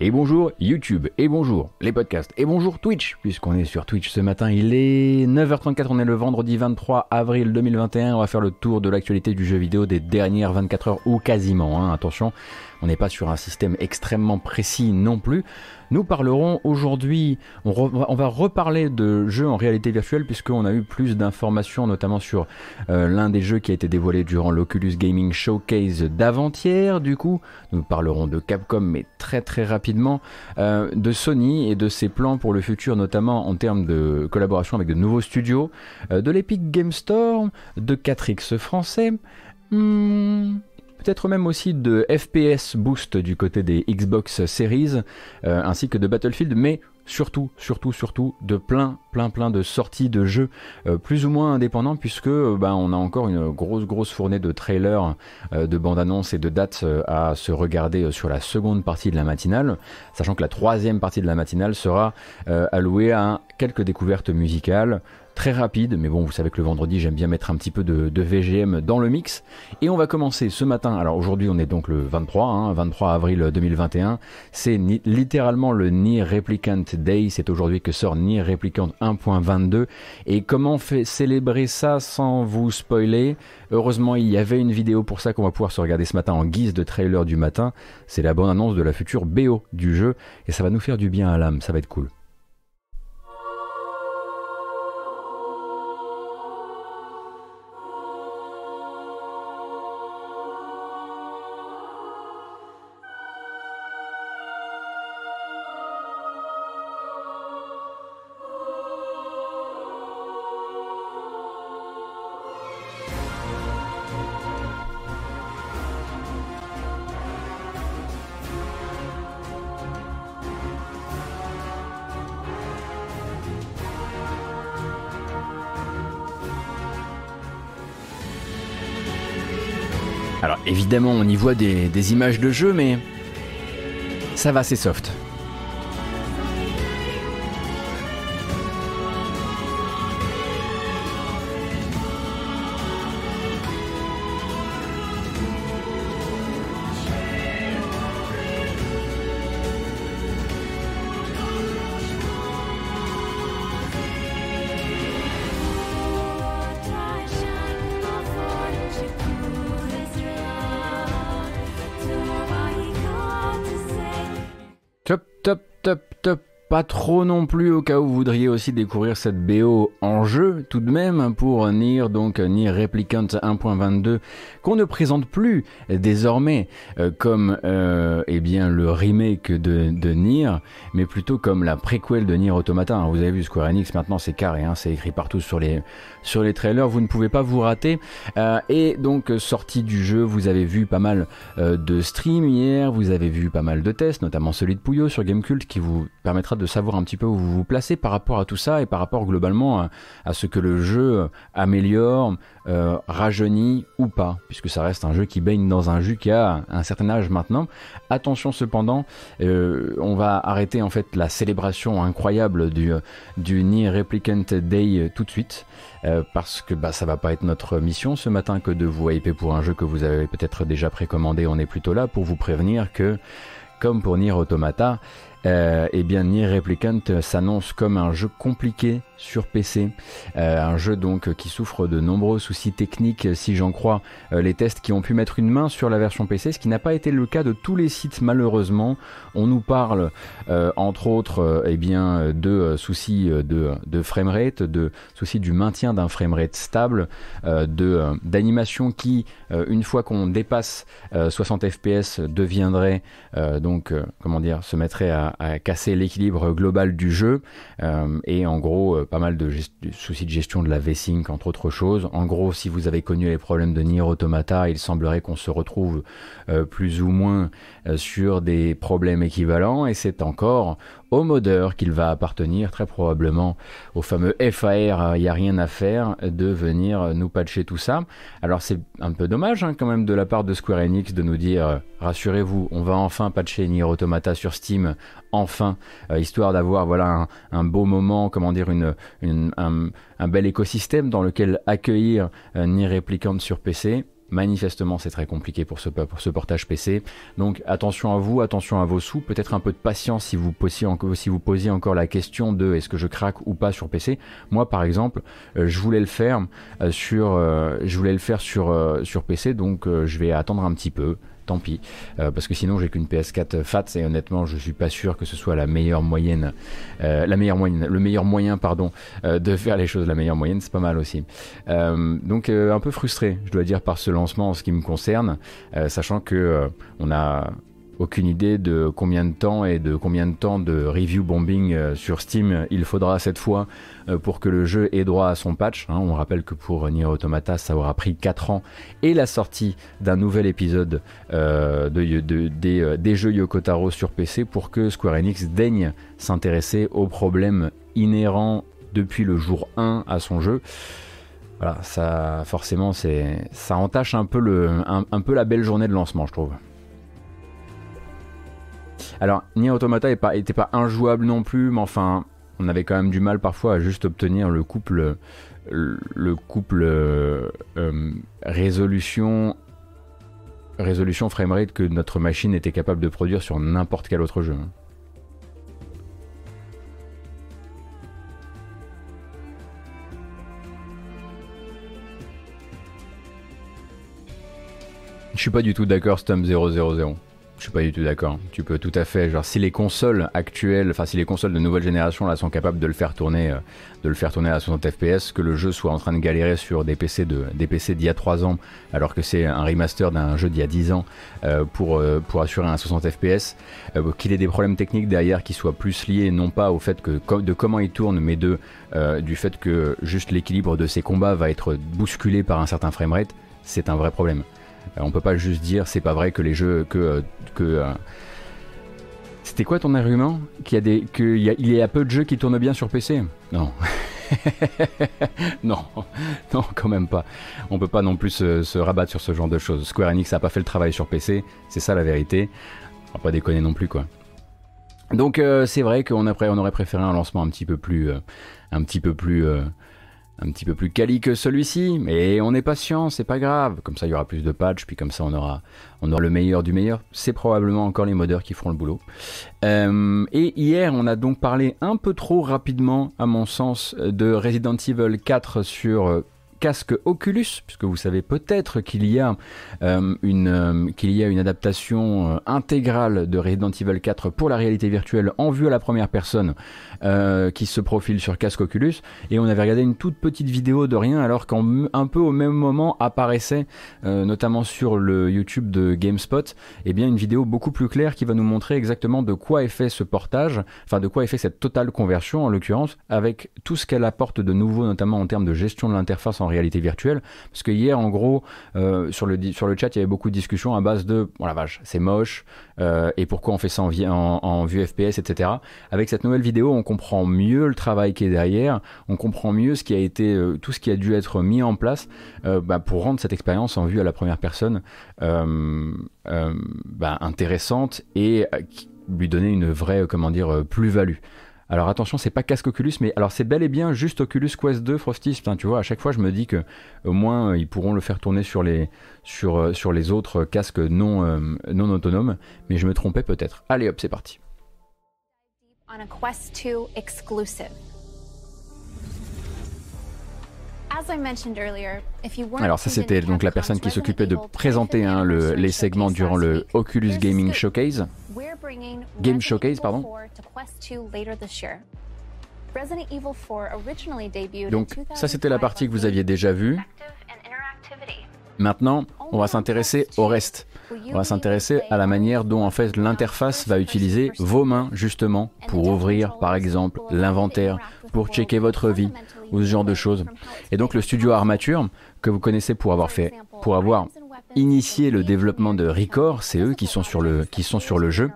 Et bonjour YouTube, et bonjour les podcasts, et bonjour Twitch, puisqu'on est sur Twitch ce matin, il est 9h34, on est le vendredi 23 avril 2021, on va faire le tour de l'actualité du jeu vidéo des dernières 24 heures, ou quasiment, hein, attention, on n'est pas sur un système extrêmement précis non plus, nous parlerons aujourd'hui, on, va reparler de jeux en réalité virtuelle puisqu'on a eu plus d'informations notamment sur euh, l'un des jeux qui a été dévoilé durant l'Oculus Gaming Showcase d'avant-hier. Du coup, nous parlerons de Capcom mais très très rapidement, euh, de Sony et de ses plans pour le futur notamment en termes de collaboration avec de nouveaux studios, euh, de l'Epic Game Store, de 4X français. Hmm, peut-être même aussi de FPS Boost du côté des Xbox Series, euh, ainsi que de Battlefield, mais surtout, surtout, surtout de plein, plein, plein de sorties de jeux euh, plus ou moins indépendants, puisque bah, on a encore une grosse, grosse fournée de trailers, de bandes annonces et de dates à se regarder sur la seconde partie de la matinale, sachant que la troisième partie de la matinale sera allouée à quelques découvertes musicales, très rapide, mais bon, vous savez que le vendredi, j'aime bien mettre un petit peu de, VGM dans le mix. Et on va commencer ce matin. Alors aujourd'hui, on est donc le 23, 23 hein, avril 2021. C'est littéralement le Nier Replicant Day. C'est aujourd'hui que sort Nier Replicant 1.22. Et comment fait célébrer ça sans vous spoiler? Heureusement, il y avait une vidéo pour ça qu'on va pouvoir se regarder ce matin en guise de trailer du matin. C'est la bonne annonce de la future BO du jeu. Et ça va nous faire du bien à l'âme. Ça va être cool. Évidemment, on y voit des, images de jeu, mais ça va, c'est soft. Pas trop non plus au cas où vous voudriez aussi découvrir cette BO en jeu tout de même pour Nier, donc Nier Replicant 1.22 qu'on ne présente plus désormais euh, comme euh, eh bien le remake de, de, Nier mais plutôt comme la préquelle de Nier Automata. Hein, vous avez vu Square Enix maintenant c'est carré, hein, c'est écrit partout sur les, sur les trailers, vous ne pouvez pas vous rater. Euh, et donc sortie du jeu, vous avez vu pas mal de streams hier, vous avez vu pas mal de tests, notamment celui de Puyo sur Gamecult qui vous permettra de savoir un petit peu où vous vous placez par rapport à tout ça et par rapport globalement à, ce que le jeu améliore, euh, rajeunit ou pas, puisque ça reste un jeu qui baigne dans un jus qui a un certain âge maintenant. Attention cependant, euh, on va arrêter en fait la célébration incroyable du, du Replicant Day tout de suite. Euh, parce que bah, ça va pas être notre mission ce matin que de vous hyper pour un jeu que vous avez peut-être déjà précommandé. On est plutôt là pour vous prévenir que, comme pour Nier Automata, euh, eh bien Nier Replicant s'annonce comme un jeu compliqué sur PC, euh, un jeu donc qui souffre de nombreux soucis techniques si j'en crois euh, les tests qui ont pu mettre une main sur la version PC, ce qui n'a pas été le cas de tous les sites malheureusement. On nous parle entre autres eh bien de soucis de, de framerate, de soucis du maintien d'un framerate stable, de d'animation qui une fois qu'on dépasse 60 fps deviendrait donc comment dire se mettrait à, à casser l'équilibre global du jeu euh, et en gros euh, pas mal de soucis de gestion de la V-Sync entre autres choses. En gros, si vous avez connu les problèmes de Nier Automata, il semblerait qu'on se retrouve euh, plus ou moins sur des problèmes équivalents et c'est encore au modeur qu'il va appartenir très probablement au fameux FAR, il n'y a rien à faire de venir nous patcher tout ça. Alors c'est un peu dommage hein, quand même de la part de Square Enix de nous dire rassurez-vous, on va enfin patcher Nier Automata sur Steam, enfin, euh, histoire d'avoir voilà un, beau moment, comment dire, une, un, bel écosystème dans lequel accueillir euh, Nier sur PC. Manifestement, c'est très compliqué pour ce, portage PC. Donc attention à vous, attention à vos sous, peut-être un peu de patience si vous posiez, encore la question de est-ce que je craque ou pas sur PC. Moi, par exemple, euh, je voulais le faire euh, euh, je voulais le faire sur PC, donc je vais attendre un petit peu tant pis. parce que sinon, j'ai qu'une PS4 FAT et honnêtement, je suis pas sûr que ce soit la meilleure moyenne, la meilleure moyenne, le meilleur moyen, pardon, de faire les choses. La meilleure moyenne, c'est pas mal aussi. donc, un peu frustré, je dois dire, par ce lancement en ce qui me concerne, sachant que on a aucune idée de combien de temps et de combien de temps de review bombing euh, sur Steam il faudra cette fois euh, pour que le jeu ait droit à son patch. Hein. On rappelle que pour Nier Automata, ça aura pris 4 ans et la sortie d'un nouvel épisode euh, de, des, jeux Yokotaro sur PC pour que Square Enix daigne s'intéresser aux problèmes inhérents depuis le jour 1 à son jeu. Voilà, ça forcément, ça entache un peu la belle journée de lancement, je trouve. Alors, Nier Automata n'était pas, injouable non plus, mais enfin, on avait quand même du mal parfois à juste obtenir le couple, le couple euh, résolution, résolution framerate que notre machine était capable de produire sur n'importe quel autre jeu. Je suis pas du tout d'accord, Stum 000. Je suis pas du tout d'accord. Tu peux tout à fait, genre si les consoles actuelles, enfin si les consoles de nouvelle génération là sont capables de le faire tourner, euh, de le faire tourner à 60 FPS, que le jeu soit en train de galérer sur des PC de des PC d'il y a 3 ans, alors que c'est un remaster d'un jeu d'il y a 10 ans euh, pour euh, pour assurer un 60 FPS, qu'il ait des problèmes techniques derrière qui soient plus liés non pas au fait que de comment il tourne, mais de du fait que juste l'équilibre de ses combats va être bousculé par un certain framerate, c'est un vrai problème. On peut pas juste dire c'est pas vrai que les jeux que que. Euh, c'était quoi ton argument Qu'il y a des, y a, peu de jeux qui tournent bien sur PC Non. non, non, quand même pas. On peut pas non plus se, rabattre sur ce genre de choses. Square Enix a pas fait le travail sur PC, c'est ça la vérité. On va pas déconner non plus quoi. Donc euh, c'est vrai qu'on on aurait préféré un lancement un petit peu plus, euh, un petit peu plus un petit peu plus quali que celui-ci, mais on est patient, c'est pas grave. Comme ça, il y aura plus de patch, puis comme ça, on aura, on aura le meilleur du meilleur. C'est probablement encore les modeurs qui feront le boulot. Euh, et hier, on a donc parlé un peu trop rapidement, à mon sens, de Resident Evil 4 sur euh, casque Oculus, puisque vous savez peut-être qu'il y, a, euh, une, qu'il y a une adaptation intégrale de Resident Evil 4 pour la réalité virtuelle en vue à la première personne qui se profile sur casque Oculus. Et on avait regardé une toute petite vidéo de rien, alors qu'un peu au même moment apparaissait, notamment sur le YouTube de GameSpot, eh bien une vidéo beaucoup plus claire qui va nous montrer exactement de quoi est fait ce portage, enfin de quoi est fait cette totale conversion en l'occurrence, avec tout ce qu'elle apporte de nouveau, notamment en termes de gestion de l'interface en réalité virtuelle. Parce que hier, en gros, euh, sur, le, sur le chat, il y avait beaucoup de discussions à base de oh la vache, c'est moche, euh, et pourquoi on fait ça en, en, en, vue FPS, etc. Avec cette nouvelle vidéo, on comprend mieux le travail qui est derrière, on comprend mieux ce qui a été, euh, tout ce qui a dû être mis en place bah, pour rendre cette expérience en vue à la première personne bah, intéressante et lui donner une vraie, comment dire, plus-value. Alors attention, c'est pas casque Oculus, mais alors c'est bel et bien juste Oculus Quest 2 Frosty. tu vois, à chaque fois je me dis que au moins euh, ils pourront le faire tourner sur les, sur, euh, sur les autres casques non, euh, non autonomes, mais je me trompais peut-être. Allez hop, c'est parti. Alors ça c'était donc la personne qui s'occupait de présenter hein, les segments durant le Oculus Gaming Showcase. Game Showcase, pardon? Donc ça c'était la partie que vous aviez déjà vue. Maintenant, on va s'intéresser au reste. On va s'intéresser à la manière dont en fait l'interface va utiliser vos mains justement pour ouvrir par exemple l'inventaire, pour checker votre vie ou ce genre de choses. Et donc le studio Armature que vous connaissez pour avoir fait pour avoir initié le développement de Record, c'est eux qui sont sur le, qui sont sur le jeu,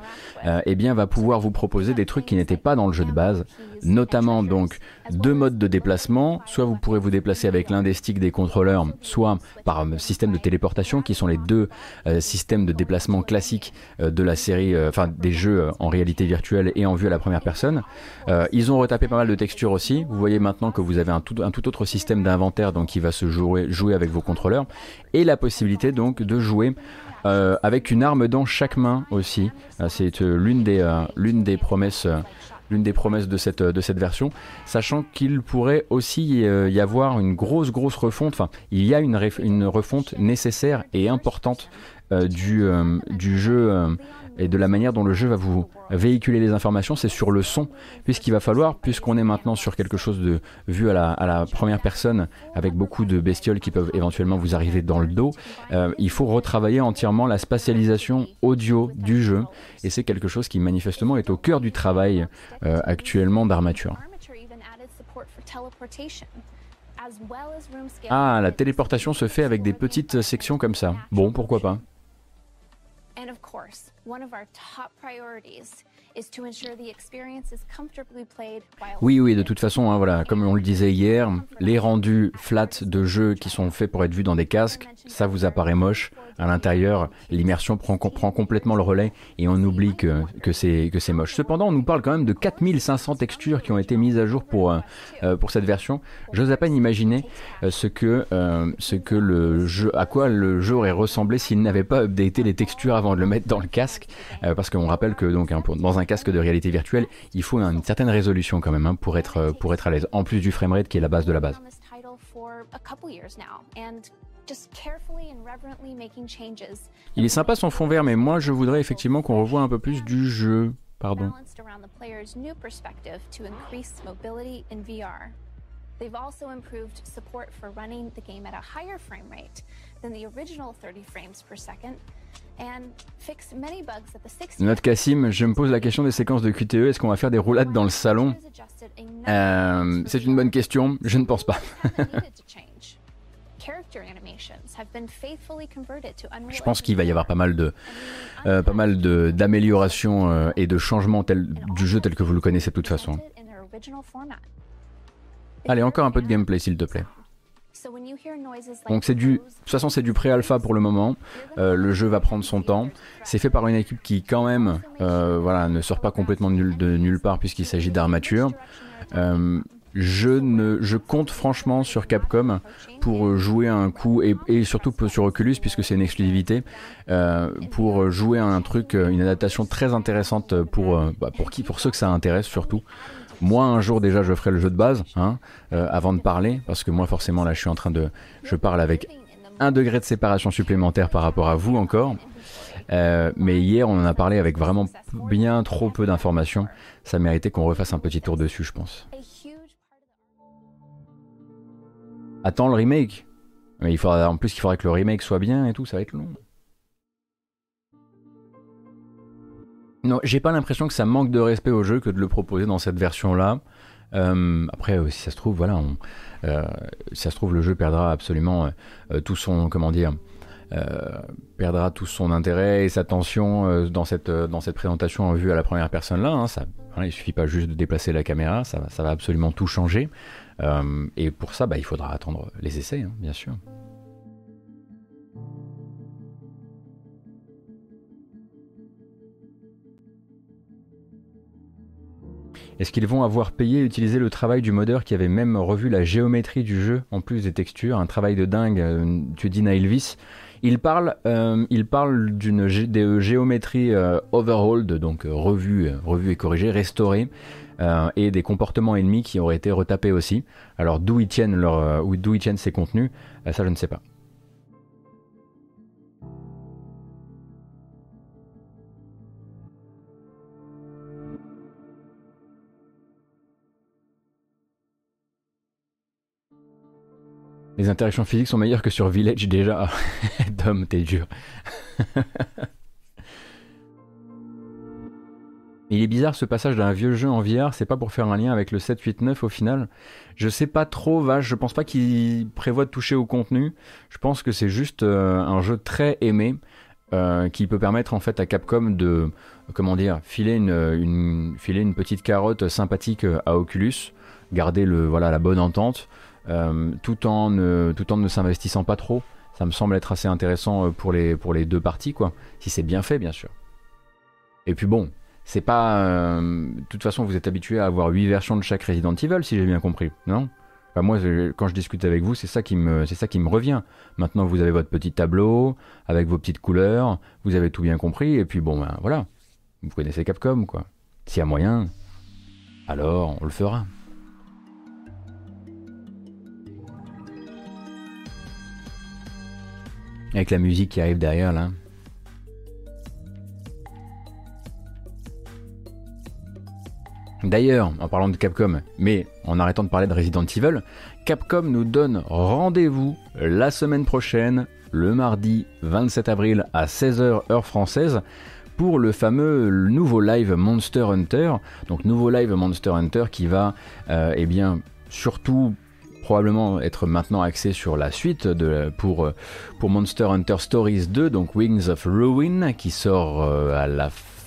euh, eh bien va pouvoir vous proposer des trucs qui n'étaient pas dans le jeu de base, notamment donc deux modes de déplacement. Soit vous pourrez vous déplacer avec l'un des sticks des contrôleurs, soit par système de téléportation, qui sont les deux systèmes de déplacement classiques de la série, enfin des jeux en réalité virtuelle et en vue à la première personne. ils ont retapé pas mal de textures aussi. Vous voyez maintenant que vous avez un tout, autre système d'inventaire donc qui va se jouer, jouer avec vos contrôleurs et la possibilité donc de jouer euh, avec une arme dans chaque main aussi. Euh, c'est euh, l'une des, l'une des promesses l'une des promesses de cette, de cette version, sachant qu'il pourrait aussi y avoir une grosse, grosse refonte, enfin, il y a une, une refonte nécessaire et importante du, du jeu et de la manière dont le jeu va vous véhiculer les informations, c'est sur le son, puisqu'il va falloir, puisqu'on est maintenant sur quelque chose de vu à la, première personne, avec beaucoup de bestioles qui peuvent éventuellement vous arriver dans le dos, euh, il faut retravailler entièrement la spatialisation audio du jeu, et c'est quelque chose qui manifestement est au cœur du travail euh, actuellement d'Armature. Ah, la téléportation se fait avec des petites sections comme ça. Bon, pourquoi pas. And of course, one of our top priorities Oui, oui, de toute façon, hein, voilà, comme on le disait hier, les rendus flat de jeux qui sont faits pour être vus dans des casques, ça vous apparaît moche. À l'intérieur, l'immersion prend, prend, complètement le relais et on oublie que, que c'est moche. Cependant, on nous parle quand même de 4500 textures qui ont été mises à jour pour, euh, euh, pour cette version. J'ose à peine imaginer euh, ce, que, ce que le jeu, à quoi le jeu aurait ressemblé s'il n'avait pas updaté les textures avant de le mettre dans le casque. parce qu'on rappelle que donc, hein, dans un casque de réalité virtuelle, il faut une certaine résolution quand même hein, pour, être, pour être à l'aise, en plus du framerate qui est la base de la base. Il est sympa son fond vert, mais moi je voudrais effectivement qu'on revoie un peu plus du jeu. Pardon. They've also improved support for running the game at a higher frame rate than the original 30 frames per second and fixed many bugs at the 60 Note Cassim, je me pose la question des séquences de QTE, est-ce qu'on va faire des roulades dans le salon? Euh, C'est une bonne question, je ne pense pas. Je pense qu'il va y avoir pas mal de, euh, pas mal d'améliorations euh, et de changements du jeu tel que vous le connaissez de toute façon. Allez, encore un peu de gameplay s'il te plaît. Donc c'est du, de toute façon c'est du pré-alpha pour le moment. Euh, le jeu va prendre son temps. C'est fait par une équipe qui quand même, voilà, ne sort pas complètement de nulle part puisqu'il s'agit d'armature je, ne, je compte franchement sur Capcom pour jouer un coup, et, et surtout sur Oculus, puisque c'est une exclusivité, euh, pour jouer un truc, une adaptation très intéressante pour, euh, bah, pour, qui, pour ceux que ça intéresse surtout. Moi, un jour déjà, je ferai le jeu de base, hein, euh, avant de parler, parce que moi, forcément, là, je suis en train de. Je parle avec un degré de séparation supplémentaire par rapport à vous encore. mais hier, on en a parlé avec vraiment bien trop peu d'informations. Ça méritait qu'on refasse un petit tour dessus, je pense. Attends le remake. Mais il faudra, en plus, il faudrait que le remake soit bien et tout, ça va être long. Non, j'ai pas l'impression que ça manque de respect au jeu que de le proposer dans cette version-là. Euh, après, euh, si ça se trouve, voilà, euh, si ça se trouve, le jeu perdra absolument tout son, comment perdra tout son intérêt et sa tension dans cette présentation en vue à la première personne là. Hein, ça, il suffit pas juste de déplacer la caméra, ça, va absolument tout changer. Euh, et pour ça, bah, il faudra attendre les essais, hein, bien sûr. Est-ce qu'ils vont avoir payé et utilisé le travail du modeur qui avait même revu la géométrie du jeu en plus des textures Un travail de dingue, euh, tu dis Nailvis. Il parle, euh, il parle d'une géométrie overhauled, donc revue, revue et corrigée, restaurée, euh, et des comportements ennemis qui auraient été retapés aussi. Alors d'où ils tiennent leur, euh, d'où ils tiennent ces contenus, euh, ça je ne sais pas. Les interactions physiques sont meilleures que sur Village déjà. Dom, t'es dur. Il est bizarre ce passage d'un vieux jeu en VR, c'est pas pour faire un lien avec le 789 au final. Je sais pas trop, vache, je pense pas qu'il prévoit de toucher au contenu. Je pense que c'est juste euh, un jeu très aimé euh, qui peut permettre en fait à Capcom de, comment dire, filer une, filer une petite carotte sympathique à Oculus. garder le, voilà, la bonne entente, tout, en ne, tout en ne s'investissant pas trop. Ça me semble être assez intéressant pour les, pour les deux parties, quoi. Si c'est bien fait, bien sûr. Et puis bon, c'est pas. de toute façon, vous êtes habitué à avoir 8 versions de chaque Resident Evil, si j'ai bien compris, non? Moi, quand je discute avec vous, c'est ça qui me, me revient. Maintenant, vous avez votre petit tableau avec vos petites couleurs, vous avez tout bien compris, et puis bon, ben voilà, vous connaissez Capcom, quoi. S'il y a moyen, alors on le fera. Avec la musique qui arrive derrière là. D'ailleurs, en parlant de Capcom, mais en arrêtant de parler de Resident Evil, Capcom nous donne rendez-vous la semaine prochaine, le mardi 27 avril à 16h heure française, pour le fameux nouveau live Monster Hunter. Donc nouveau live Monster Hunter qui va, euh, eh bien, surtout probablement être maintenant axé sur la suite de, pour, pour Monster Hunter Stories 2, donc Wings of Ruin, qui sort euh,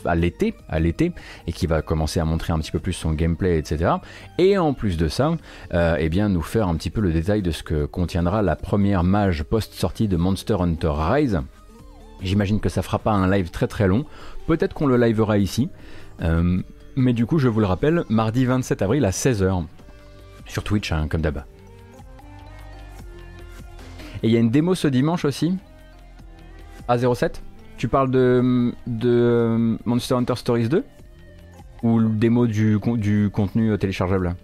à l'été, à l'été, et qui va commencer à montrer un petit peu plus son gameplay, etc. Et en plus de ça, euh, eh bien nous faire un petit peu le détail de ce que contiendra la première mage post-sortie de Monster Hunter Rise. J'imagine que ça fera pas un live très très long. Peut-être qu'on le livera ici. Euh, mais du coup, je vous le rappelle, mardi 27 avril à 16h. Sur Twitch, hein, comme d'hab. Et il y a une démo ce dimanche aussi. À 07 tu parles de, de Monster Hunter Stories 2 Ou le démo du, du contenu téléchargeable?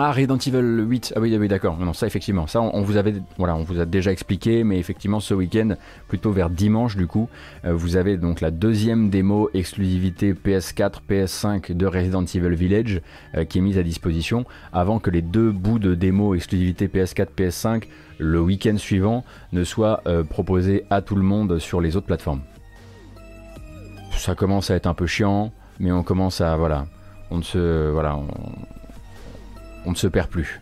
Ah, Resident Evil 8. Ah oui, oui d'accord. Non, ça effectivement. Ça, on, vous avait, voilà, on vous a déjà expliqué, mais effectivement, ce week-end, plutôt vers dimanche, du coup, euh, vous avez donc la deuxième démo exclusivité PS4, PS5 de Resident Evil Village euh, qui est mise à disposition avant que les deux bouts de démo exclusivité PS4, PS5 le week-end suivant ne soient euh, proposés à tout le monde sur les autres plateformes. Ça commence à être un peu chiant, mais on commence à voilà, on ne se voilà, on ne se perd plus.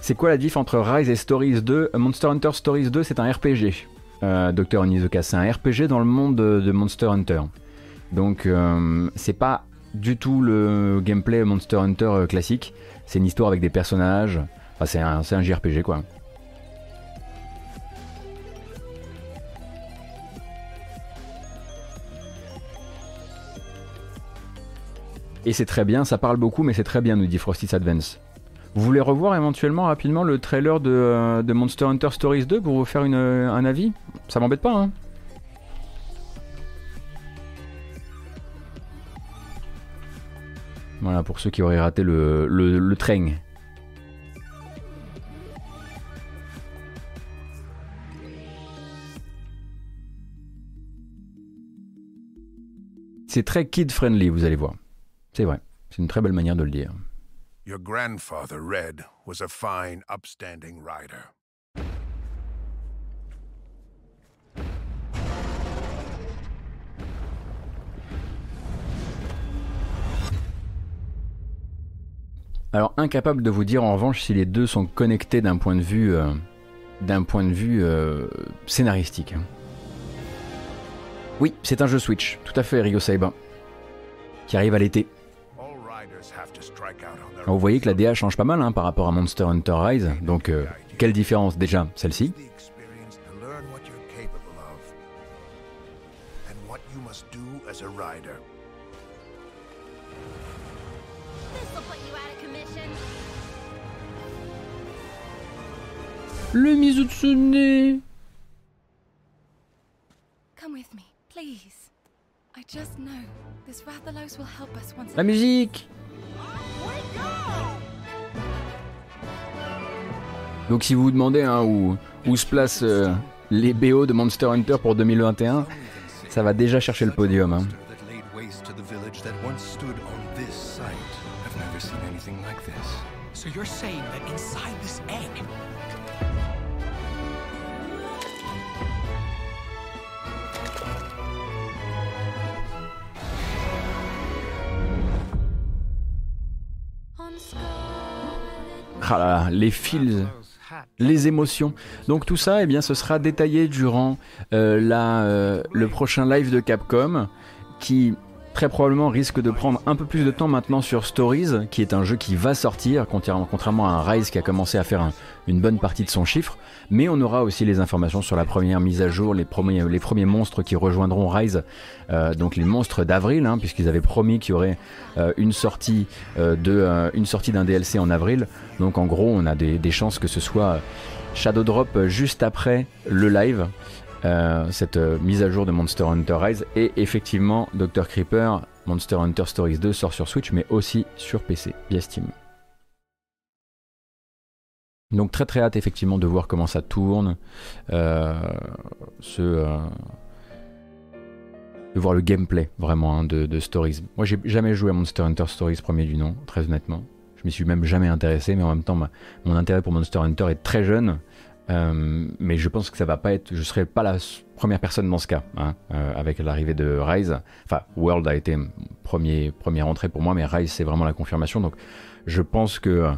C'est quoi la diff entre Rise et Stories 2 Monster Hunter Stories 2, c'est un RPG. Euh, Dr Onizuka, c'est un RPG dans le monde de, Monster Hunter. Donc, euh, c'est pas du tout le gameplay Monster Hunter euh, classique. C'est une histoire avec des personnages. C'est un JRPG quoi. Et c'est très bien, ça parle beaucoup, mais c'est très bien, nous dit Frosty's Advance. Vous voulez revoir éventuellement rapidement le trailer de, euh, Monster Hunter Stories 2 pour vous faire euh, un avis? Ça m'embête pas, hein Voilà, pour ceux qui auraient raté le, train. C'est très kid-friendly, vous allez voir. C'est vrai, c'est une très belle manière de le dire. Your grandfather, Red, was a fine, upstanding rider. Alors incapable de vous dire en revanche si les deux sont connectés d'un point de vue euh, d'un point de vue euh, scénaristique. Oui, c'est un jeu Switch, tout à fait Rio Saiba, qui arrive à l'été vous voyez que la DA change pas mal hein, par rapport à Monster Hunter Rise. Donc, euh, quelle différence déjà Celle-ci. Le Mizutsune La musique Donc si vous vous demandez hein, où, se placent euh, les BO de Monster Hunter pour 2021, ça va déjà chercher le podium. Hein. Les fils les émotions. Donc tout ça, eh bien, ce sera détaillé durant euh, la, euh, le prochain live de Capcom, qui très probablement risque de prendre un peu plus de temps maintenant sur Stories, qui est un jeu qui va sortir, contrairement à un Rise qui a commencé à faire une bonne partie de son chiffre. Mais on aura aussi les informations sur la première mise à jour, les premiers, monstres qui rejoindront Rise, euh, donc les monstres d'avril, hein, puisqu'ils avaient promis qu'il y aurait euh, une sortie euh, une sortie d'un DLC en avril. Donc en gros, on a des chances que ce soit Shadow Drop juste après le live. Euh, cette euh, mise à jour de Monster Hunter Rise. Et effectivement, Dr. Creeper, Monster Hunter Stories 2 sort sur Switch, mais aussi sur PC via Steam. Donc très très hâte effectivement de voir comment ça tourne, euh, de voir le gameplay vraiment hein, de, Stories. Moi j'ai jamais joué à Monster Hunter Stories premier du nom, très honnêtement. Je m'y suis même jamais intéressé, mais en même temps mon intérêt pour Monster Hunter est très jeune. Euh, mais je pense que ça va pas être. Je serai pas la première personne dans ce cas, hein, euh, avec l'arrivée de Rise. Enfin, World a été premier, première entrée pour moi, mais Rise c'est vraiment la confirmation. Donc, je pense que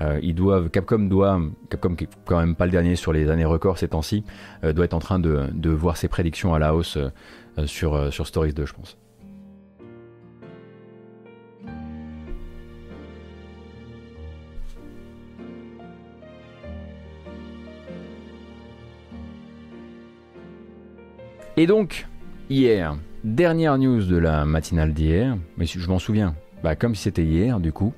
euh, ils doivent, Capcom doit, Capcom qui est quand même pas le dernier sur les années records ces temps-ci, doit être en train de, de, voir ses prédictions à la hausse sur, sur Stories 2, je pense. Et donc, hier, dernière news de la matinale d'hier, mais je m'en souviens, bah, comme si c'était hier du coup.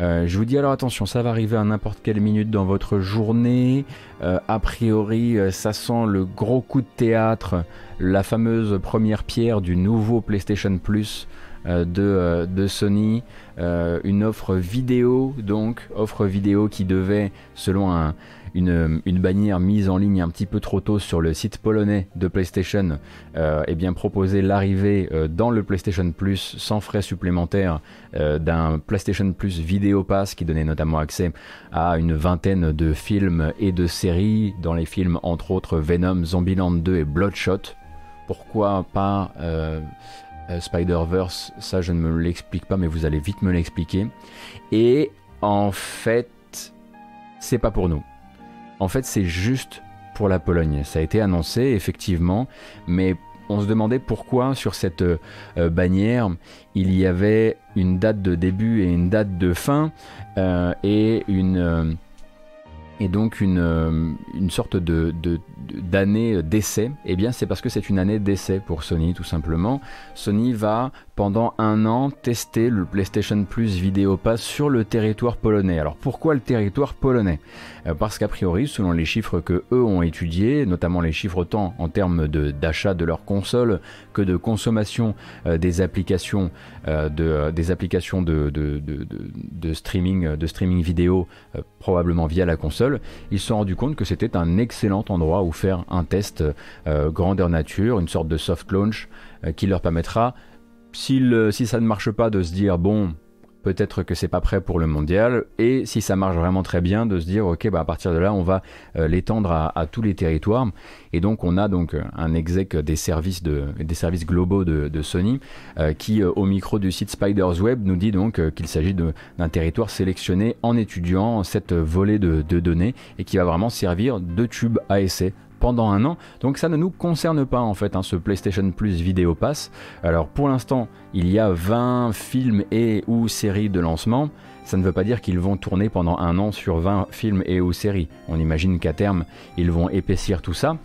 Euh, je vous dis alors attention, ça va arriver à n'importe quelle minute dans votre journée. Euh, a priori, euh, ça sent le gros coup de théâtre, la fameuse première pierre du nouveau PlayStation Plus de, de, Sony. une offre vidéo, donc, offre vidéo qui devait, selon un, une, bannière mise en ligne un petit peu trop tôt sur le site polonais de PlayStation, euh, eh bien proposer l'arrivée euh, dans le PlayStation Plus sans frais supplémentaires euh, d'un PlayStation Plus Video Pass qui donnait notamment accès à une vingtaine de films et de séries, dans les films entre autres Venom, Zombieland 2 et Bloodshot. Pourquoi pas Spider-Verse? Ça je ne me l'explique pas mais vous allez vite me l'expliquer. Et en fait, c'est pas pour nous. En fait, c'est juste pour la Pologne. Ça a été annoncé, effectivement, mais on se demandait pourquoi sur cette euh, bannière il y avait une date de début et une date de fin euh, et une euh, et donc une, une sorte de, d'année d'essai, eh bien c'est parce que c'est une année d'essai pour Sony tout simplement. Sony va pendant un an tester le PlayStation Plus Video Pass sur le territoire polonais. Alors pourquoi le territoire polonais? Euh, Parce qu'a priori, selon les chiffres que eux ont étudiés, notamment les chiffres tant en termes d'achat de, leur console que de consommation euh, des applications, euh, de, des applications de, de, streaming, de streaming vidéo, probablement via la console, ils se sont rendus compte que c'était un excellent endroit où faire un test grandeur nature, une sorte de soft launch qui leur permettra si ça ne marche pas, de se dire bon, peut-être que c'est pas prêt pour le mondial, et si ça marche vraiment très bien, de se dire ok, bah à partir de là, on va euh, l'étendre à, tous les territoires. Et donc on a donc un exec des services de, des services globaux de, Sony euh, qui, euh, au micro du site Spiders Web, nous dit donc qu'il s'agit d'un territoire sélectionné en étudiant cette volée de, de données et qui va vraiment servir de tube à essai pendant un an. Donc ça ne nous concerne pas en fait, hein, ce PlayStation Plus Vidéo Pass. Alors pour l'instant, il y a 20 films et ou séries de lancement ça ne veut pas dire qu'ils vont tourner pendant un an sur 20 films et ou séries. On imagine qu'à terme, ils vont épaissir tout ça.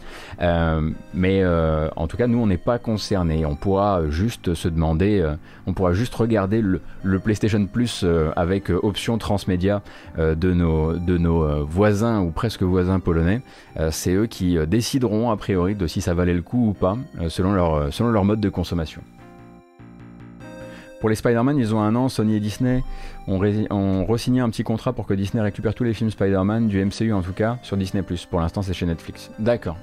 Euh, mais euh, en tout cas, nous, on n'est pas concernés. On pourra juste se demander, euh, on pourra juste regarder le, PlayStation Plus avec option transmédia de, nos, de nos voisins ou presque voisins polonais. C'est eux qui décideront, a priori, de si ça valait le coup ou pas, selon, leur, selon leur mode de consommation. Pour les Spider-Man, ils ont un an, Sony et Disney ont, re-signé un petit contrat pour que Disney récupère tous les films Spider-Man, du MCU en tout cas, sur Disney ⁇ Pour l'instant, c'est chez Netflix. D'accord.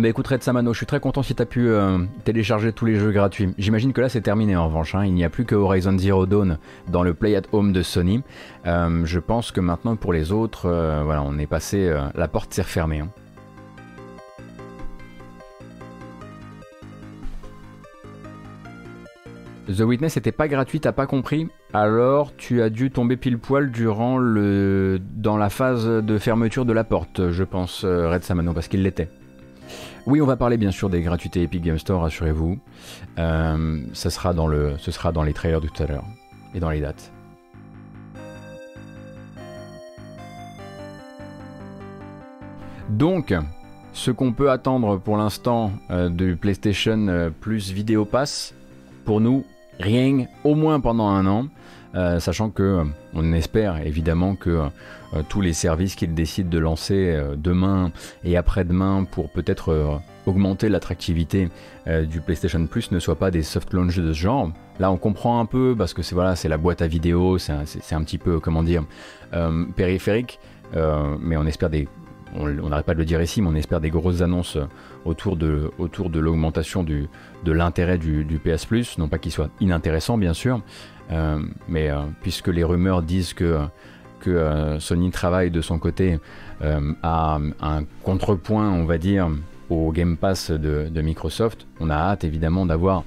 Bah écoute Red Samano, je suis très content si tu as pu euh, télécharger tous les jeux gratuits. J'imagine que là c'est terminé en revanche, hein. il n'y a plus que Horizon Zero Dawn dans le Play at Home de Sony. Euh, je pense que maintenant pour les autres, euh, voilà, on est passé, la porte s'est refermée. Hein. The Witness n'était pas gratuit, t'as pas compris alors tu as dû tomber pile poil durant le dans la phase de fermeture de la porte, je pense, euh, Red Samano, parce qu'il l'était. Oui, on va parler bien sûr des gratuités Epic Game Store, rassurez-vous. Euh, ça sera dans le, ce sera dans les trailers de tout à l'heure et dans les dates. Donc, ce qu'on peut attendre pour l'instant euh, du PlayStation Plus Vidéo Pass, pour nous, rien, au moins pendant un an. Euh, sachant que euh, on espère évidemment que euh, tous les services qu'ils décident de lancer demain et après-demain pour peut-être augmenter l'attractivité du PlayStation Plus ne soient pas des soft launches de ce genre. Là, on comprend un peu parce que c'est voilà, c'est la boîte à vidéo, c'est un, petit peu comment dire périphérique, mais on espère des on n'arrête pas de le dire ici, mais on espère des grosses annonces autour de, autour de l'augmentation de l'intérêt du, du, PS Plus, non pas qu'il soit inintéressant bien sûr, euh, mais euh, puisque les rumeurs disent que, que euh, Sony travaille de son côté à un contrepoint, on va dire, au Game Pass de, Microsoft. On a hâte évidemment d'avoir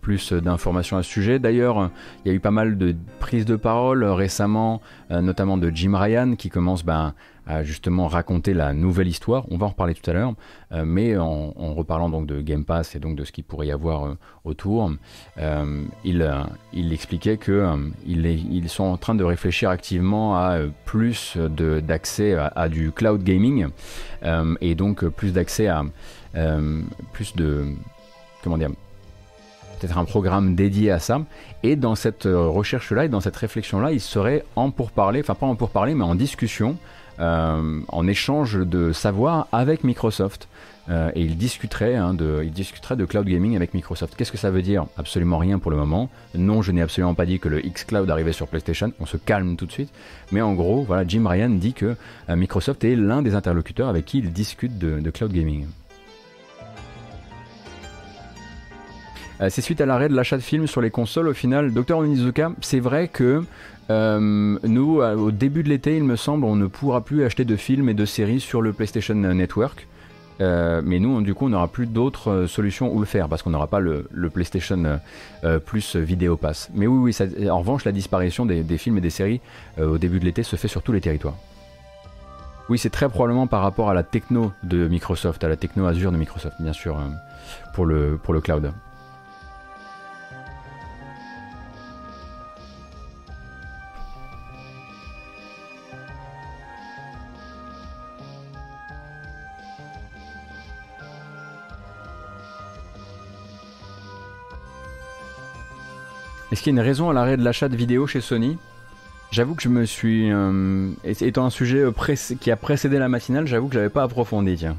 plus d'informations à ce sujet. D'ailleurs, il y a eu pas mal de prises de parole récemment, notamment de Jim Ryan qui commence ben, à justement raconter la nouvelle histoire. On va en reparler tout à l'heure, euh, mais en, reparlant donc de Game Pass et donc de ce qu'il pourrait y avoir euh, autour, euh, il, expliquait que sont en train de réfléchir activement à plus d'accès à, du cloud gaming et donc plus d'accès à plus de comment dire peut-être un programme dédié à ça. Et dans cette recherche-là et dans cette réflexion-là, il serait en pourparler, enfin pas en pourparler, mais en discussion en échange de savoir avec Microsoft. Euh, et il discuterait, hein, de, discuterait de cloud gaming avec Microsoft. Qu'est-ce que ça veut dire? Absolument rien pour le moment. Non, je n'ai absolument pas dit que le xCloud arrivait sur PlayStation. On se calme tout de suite. Mais en gros, voilà, Jim Ryan dit que euh, Microsoft est l'un des interlocuteurs avec qui il discute de, cloud gaming. c'est suite à l'arrêt de l'achat de films sur les consoles. Au final, Dr. Onizuka, c'est vrai que euh, nous, au début de l'été, il me semble, on ne pourra plus acheter de films et de séries sur le PlayStation Network. Euh, mais nous, du coup, on n'aura plus d'autres euh, solutions où le faire parce qu'on n'aura pas le, PlayStation Plus Vidéo Pass. Mais oui, oui en revanche, la disparition des, films et des séries au début de l'été se fait sur tous les territoires. Oui, c'est très probablement par rapport à la techno de Microsoft, à la techno Azure de Microsoft, bien sûr, pour, le, pour le cloud. Est-ce qu'il y a une raison à l'arrêt de l'achat de vidéos chez Sony? J'avoue que je me suis. Euh, étant un sujet euh, qui a précédé la matinale, j'avoue que je n'avais pas approfondi, tiens.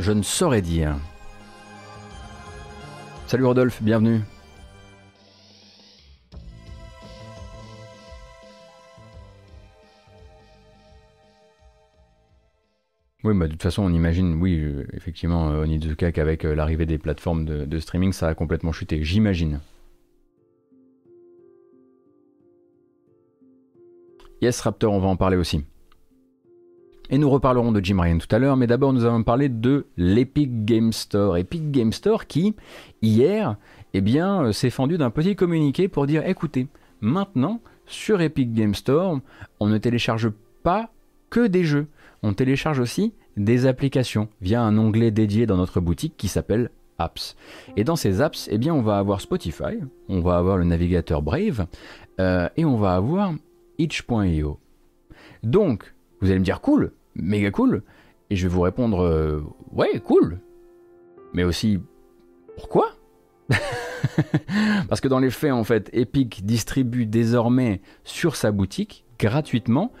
Je ne saurais dire. Salut Rodolphe, bienvenue. Oui, bah, de toute façon, on imagine, oui, euh, effectivement, euh, Onizuka, qu'avec euh, l'arrivée des plateformes de, streaming, ça a complètement chuté, j'imagine. Yes, Raptor, on va en parler aussi. Et nous reparlerons de Jim Ryan tout à l'heure, mais d'abord nous allons parler de l'Epic Game Store. Epic Game Store qui, hier, eh bien, s'est fendu d'un petit communiqué pour dire, écoutez, maintenant, sur Epic Game Store, on ne télécharge pas que des jeux on télécharge aussi des applications via un onglet dédié dans notre boutique qui s'appelle Apps. Et dans ces apps, eh on va avoir Spotify, on va avoir le navigateur Brave euh, et on va avoir itch.io. Donc, vous allez me dire cool, méga cool, et je vais vous répondre euh, ouais, cool, mais aussi pourquoi? Parce que dans les faits, en fait, Epic distribue désormais sur sa boutique gratuitement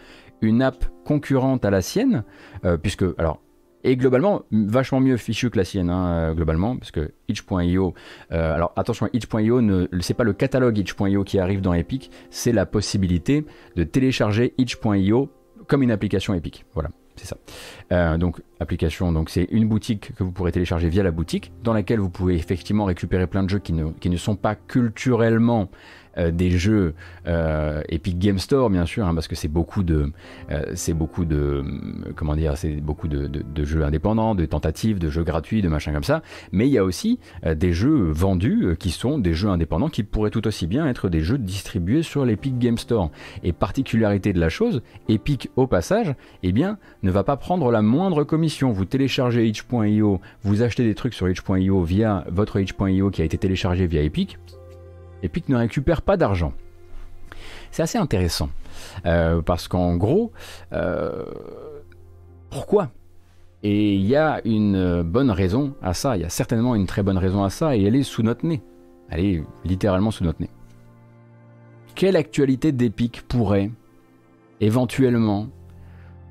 une app concurrente à la sienne, euh, puisque, alors, et globalement, vachement mieux fichu que la sienne, hein, euh, globalement, parce que itch.io, euh, alors attention, itch.io, c'est pas le catalogue itch.io qui arrive dans Epic, c'est la possibilité de télécharger itch.io comme une application Epic. Voilà, c'est ça. donc, application, donc c'est une boutique que vous pourrez télécharger via la boutique, dans laquelle vous pouvez effectivement récupérer plein de jeux qui ne, ne sont pas culturellement des jeux euh, Epic Game Store, bien sûr, hein, parce que c'est beaucoup de, c'est beaucoup de, c'est beaucoup de, jeux indépendants, de tentatives, de jeux gratuits, de machins comme ça. Mais il y a aussi des jeux vendus qui sont des jeux indépendants qui pourraient tout aussi bien être des jeux distribués sur l'Epic Game Store. Et particularité de la chose, Epic au passage, eh bien, ne va pas prendre la moindre commission. Vous téléchargez itch.io, vous achetez des trucs sur itch.io via votre itch.io qui a été téléchargé via Epic. Epic ne récupère pas d'argent. C'est assez intéressant. Euh, parce qu'en gros, euh, pourquoi? Et il y a une bonne raison à ça, il y a certainement une très bonne raison à ça, et elle est sous notre nez. Elle est littéralement sous notre nez. Quelle actualité d'Epic pourrait éventuellement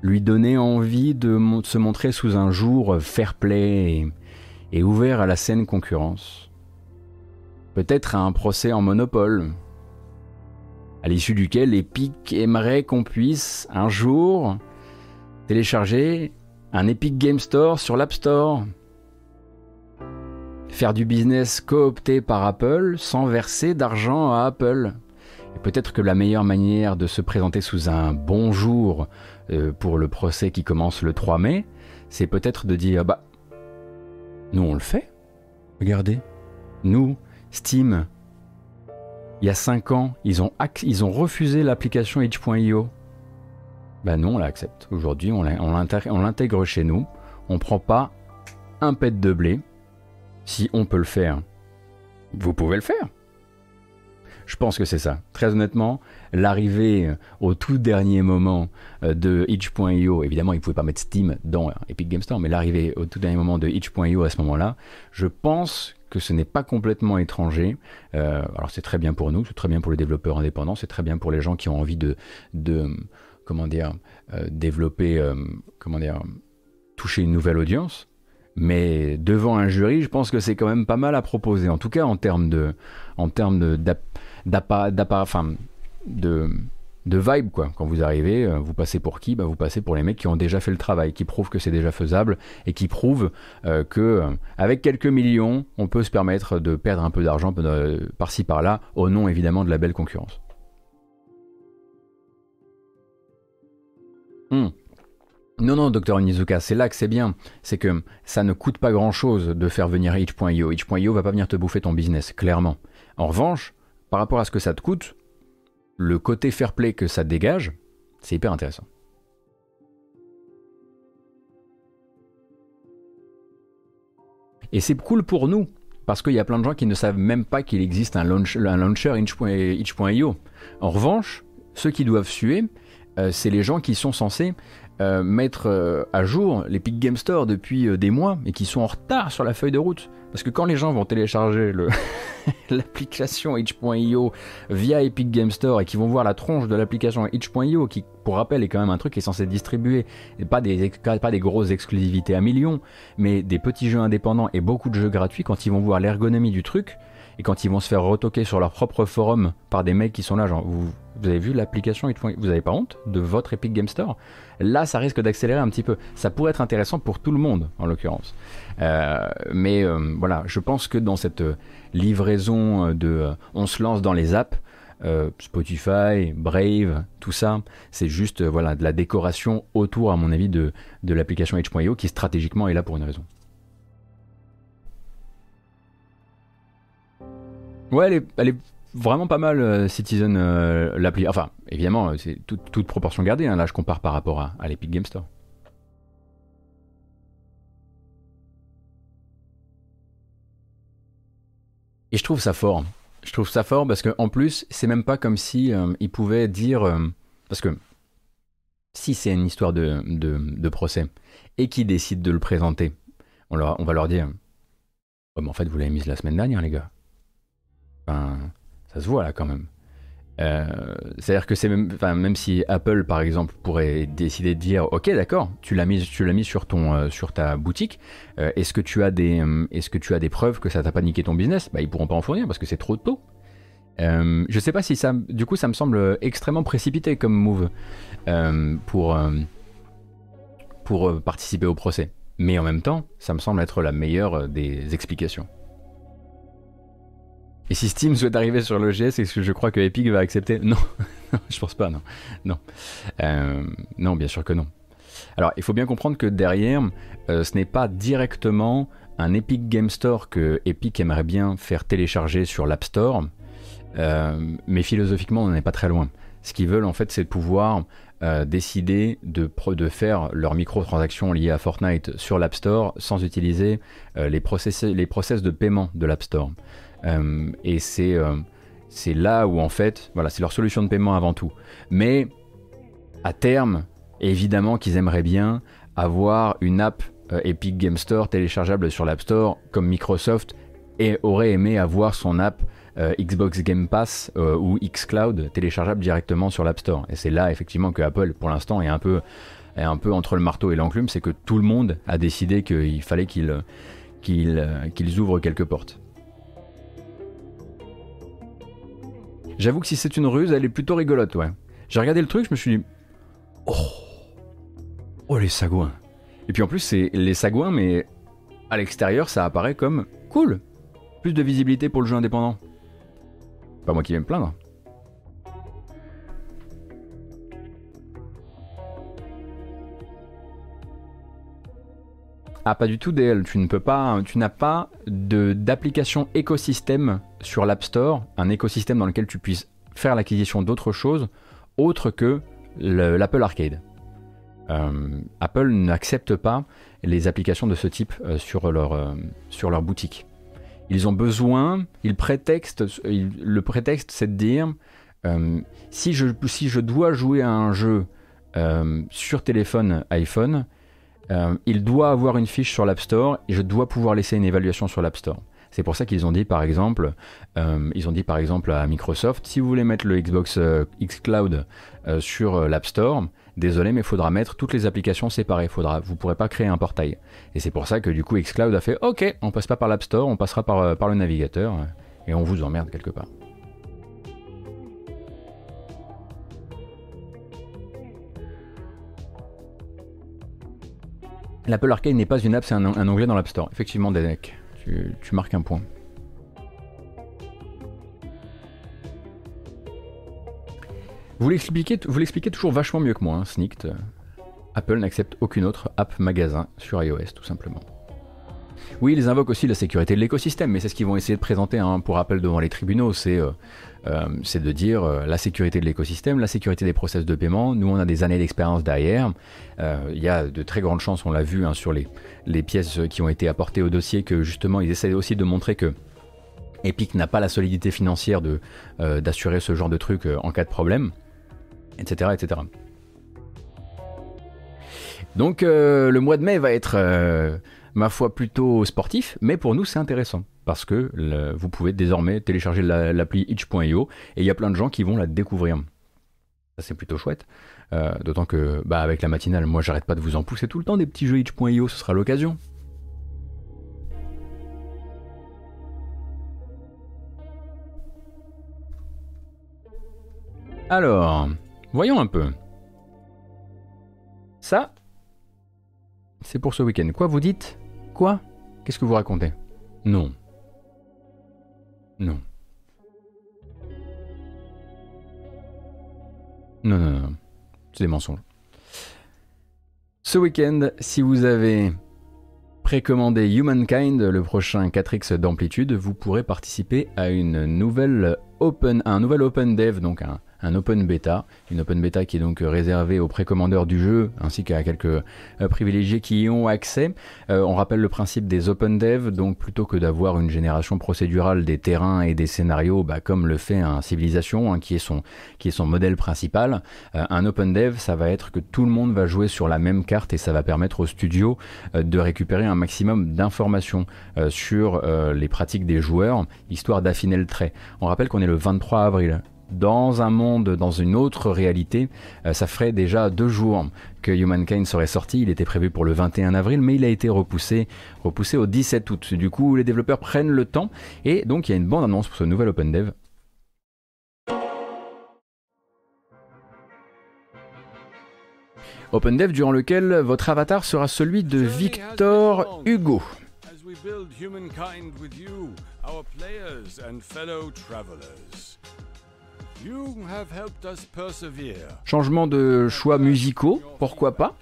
lui donner envie de se montrer sous un jour fair play et ouvert à la saine concurrence? Peut-être à un procès en monopole, à l'issue duquel Epic aimerait qu'on puisse un jour télécharger un Epic Game Store sur l'App Store. Faire du business coopté par Apple sans verser d'argent à Apple. Et peut-être que la meilleure manière de se présenter sous un bon jour euh, pour le procès qui commence le 3 mai, c'est peut-être de dire bah nous on le fait. Regardez, nous Steam, il y a 5 ans, ils ont, ils refusé l'application itch.io. Ben non, on l'accepte. Aujourd'hui, on l'intègre chez nous. On prend pas un pet de blé. Si on peut le faire, vous pouvez le faire. Je pense que c'est ça. Très honnêtement, l'arrivée euh, au tout dernier moment euh, de itch.io, évidemment, il ne pouvait pas mettre Steam dans Epic Game Store, mais l'arrivée au tout dernier moment de itch.io à ce moment-là, je pense que ce n'est pas complètement étranger. Euh, alors c'est très bien pour nous, c'est très bien pour les développeurs indépendants, c'est très bien pour les gens qui ont envie de, de comment dire, euh, développer, euh, comment dire, toucher une nouvelle audience. Mais devant un jury, je pense que c'est quand même pas mal à proposer. En tout cas, en termes de, en termes de, enfin, de de vibe quoi. Quand vous arrivez, euh, vous passez pour qui? Bah, Vous passez pour les mecs qui ont déjà fait le travail, qui prouvent que c'est déjà faisable et qui prouvent euh, que euh, avec quelques millions, on peut se permettre de perdre un peu d'argent par-ci par-là, au nom évidemment de la belle concurrence. Hmm. Non, non, docteur Onizuka, c'est là que c'est bien. C'est que ça ne coûte pas grand-chose de faire venir itch.io. Itch.io va pas venir te bouffer ton business, clairement. En revanche, par rapport à ce que ça te coûte, le côté fair play que ça dégage, c'est hyper intéressant. Et c'est cool pour nous, parce qu'il y a plein de gens qui ne savent même pas qu'il existe un, launcher itch.io. En revanche, ceux qui doivent suer, euh, c'est les gens qui sont censés euh, mettre euh, à jour l'Epic Game Store depuis des mois et qui sont en retard sur la feuille de route. Parce que quand les gens vont télécharger l'application itch.io via Epic Game Store et qui vont voir la tronche de l'application itch.io, qui pour rappel est quand même un truc qui est censé distribuer, et pas des, pas des grosses exclusivités à millions, mais des petits jeux indépendants et beaucoup de jeux gratuits, quand ils vont voir l'ergonomie du truc, et quand ils vont se faire retoquer sur leur propre forum par des mecs qui sont là, genre, vous, avez vu l'application Vous avez pas honte de votre Epic Game Store? Là, ça risque d'accélérer un petit peu. Ça pourrait être intéressant pour tout le monde, en l'occurrence. Euh, mais euh, voilà, je pense que dans cette livraison de on se lance dans les apps, euh, Spotify, Brave, tout ça, c'est juste voilà de la décoration autour, à mon avis, de, de l'application H.io qui stratégiquement est là pour une raison. Ouais, elle est, vraiment pas mal, euh, Citizen, euh, l'appli. Enfin, évidemment, c'est toute proportion gardée. Hein. Là, je compare par rapport à, l'Epic Game Store. Et je trouve ça fort. Je trouve ça fort parce qu'en plus, c'est même pas comme si euh, il pouvait dire. parce que si c'est une histoire de, de, procès et qu'ils décident de le présenter, on, on va leur dire en fait, vous l'avez mise la semaine dernière, les gars ça se voit là quand même. Euh, c'est-à-dire que c'est même, même si Apple par exemple pourrait décider de dire, ok d'accord, tu l'as mis, tu l'as mis sur ton, euh, sur ta boutique, euh, est-ce que tu as des, est-ce que tu as des preuves que ça t'a pas niqué ton business? Bah ils pourront pas en fournir parce que c'est trop tôt. je sais pas si ça, du coup ça me semble extrêmement précipité comme move pour, pour participer au procès. Mais en même temps, ça me semble être la meilleure des explications. Et si Steam souhaite arriver sur l'OGS, est-ce que je crois que Epic va accepter? Non, je pense pas, non. Non. Euh, non, bien sûr que non. Alors, il faut bien comprendre que derrière, euh, ce n'est pas directement un Epic Game Store que Epic aimerait bien faire télécharger sur l'App Store, euh, mais philosophiquement, on n'en est pas très loin. Ce qu'ils veulent, en fait, c'est de pouvoir décider de, de faire leurs microtransactions liées à Fortnite sur l'App Store sans utiliser les, process, les process de paiement de l'App Store. Euh, et c'est euh, c'est là où en fait, voilà, c'est leur solution de paiement avant tout. Mais à terme, évidemment qu'ils aimeraient bien avoir une app euh, Epic Game Store téléchargeable sur l'App Store comme Microsoft et aurait aimé avoir son app Xbox Game Pass ou xCloud téléchargeable directement sur l'App Store. Et c'est là effectivement que Apple pour l'instant est un peu est un peu entre le marteau et l'enclume, c'est que tout le monde a décidé qu'il fallait qu'ils qu'ils ouvrent quelques portes. J'avoue que si c'est une ruse, elle est plutôt rigolote, ouais. J'ai regardé le truc, je me suis dit. Oh Oh les sagouins Et puis en plus, c'est les sagouins, mais à l'extérieur, ça apparaît comme cool Plus de visibilité pour le jeu indépendant. Pas moi qui vais me plaindre. Ah, pas du tout, DL. Tu ne peux pas, tu n'as pas d'application écosystème sur l'App Store, un écosystème dans lequel tu puisses faire l'acquisition d'autres choses autre que l'Apple Arcade. Euh, Apple n'accepte pas les applications de ce type euh, sur, leur, euh, sur leur boutique. Ils ont besoin, ils prétextent, le prétexte c'est de dire si, je, si je dois jouer à un jeu sur téléphone iPhone, il doit avoir une fiche sur l'App Store et je dois pouvoir laisser une évaluation sur l'App Store. C'est pour ça qu'ils ont dit par exemple, euh, ils ont dit par exemple à Microsoft, si vous voulez mettre le Xbox euh, X Cloud sur l'App Store, désolé mais il faudra mettre toutes les applications séparées. Faudra, vous pourrez pas créer un portail. Et c'est pour ça que du coup Xcloud a fait, ok, on passe pas par l'App Store, on passera par, le navigateur et on vous emmerde quelque part. L'Apple Arcade n'est pas une app, c'est un, onglet dans l'App Store. Effectivement, Dedek, tu, marques un point. Vous l'expliquez, toujours vachement mieux que moi, hein, Snicked. Apple n'accepte aucune autre app magasin sur iOS, tout simplement. Oui, ils invoquent aussi la sécurité de l'écosystème, mais c'est ce qu'ils vont essayer de présenter hein, pour Apple devant les tribunaux. C'est euh, euh, de dire euh, la sécurité de l'écosystème, la sécurité des process de paiement. Nous, on a des années d'expérience derrière. Il y a de très grandes chances, on l'a vu hein, sur les, les pièces qui ont été apportées au dossier, que justement, ils essaient aussi de montrer que Epic n'a pas la solidité financière d'assurer ce genre de truc en cas de problème, etc. etc. Donc le mois de mai va être, ma foi, plutôt sportif, mais pour nous c'est intéressant parce que vous pouvez désormais télécharger l'appli itch.io et il y a plein de gens qui vont la découvrir. Ça c'est plutôt chouette. Euh, d'autant que bah, avec la matinale, moi j'arrête pas de vous en pousser tout le temps des petits jeux itch.io, ce sera l'occasion. Alors, voyons un peu. Ça, c'est pour ce week-end. Quoi vous dites? Quoi? Qu'est-ce que vous racontez? Non. Non. Non, non, non. C'est des mensonges. Ce week-end, si vous avez précommandé Humankind, le prochain 4X d'amplitude, vous pourrez participer à une nouvelle open, un nouvel open dev, donc un, un open beta, une open beta qui est donc réservée aux précommandeurs du jeu ainsi qu'à quelques euh, privilégiés qui y ont accès. Euh, on rappelle le principe des open dev, donc plutôt que d'avoir une génération procédurale des terrains et des scénarios, bah, comme le fait un Civilisation, hein, qui, est son, qui est son modèle principal, euh, un open dev, ça va être que tout le monde va jouer sur la même carte et ça va permettre au studio de récupérer un maximum d'informations sur les pratiques des joueurs, histoire d'affiner le trait. On rappelle qu'on est le 23 avril dans un monde, dans une autre réalité, euh, ça ferait déjà deux jours que Humankind serait sorti. Il était prévu pour le 21 avril, mais il a été repoussé, repoussé au 17 août. Du coup, les développeurs prennent le temps et donc il y a une bande annonce pour ce nouvel Open Dev. Open Dev durant lequel votre avatar sera celui de Victor Hugo. Changement de choix musicaux, pourquoi pas?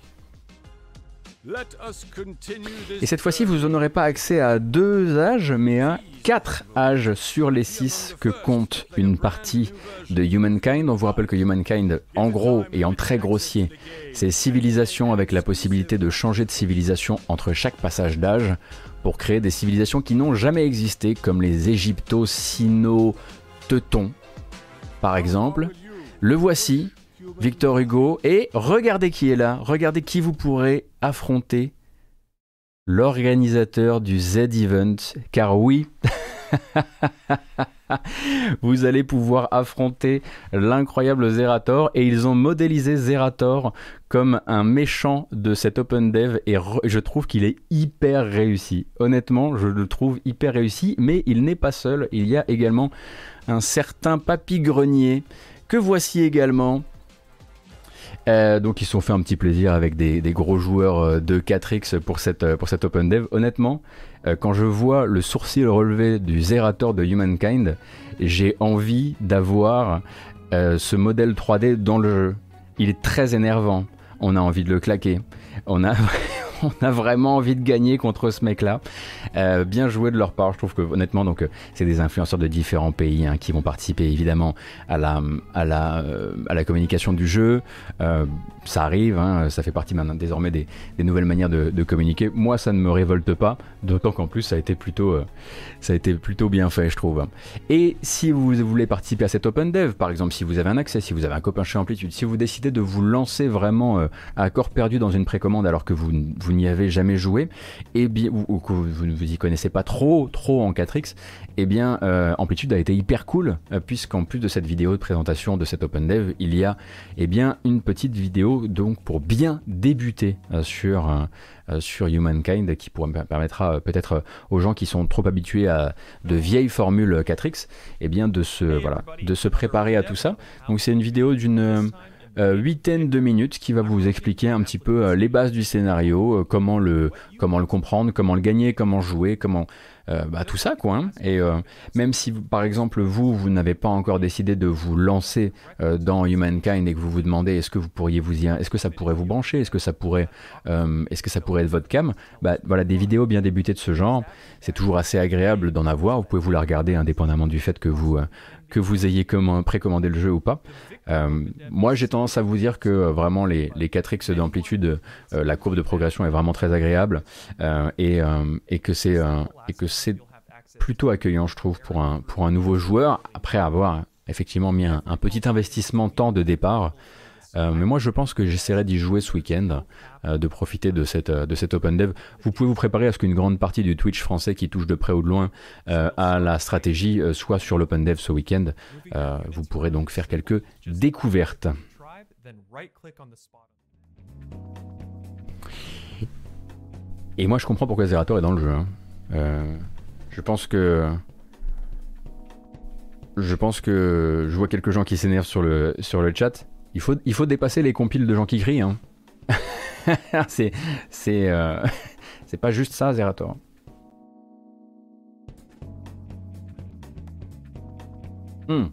Et cette fois-ci, vous n'aurez pas accès à deux âges, mais à quatre âges sur les six que compte une partie de Humankind. On vous rappelle que Humankind, en gros et en très grossier, c'est civilisation avec la possibilité de changer de civilisation entre chaque passage d'âge pour créer des civilisations qui n'ont jamais existé, comme les Égypto-Sino-Teutons, par exemple. Le voici, Victor Hugo. Et regardez qui est là, regardez qui vous pourrez affronter. L'organisateur du Z-Event. Car oui, vous allez pouvoir affronter l'incroyable Zerator et ils ont modélisé Zerator comme un méchant de cet Open Dev et je trouve qu'il est hyper réussi. Honnêtement, je le trouve hyper réussi, mais il n'est pas seul. Il y a également un certain Papy Grenier que voici également euh, donc ils se sont fait un petit plaisir avec des, gros joueurs euh, de 4X pour cette, euh, pour cette Open Dev. Honnêtement, quand je vois le sourcil relevé du Zerator de Humankind, j'ai envie d'avoir ce modèle 3D dans le jeu. Il est très énervant. On a envie de le claquer. On a on a vraiment envie de gagner contre ce mec-là. Euh, bien joué de leur part, je trouve que honnêtement, donc euh, c'est des influenceurs de différents pays hein, qui vont participer évidemment à la, à la, euh, à la communication du jeu. ça arrive, hein, ça fait partie maintenant désormais des, nouvelles manières de, communiquer. Moi, ça ne me révolte pas, d'autant qu'en plus ça a été plutôt, ça a été plutôt bien fait, je trouve. Et si vous voulez participer à cet Open Dev, par exemple, si vous avez un accès, si vous avez un copain chez Amplitude, si vous décidez de vous lancer vraiment à corps perdu dans une précommande alors que vous, vous n'y avez jamais joué, et bien, ou, que vous ne vous y connaissez pas trop, trop en 4X, et eh bien, euh, Amplitude a été hyper cool, euh, puisqu'en plus de cette vidéo de présentation de cet Open Dev, il y a eh bien, une petite vidéo donc pour bien débuter euh, sur, sur Humankind, qui pourra, permettra peut-être aux gens qui sont trop habitués à de vieilles formules 4X, et eh bien, de se, voilà, de se préparer à tout ça. Donc c'est une vidéo d'une huitaine de minutes qui va vous expliquer un petit peu euh, les bases du scénario, euh, comment, le, comment le comprendre, comment le gagner, comment jouer, comment... Bah, tout ça quoi. Hein. Et même si par exemple vous, vous n'avez pas encore décidé de vous lancer dans Humankind et que vous vous demandez est-ce que vous pourriez vous y, est-ce que ça pourrait vous brancher, est-ce que ça pourrait, est-ce que ça pourrait être votre cam, bah voilà des vidéos bien débutées de ce genre, c'est toujours assez agréable d'en avoir. Vous pouvez vous la regarder indépendamment du fait que vous que vous ayez précommandé le jeu ou pas. Euh, moi, j'ai tendance à vous dire que euh, vraiment les, les 4x d'amplitude, euh, la courbe de progression est vraiment très agréable et, et, que c'est et que c'est plutôt accueillant, je trouve, pour un, pour un nouveau joueur après avoir effectivement mis un, un petit investissement temps de départ. Euh, mais moi, je pense que j'essaierai d'y jouer ce week-end, euh, de profiter de cette, de cette Open Dev. Vous pouvez vous préparer à ce qu'une grande partie du Twitch français qui touche de près ou de loin euh, à la stratégie soit sur l'Open Dev ce week-end. vous pourrez donc faire quelques découvertes. Et moi, je comprends pourquoi Zerator est dans le jeu. Hein. je pense que je pense que je vois quelques gens qui s'énervent sur le, sur le chat. Il faut, il faut dépasser les compiles de gens qui crient. Hein. c'est, euh, c'est pas juste ça, Zerator. Hmm.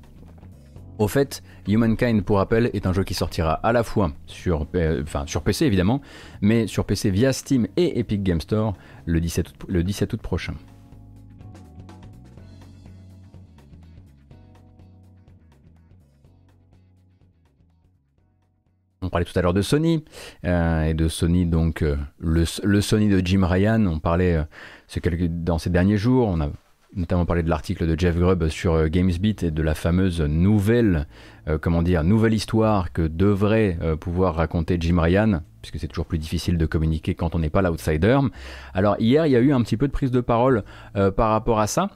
Au fait, Humankind, pour rappel, est un jeu qui sortira à la fois sur, sur PC évidemment, mais sur PC via Steam et Epic Game Store le 17 le 17 août prochain. On parlait tout à l'heure de Sony euh, et de Sony, donc euh, le, Sony de Jim Ryan. On parlait euh, dans ces derniers jours. On a notamment parlé de l'article de Jeff Grubb sur GamesBeat et de la fameuse nouvelle, comment dire, nouvelle histoire que devrait pouvoir raconter Jim Ryan, puisque c'est toujours plus difficile de communiquer quand on n'est pas l'outsider. Alors hier, il y a eu un petit peu de prise de parole par rapport à ça.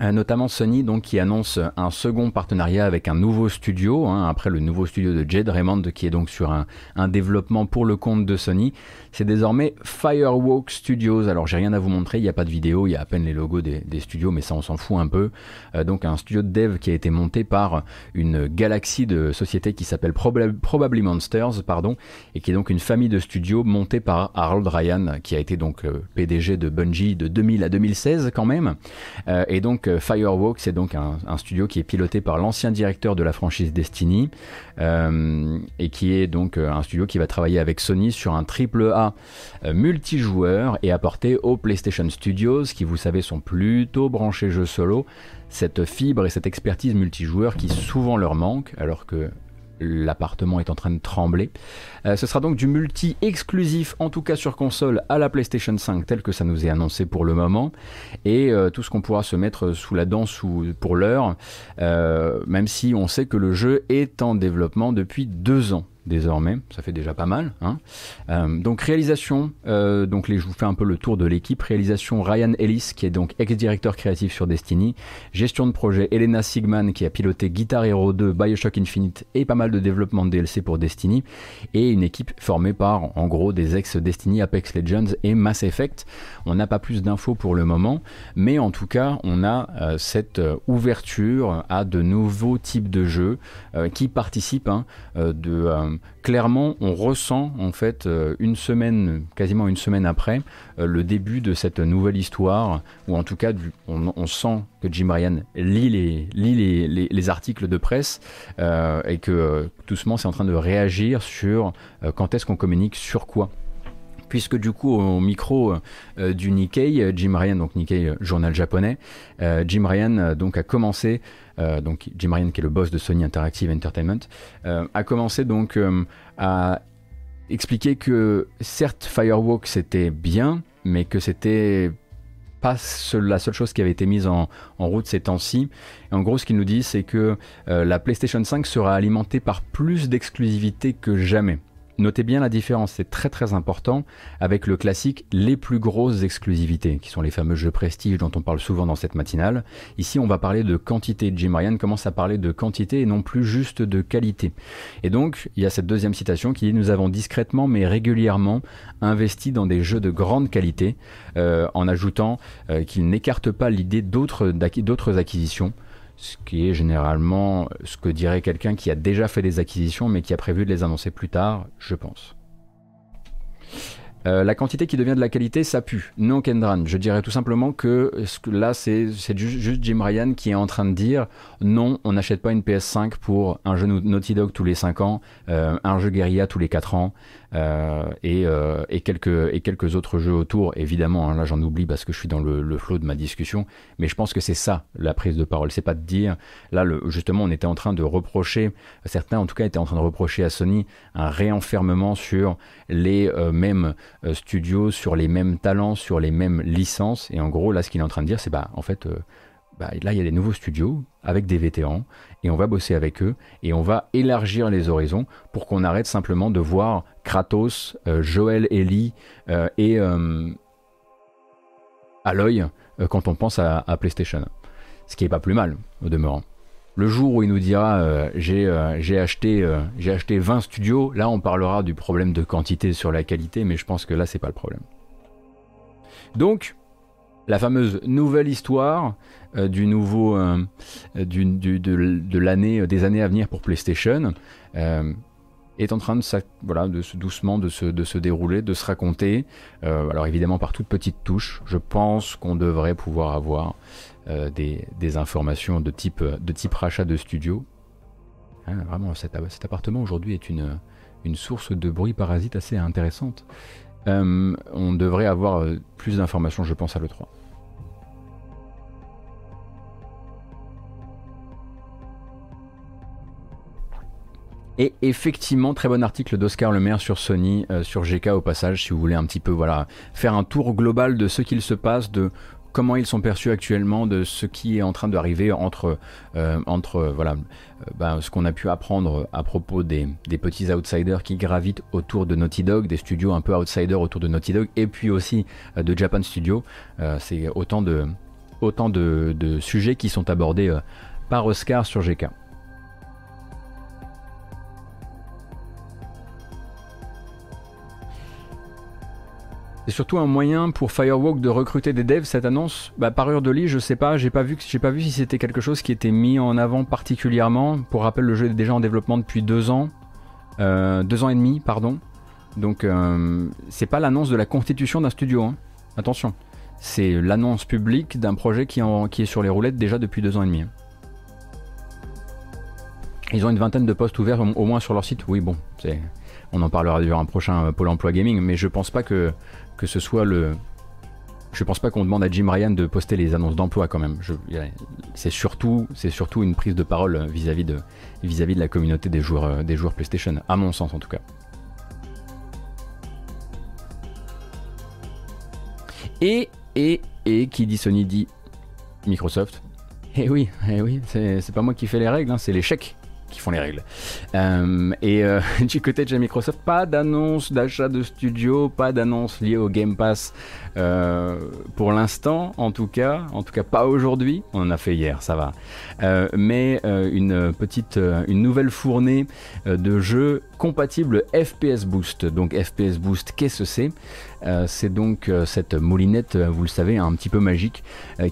Euh, notamment Sony donc qui annonce un second partenariat avec un nouveau studio hein, après le nouveau studio de Jade Raymond qui est donc sur un, un développement pour le compte de Sony. C'est désormais Firewalk Studios. Alors j'ai rien à vous montrer il n'y a pas de vidéo il y a à peine les logos des, des studios mais ça on s'en fout un peu. Euh, donc un studio de dev qui a été monté par une galaxie de sociétés qui s'appelle Probably Monsters pardon et qui est donc une famille de studios montée par Harold Ryan qui a été donc euh, PDG de Bungie de 2000 à 2016 quand même. Euh, et donc Firewalk, c'est donc un, studio qui est piloté par l'ancien directeur de la franchise Destiny euh, et qui est donc euh, un studio qui va travailler avec Sony sur un triple A euh, multijoueur et apporter aux PlayStation Studios, qui vous savez sont plutôt branchés jeux solo, cette fibre et cette expertise multijoueur qui souvent leur manque, alors que l'appartement est en train de trembler. Euh, ce sera donc du multi exclusif, en tout cas sur console, à la PlayStation 5, tel que ça nous est annoncé pour le moment. Et euh, tout ce qu'on pourra se mettre sous la dent pour l'heure, euh, même si on sait que le jeu est en développement depuis deux ans désormais, ça fait déjà pas mal. Hein. Euh, donc réalisation, euh, donc les, je vous fais un peu le tour de l'équipe. Réalisation Ryan Ellis qui est donc ex-directeur créatif sur Destiny. Gestion de projet Elena Sigman qui a piloté Guitar Hero 2, Bioshock Infinite et pas mal de développement de DLC pour Destiny. Et une équipe formée par en gros des ex-Destiny, Apex Legends et Mass Effect. On n'a pas plus d'infos pour le moment, mais en tout cas on a euh, cette ouverture à de nouveaux types de jeux qui participent hein, de clairement, on ressent en fait euh, une semaine, quasiment une semaine après, euh, le début de cette nouvelle histoire, ou en tout cas, on, sent que Jim Ryan lit les, articles de presse euh, et que doucement c'est en train de réagir sur quand est-ce qu'on communique sur quoi puisque du coup au micro euh, du Nikkei, euh, Jim Ryan, donc Nikkei euh, journal japonais, Jim Ryan donc a commencé, donc Jim Ryan qui est le boss de Sony Interactive Entertainment, a commencé donc à expliquer que certes Firewalk c'était bien, mais que c'était pas la seule chose qui avait été mise en, en route ces temps-ci. En gros, ce qu'il nous dit, c'est que la PlayStation 5 sera alimentée par plus d'exclusivité que jamais. Notez bien la différence, c'est très très important avec le classique les plus grosses exclusivités, qui sont les fameux jeux prestige dont on parle souvent dans cette matinale. Ici, on va parler de quantité. Jim Ryan commence à parler de quantité et non plus juste de qualité. Et donc, il y a cette deuxième citation qui dit Nous avons discrètement mais régulièrement investi dans des jeux de grande qualité, euh, en ajoutant euh, qu'il n'écarte pas l'idée d'autres acquisitions ce qui est généralement ce que dirait quelqu'un qui a déjà fait des acquisitions mais qui a prévu de les annoncer plus tard, je pense. Euh, la quantité qui devient de la qualité, ça pue. Non, Kendran. Je dirais tout simplement que, là, c'est juste Jim Ryan qui est en train de dire non, on n'achète pas une PS5 pour un jeu Naughty Dog tous les 5 ans, euh, un jeu Guerilla tous les 4 ans, euh, et, quelques, et quelques autres jeux autour. Évidemment, hein, là, j'en oublie parce que je suis dans le, flot de ma discussion, mais je pense que c'est ça la prise de parole. C'est pas de dire, là, justement, on était en train de reprocher, certains en tout cas étaient en train de reprocher à Sony un réenfermement sur les mêmes euh, studios sur les mêmes talents, sur les mêmes licences. Et en gros, là, ce qu'il est en train de dire, c'est bah, en fait, euh, bah, là, il y a des nouveaux studios avec des vétérans et on va bosser avec eux et on va élargir les horizons pour qu'on arrête simplement de voir Kratos, euh, Joel Ellie et Aloy quand on pense à, PlayStation. Ce qui est pas plus mal, au demeurant. Le jour où il nous dira euh, euh, j'ai acheté, euh, acheté 20 studios, là on parlera du problème de quantité sur la qualité, mais je pense que là c'est pas le problème. Donc, la fameuse nouvelle histoire du nouveau, du, de, l'année, des années à venir pour PlayStation est en train de, de doucement de se, se dérouler, de se raconter. alors évidemment par toutes petites touches. Je pense qu'on devrait pouvoir avoir euh, des, informations de type, rachat de studio. Hein, vraiment, cet, appartement aujourd'hui est une, source de bruit parasite assez intéressante. Euh, on devrait avoir euh, plus d'informations, je pense, à l'E3. Et effectivement, très bon article d'Oscar Lemaire sur Sony, sur GK au passage, si vous voulez un petit peu voilà, faire un tour global de ce qu'il se passe, de comment ils sont perçus actuellement de ce qui est en train d'arriver entre, euh, entre euh, voilà, euh, ben, ce qu'on a pu apprendre à propos des, petits outsiders qui gravitent autour de Naughty Dog, des studios un peu outsiders autour de Naughty Dog, et puis aussi de Japan Studio. c'est autant de, autant de, sujets qui sont abordés par Oscar sur GK. C'est surtout un moyen pour Firewalk de recruter des devs cette annonce. Bah, par heure de lit, je sais pas, j'ai pas vu, pas vu si c'était quelque chose qui était mis en avant particulièrement. Pour rappel, le jeu est déjà en développement depuis deux ans, euh, deux ans et demi, pardon. Donc euh, c'est pas l'annonce de la constitution d'un studio. Hein. Attention, c'est l'annonce publique d'un projet qui, qui, est sur les roulettes déjà depuis deux ans et demi. Hein. Ils ont une vingtaine de postes ouverts au, moins sur leur site. Oui, bon, on en parlera durant un prochain euh, Pôle Emploi Gaming, mais je pense pas que que ce soit le. Je pense pas qu'on demande à Jim Ryan de poster les annonces d'emploi quand même. C'est surtout, surtout une prise de parole vis-à-vis de, vis-à-vis de la communauté des joueurs, des joueurs PlayStation, à mon sens en tout cas. Et, et, et, qui dit Sony dit Microsoft. Eh oui, eh oui, c'est pas moi qui fais les règles, hein, c'est chèques font les règles. Euh, et euh, du côté de Microsoft, pas d'annonce d'achat de studio, pas d'annonce liée au Game Pass euh, pour l'instant, en tout cas, en tout cas pas aujourd'hui. On en a fait hier, ça va. mais une petite, une nouvelle fournée de jeux compatibles FPS Boost. Donc FPS Boost, qu'est-ce que c'est? Euh, c'est donc euh, cette moulinette, euh, vous le savez, un petit peu magique,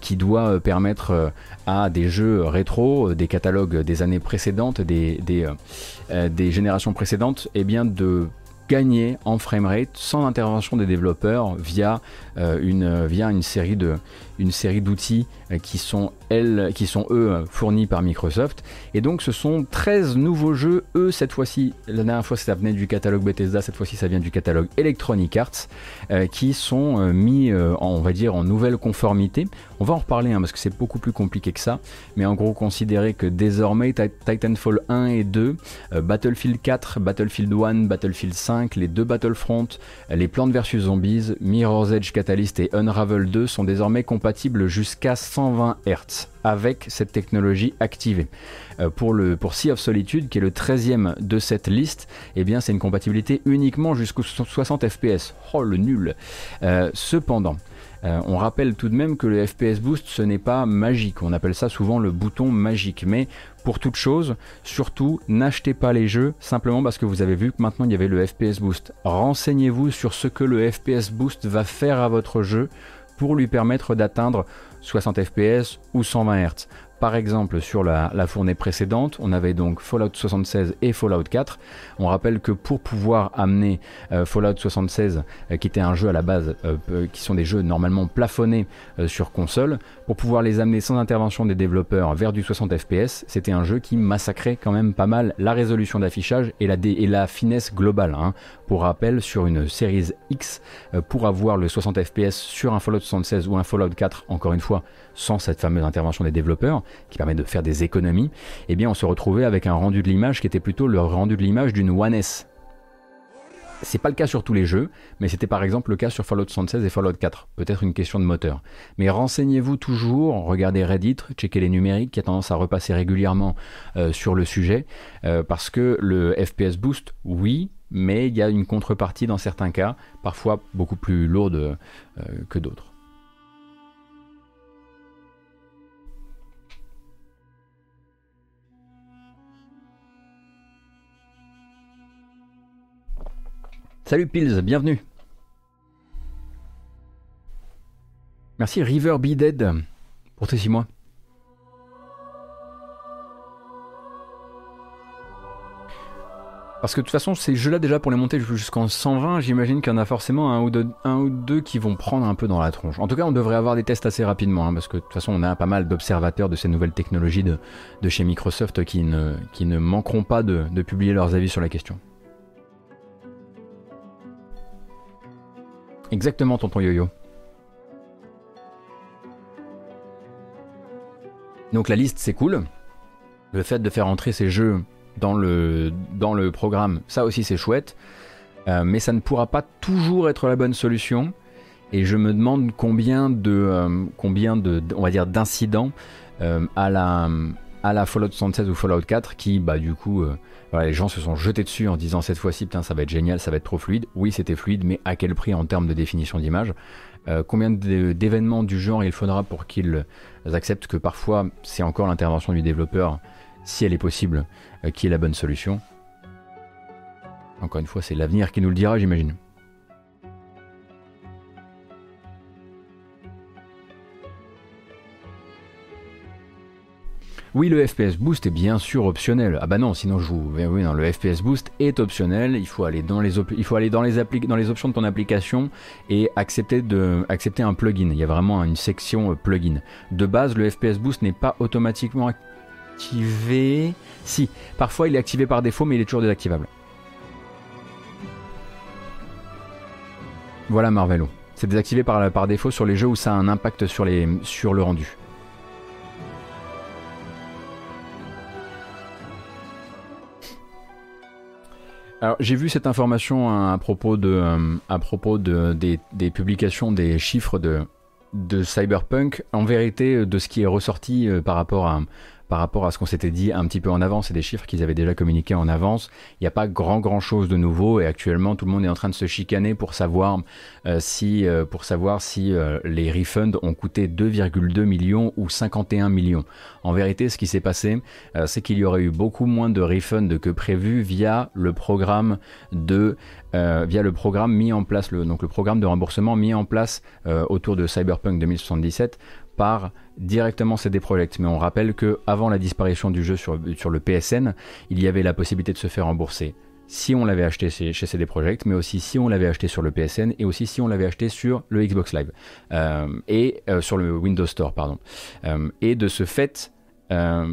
qui doit permettre à des jeux rétro, des catalogues des années précédentes, des, des, générations précédentes, et eh bien de gagner en framerate sans intervention des développeurs via, une, via une série de, une série d'outils euh, qui sont elles, qui sont eux fournis par Microsoft. Et donc ce sont 13 nouveaux jeux, eux cette fois-ci, la dernière fois ça venait du catalogue Bethesda, cette fois-ci ça vient du catalogue Electronic Arts, euh, qui sont euh, mis en, on va dire en nouvelle conformité. On va en reparler hein, parce que c'est beaucoup plus compliqué que ça, mais en gros considérez que désormais Titanfall 1 et 2, Battlefield 4, Battlefield 1, Battlefield 5, les deux Battlefront, les Plantes vs Zombies, Mirror's Edge Catalyst et Unravel 2 sont désormais compatibles jusqu'à 120 Hz avec cette technologie activée. Euh, pour, le, pour Sea of Solitude, qui est le 13e de cette liste, eh bien c'est une compatibilité uniquement jusqu'aux 60 fps. Oh le nul euh, Cependant, euh, on rappelle tout de même que le FPS Boost, ce n'est pas magique. On appelle ça souvent le bouton magique. Mais pour toute chose, surtout, n'achetez pas les jeux simplement parce que vous avez vu que maintenant il y avait le FPS Boost. Renseignez-vous sur ce que le FPS Boost va faire à votre jeu pour lui permettre d'atteindre 60 fps ou 120 Hz. Par exemple, sur la, fournée précédente, on avait donc Fallout 76 et Fallout 4. On rappelle que pour pouvoir amener euh, Fallout 76, euh, qui était un jeu à la base, euh, qui sont des jeux normalement plafonnés sur console, pour pouvoir les amener sans intervention des développeurs vers du 60 fps, c'était un jeu qui massacrait quand même pas mal la résolution d'affichage et la, et la finesse globale. Hein. Pour rappel, sur une Series X, pour avoir le 60 fps sur un Fallout 76 ou un Fallout 4, encore une fois, sans cette fameuse intervention des développeurs, qui permet de faire des économies, eh bien on se retrouvait avec un rendu de l'image qui était plutôt le rendu de l'image d'une One S. C'est pas le cas sur tous les jeux, mais c'était par exemple le cas sur Fallout 76 et Fallout 4. Peut-être une question de moteur. Mais renseignez-vous toujours, regardez Reddit, checkez les numériques qui a tendance à repasser régulièrement euh, sur le sujet, euh, parce que le FPS boost, oui, mais il y a une contrepartie dans certains cas, parfois beaucoup plus lourde euh, que d'autres. Salut Pills, bienvenue. Merci River Be Dead pour tes 6 mois. Parce que de toute façon, ces jeux-là, déjà pour les monter jusqu'en 120, j'imagine qu'il y en a forcément un ou, deux, un ou, deux, qui vont prendre un peu dans la tronche. En tout cas, on devrait avoir des tests assez rapidement, hein, parce que de toute façon, on a pas mal d'observateurs de ces nouvelles technologies de, chez Microsoft qui ne manqueront pas de publier leurs avis sur la question. Exactement, tonton yo-yo. Donc la liste, c'est cool. Le fait de faire entrer ces jeux dans le, dans le programme, ça aussi c'est chouette. Euh, mais ça ne pourra pas toujours être la bonne solution. Et je me demande combien de, euh, combien de, on va dire, d'incidents euh, à la, à la Fallout 76 ou Fallout 4 qui, bah du coup, euh, les gens se sont jetés dessus en disant cette fois-ci, putain, ça va être génial, ça va être trop fluide. Oui, c'était fluide, mais à quel prix en termes de définition d'image? Euh, Combien d'événements du genre il faudra pour qu'ils acceptent que parfois c'est encore l'intervention du développeur, si elle est possible, euh, qui est la bonne solution? Encore une fois, c'est l'avenir qui nous le dira, j'imagine. Oui, le FPS Boost est bien sûr optionnel. Ah bah non, sinon je vous... Oui, non, le FPS Boost est optionnel. Il faut aller dans les, options de ton application et accepter, un plugin. Il y a vraiment une section euh, plugin. De base, le FPS Boost n'est pas automatiquement activé. Si, parfois il est activé par défaut, mais il est toujours désactivable. Voilà Marvelo. C'est désactivé par, défaut sur les jeux où ça a un impact sur le rendu. Alors j'ai vu cette information à propos de, euh, à propos de, des, publications des chiffres de, de Cyberpunk. En vérité, de ce qui est ressorti euh, par rapport à, par rapport à ce qu'on s'était dit un petit peu en avance et des chiffres qu'ils avaient déjà communiqués en avance. Il n'y a pas grand grand chose de nouveau et actuellement tout le monde est en train de se chicaner pour savoir euh, si, euh, euh, les refunds ont coûté 2,2 millions ou 51 millions. En vérité, ce qui s'est passé, c'est qu'il y aurait eu beaucoup moins de refunds que prévu via le programme de via le programme mis en place, donc le programme de remboursement mis en place autour de Cyberpunk 2077 par directement CD Projekt. Mais on rappelle que avant la disparition du jeu sur, le PSN, il y avait la possibilité de se faire rembourser si on l'avait acheté chez CD Projekt, mais aussi si on l'avait acheté sur le PSN et aussi si on l'avait acheté sur le Xbox Live euh, et euh, sur le Windows Store, pardon. Euh, et de ce fait, les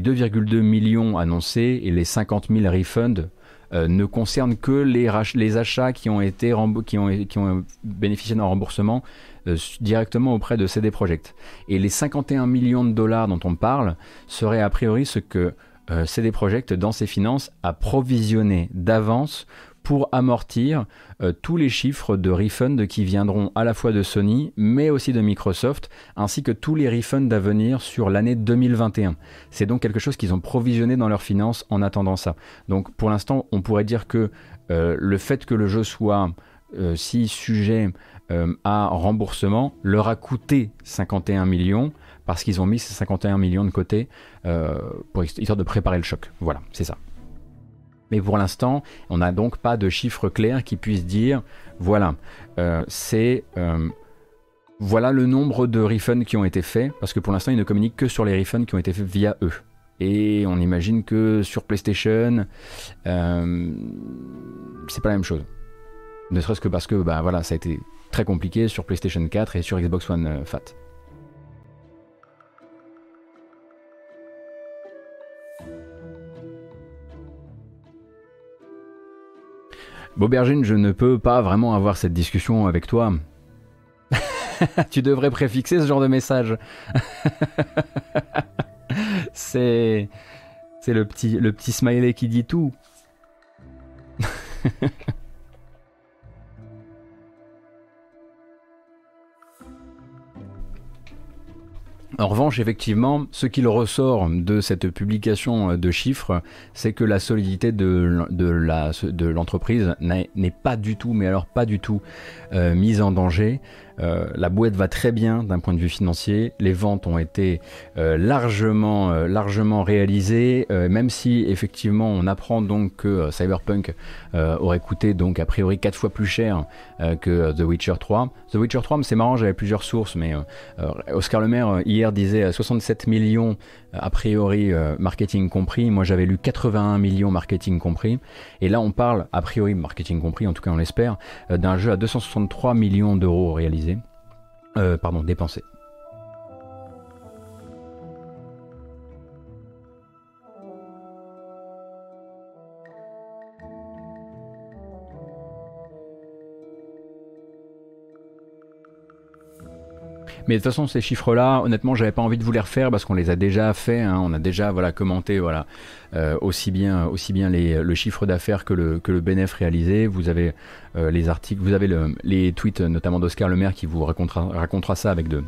2,2 millions annoncés et les 50 000 refunds ne concernent que les, achats qui ont été qui bénéficié d'un remboursement euh, directement auprès de CD Projekt. Et les 51 millions de dollars dont on parle seraient a priori ce que euh, CD Projekt, dans ses finances, a provisionné d'avance pour amortir euh, tous les chiffres de refund qui viendront à la fois de Sony, mais aussi de Microsoft, ainsi que tous les refunds à venir sur l'année 2021. C'est donc quelque chose qu'ils ont provisionné dans leurs finances en attendant ça. Donc pour l'instant, on pourrait dire que le fait que le jeu soit si sujet euh, à remboursement leur a coûté 51 millions parce qu'ils ont mis ces 51 millions de côté euh, pour histoire de préparer le choc. Voilà, c'est ça. Mais pour l'instant, on n'a donc pas de chiffres clairs qui puissent dire voilà, euh, c'est voilà le nombre de refunds qui ont été faits, parce que pour l'instant, ils ne communiquent que sur les refunds qui ont été faits via eux. Et on imagine que sur PlayStation, c'est pas la même chose. Ne serait-ce que parce que bah, voilà, ça a été très compliqué sur PlayStation 4 et sur Xbox One euh, Fat. Bobergine, je ne peux pas vraiment avoir cette discussion avec toi. tu devrais préfixer ce genre de message. c'est c'est le petit le petit smiley qui dit tout. En revanche, effectivement, ce qu'il ressort de cette publication de chiffres, c'est que la solidité de, l'entreprise n'est pas du tout, mais alors pas du tout, euh, mise en danger. Euh, la boîte va très bien d'un point de vue financier. Les ventes ont été euh, largement, euh, largement réalisées, même si effectivement on apprend donc que Cyberpunk aurait coûté donc a priori 4 fois plus cher que The Witcher 3. The Witcher 3, c'est marrant, j'avais plusieurs sources, mais Oscar Le Maire hier disait 67 millions a priori marketing compris. Moi j'avais lu 81 millions marketing compris. Et là on parle, a priori marketing compris, en tout cas on l'espère, d'un jeu à 263 millions d'euros réalisé. Euh, pardon, dépenser. Mais de toute façon, ces chiffres-là, honnêtement, j'avais pas envie de vous les refaire parce qu'on les a déjà fait. Hein. on a déjà voilà commenté voilà euh, aussi bien aussi bien le chiffre d'affaires que le que le bénéfice réalisé. Vous avez euh, les articles, vous avez le, les tweets notamment d'Oscar Le Maire qui vous racontera, ça avec de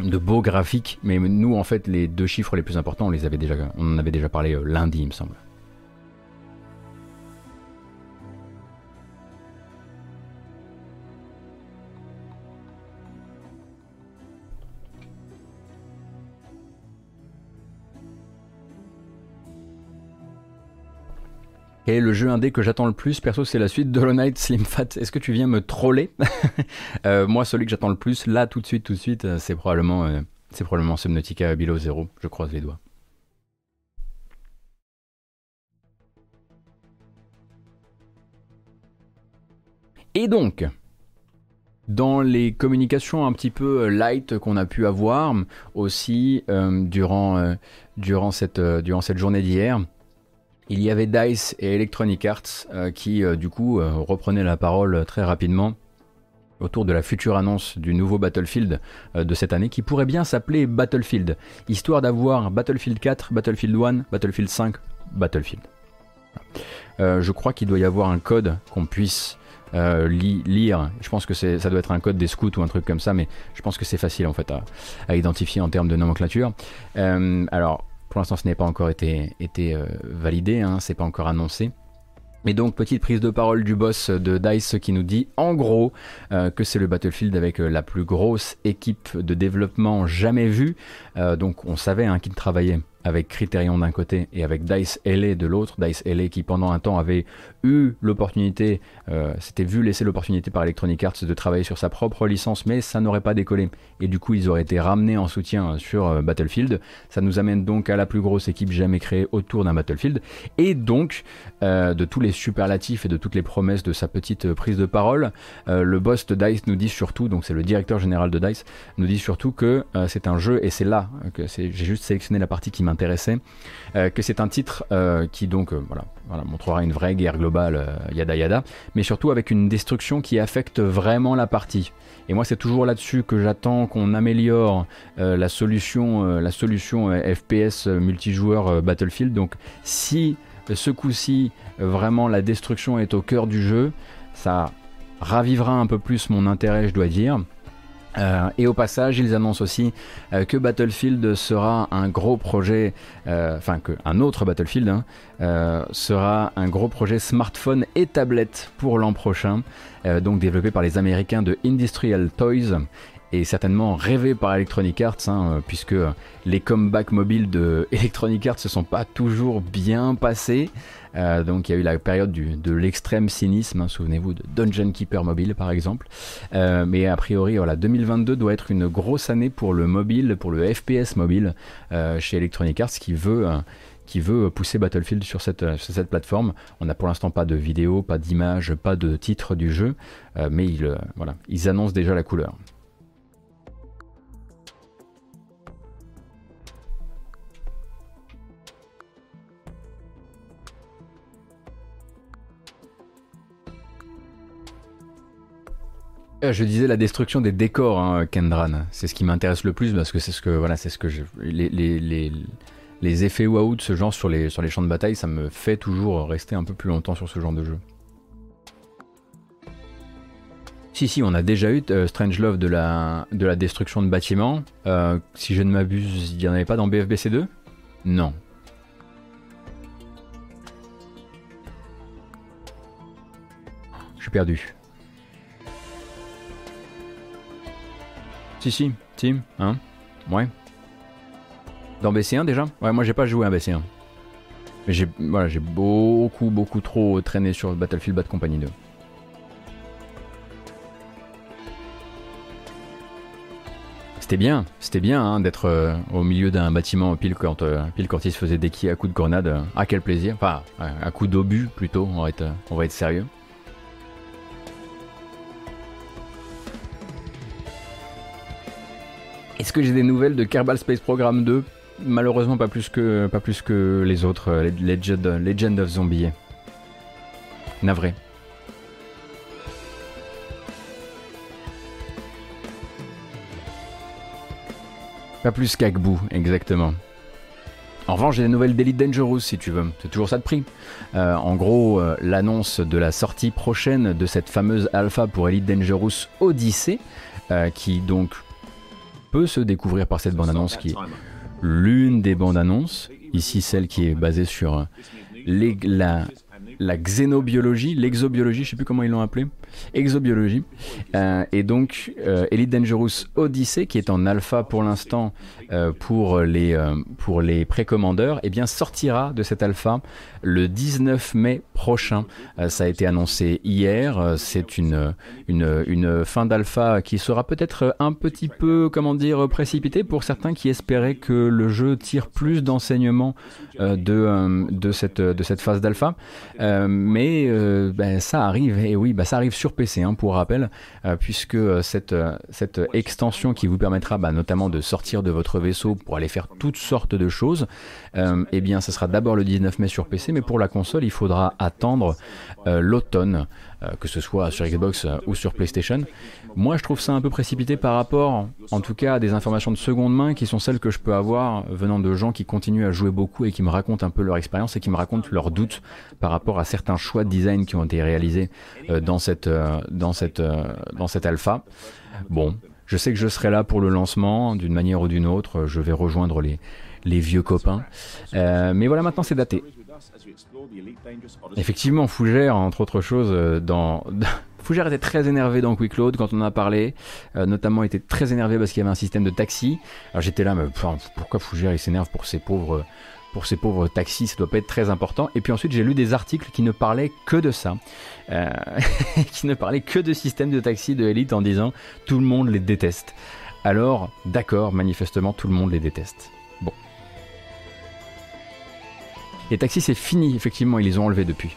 de beaux graphiques, mais nous en fait les deux chiffres les plus importants, on les avait déjà, on en avait déjà parlé lundi, il me semble. Et le jeu indé que j'attends le plus, perso, c'est la suite de Hollow Knight Slim Fat. Est-ce que tu viens me troller euh, Moi, celui que j'attends le plus, là, tout de suite, tout de suite, euh, c'est probablement, euh, c'est probablement Zero. Je croise les doigts. Et donc, dans les communications un petit peu light qu'on a pu avoir aussi durant, durant, cette, durant cette journée d'hier, il y avait DICE et Electronic Arts euh, qui, euh, du coup, euh, reprenaient la parole très rapidement autour de la future annonce du nouveau Battlefield de cette année qui pourrait bien s'appeler Battlefield, histoire d'avoir Battlefield 4, Battlefield 1, Battlefield 5, Battlefield. je crois qu'il doit y avoir un code qu'on puisse lire. Je pense que ça doit être un code des scouts ou un truc comme ça, mais je pense que c'est facile en fait à, à, identifier en termes de nomenclature. alors, pour l'instant, ce n'est pas encore été, euh, validé, hein, c'est pas encore annoncé. Mais donc, petite prise de parole du boss de DICE qui nous dit en gros euh, que c'est le Battlefield avec euh, la plus grosse équipe de développement jamais vue. donc, on savait hein, qu'il travaillait avec Criterion d'un côté et avec Dice LA de l'autre. Dice LA qui pendant un temps avait eu l'opportunité, euh, s'était vu laisser l'opportunité par Electronic Arts de travailler sur sa propre licence, mais ça n'aurait pas décollé. Et du coup, ils auraient été ramenés en soutien sur euh, Battlefield. Ça nous amène donc à la plus grosse équipe jamais créée autour d'un Battlefield. Et donc, euh, de tous les superlatifs et de toutes les promesses de sa petite prise de parole, le boss de Dice nous dit surtout, donc c'est le directeur général de Dice, nous dit surtout que c'est un jeu, et c'est là que j'ai juste sélectionné la partie qui m'intéressait, que c'est un titre qui donc voilà, voilà, montrera une vraie guerre globale, yada yada, mais surtout avec une destruction qui affecte vraiment la partie. Et moi, c'est toujours là-dessus que j'attends qu'on améliore la solution, la solution FPS multijoueur Battlefield. Donc, si ce coup-ci, vraiment la destruction est au cœur du jeu, ça ravivera un peu plus mon intérêt, je dois dire. Euh, et au passage, ils annoncent aussi euh, que Battlefield sera un gros projet, euh, enfin que un autre Battlefield hein, sera un gros projet smartphone et tablette pour l'an prochain, donc développé par les Américains de Industrial Toys et certainement rêvé par Electronic Arts, hein, puisque les comebacks mobiles de Electronic Arts se sont pas toujours bien passés. Euh, donc il y a eu la période de l'extrême cynisme, hein, souvenez-vous de Dungeon Keeper Mobile par exemple. Euh, mais a priori, voilà, 2022 doit être une grosse année pour le mobile, pour le FPS mobile euh, chez Electronic Arts qui veut qui veut pousser Battlefield sur cette, plateforme. On n'a pour l'instant pas de vidéo, pas d'image, pas de titre du jeu, mais voilà, ils annoncent déjà la couleur. Je disais la destruction des décors, hein, Kendran. C'est ce qui m'intéresse le plus parce que c'est ce que voilà, c'est ce que je, les, effets waouh de ce genre sur les, champs de bataille, ça me fait toujours rester un peu plus longtemps sur ce genre de jeu. Si si, on a déjà eu euh, Strange Love de la, de la destruction de bâtiments. Euh, si je ne m'abuse, il n'y en avait pas dans BFBC 2 Non. Je suis perdu. Si, si, si, hein? Ouais. Dans BC1 déjà? Ouais, moi j'ai pas joué à BC1. Mais j'ai voilà, beaucoup, beaucoup trop traîné sur Battlefield Bad Company 2. C'était bien, c'était bien hein, d'être euh, au milieu d'un bâtiment pile quand, euh, pile quand il se faisait déquiller à coups de grenade. ah quel plaisir, enfin à coups d'obus plutôt, on va être, on va être sérieux. Est-ce que j'ai des nouvelles de Kerbal Space Program 2 Malheureusement pas plus que, pas plus que les autres, euh, Legend, of Zombie. Navré. Pas plus qu'Agbou, exactement. En revanche, j'ai des nouvelles d'Elite Dangerous si tu veux. C'est toujours ça de prix. Euh, en gros, euh, l'annonce de la sortie prochaine de cette fameuse alpha pour Elite Dangerous Odyssey, qui donc peut se découvrir par cette bande-annonce qui est l'une des bandes annonces, ici celle qui est basée sur la, la xénobiologie, l'exobiologie, je sais plus comment ils l'ont appelé, exobiologie. Euh, et donc euh, Elite Dangerous Odyssey, qui est en alpha pour l'instant euh, pour les, pour les précommandeurs, eh bien sortira de cette alpha le 19 mai prochain. ça a été annoncé hier. C'est une, une, une fin d'alpha qui sera peut-être un petit peu, comment dire, précipitée pour certains qui espéraient que le jeu tire plus d'enseignements de, de, cette, de cette phase d'alpha. mais ben, ça arrive, et oui, ben, ça arrive sur PC, hein, pour rappel, euh, puisque euh, cette, euh, cette extension qui vous permettra bah, notamment de sortir de votre vaisseau pour aller faire toutes sortes de choses, eh bien, ce sera d'abord le 19 mai sur PC, mais pour la console, il faudra attendre l'automne, que ce soit sur Xbox ou sur PlayStation. Moi, je trouve ça un peu précipité par rapport, en tout cas, à des informations de seconde main qui sont celles que je peux avoir venant de gens qui continuent à jouer beaucoup et qui me racontent un peu leur expérience et qui me racontent leurs doutes par rapport à certains choix de design qui ont été réalisés euh, dans cette, euh, dans cette, euh, dans cette alpha. Bon, je sais que je serai là pour le lancement d'une manière ou d'une autre. Je vais rejoindre les, les vieux copains. mais voilà, maintenant c'est daté. Effectivement, Fougère, entre autres choses, dans, Fougère était très énervé dans Quick Load quand on en a parlé, euh, notamment était très énervé parce qu'il y avait un système de taxi. Alors j'étais là, mais pourquoi Fougère il s'énerve pour ces pauvres pour ces pauvres taxis, ça doit pas être très important. Et puis ensuite, j'ai lu des articles qui ne parlaient que de ça, euh, qui ne parlaient que de système de taxi de Elite en disant tout le monde les déteste. Alors, d'accord, manifestement, tout le monde les déteste. Bon. Les taxis, c'est fini, effectivement, ils les ont enlevés depuis.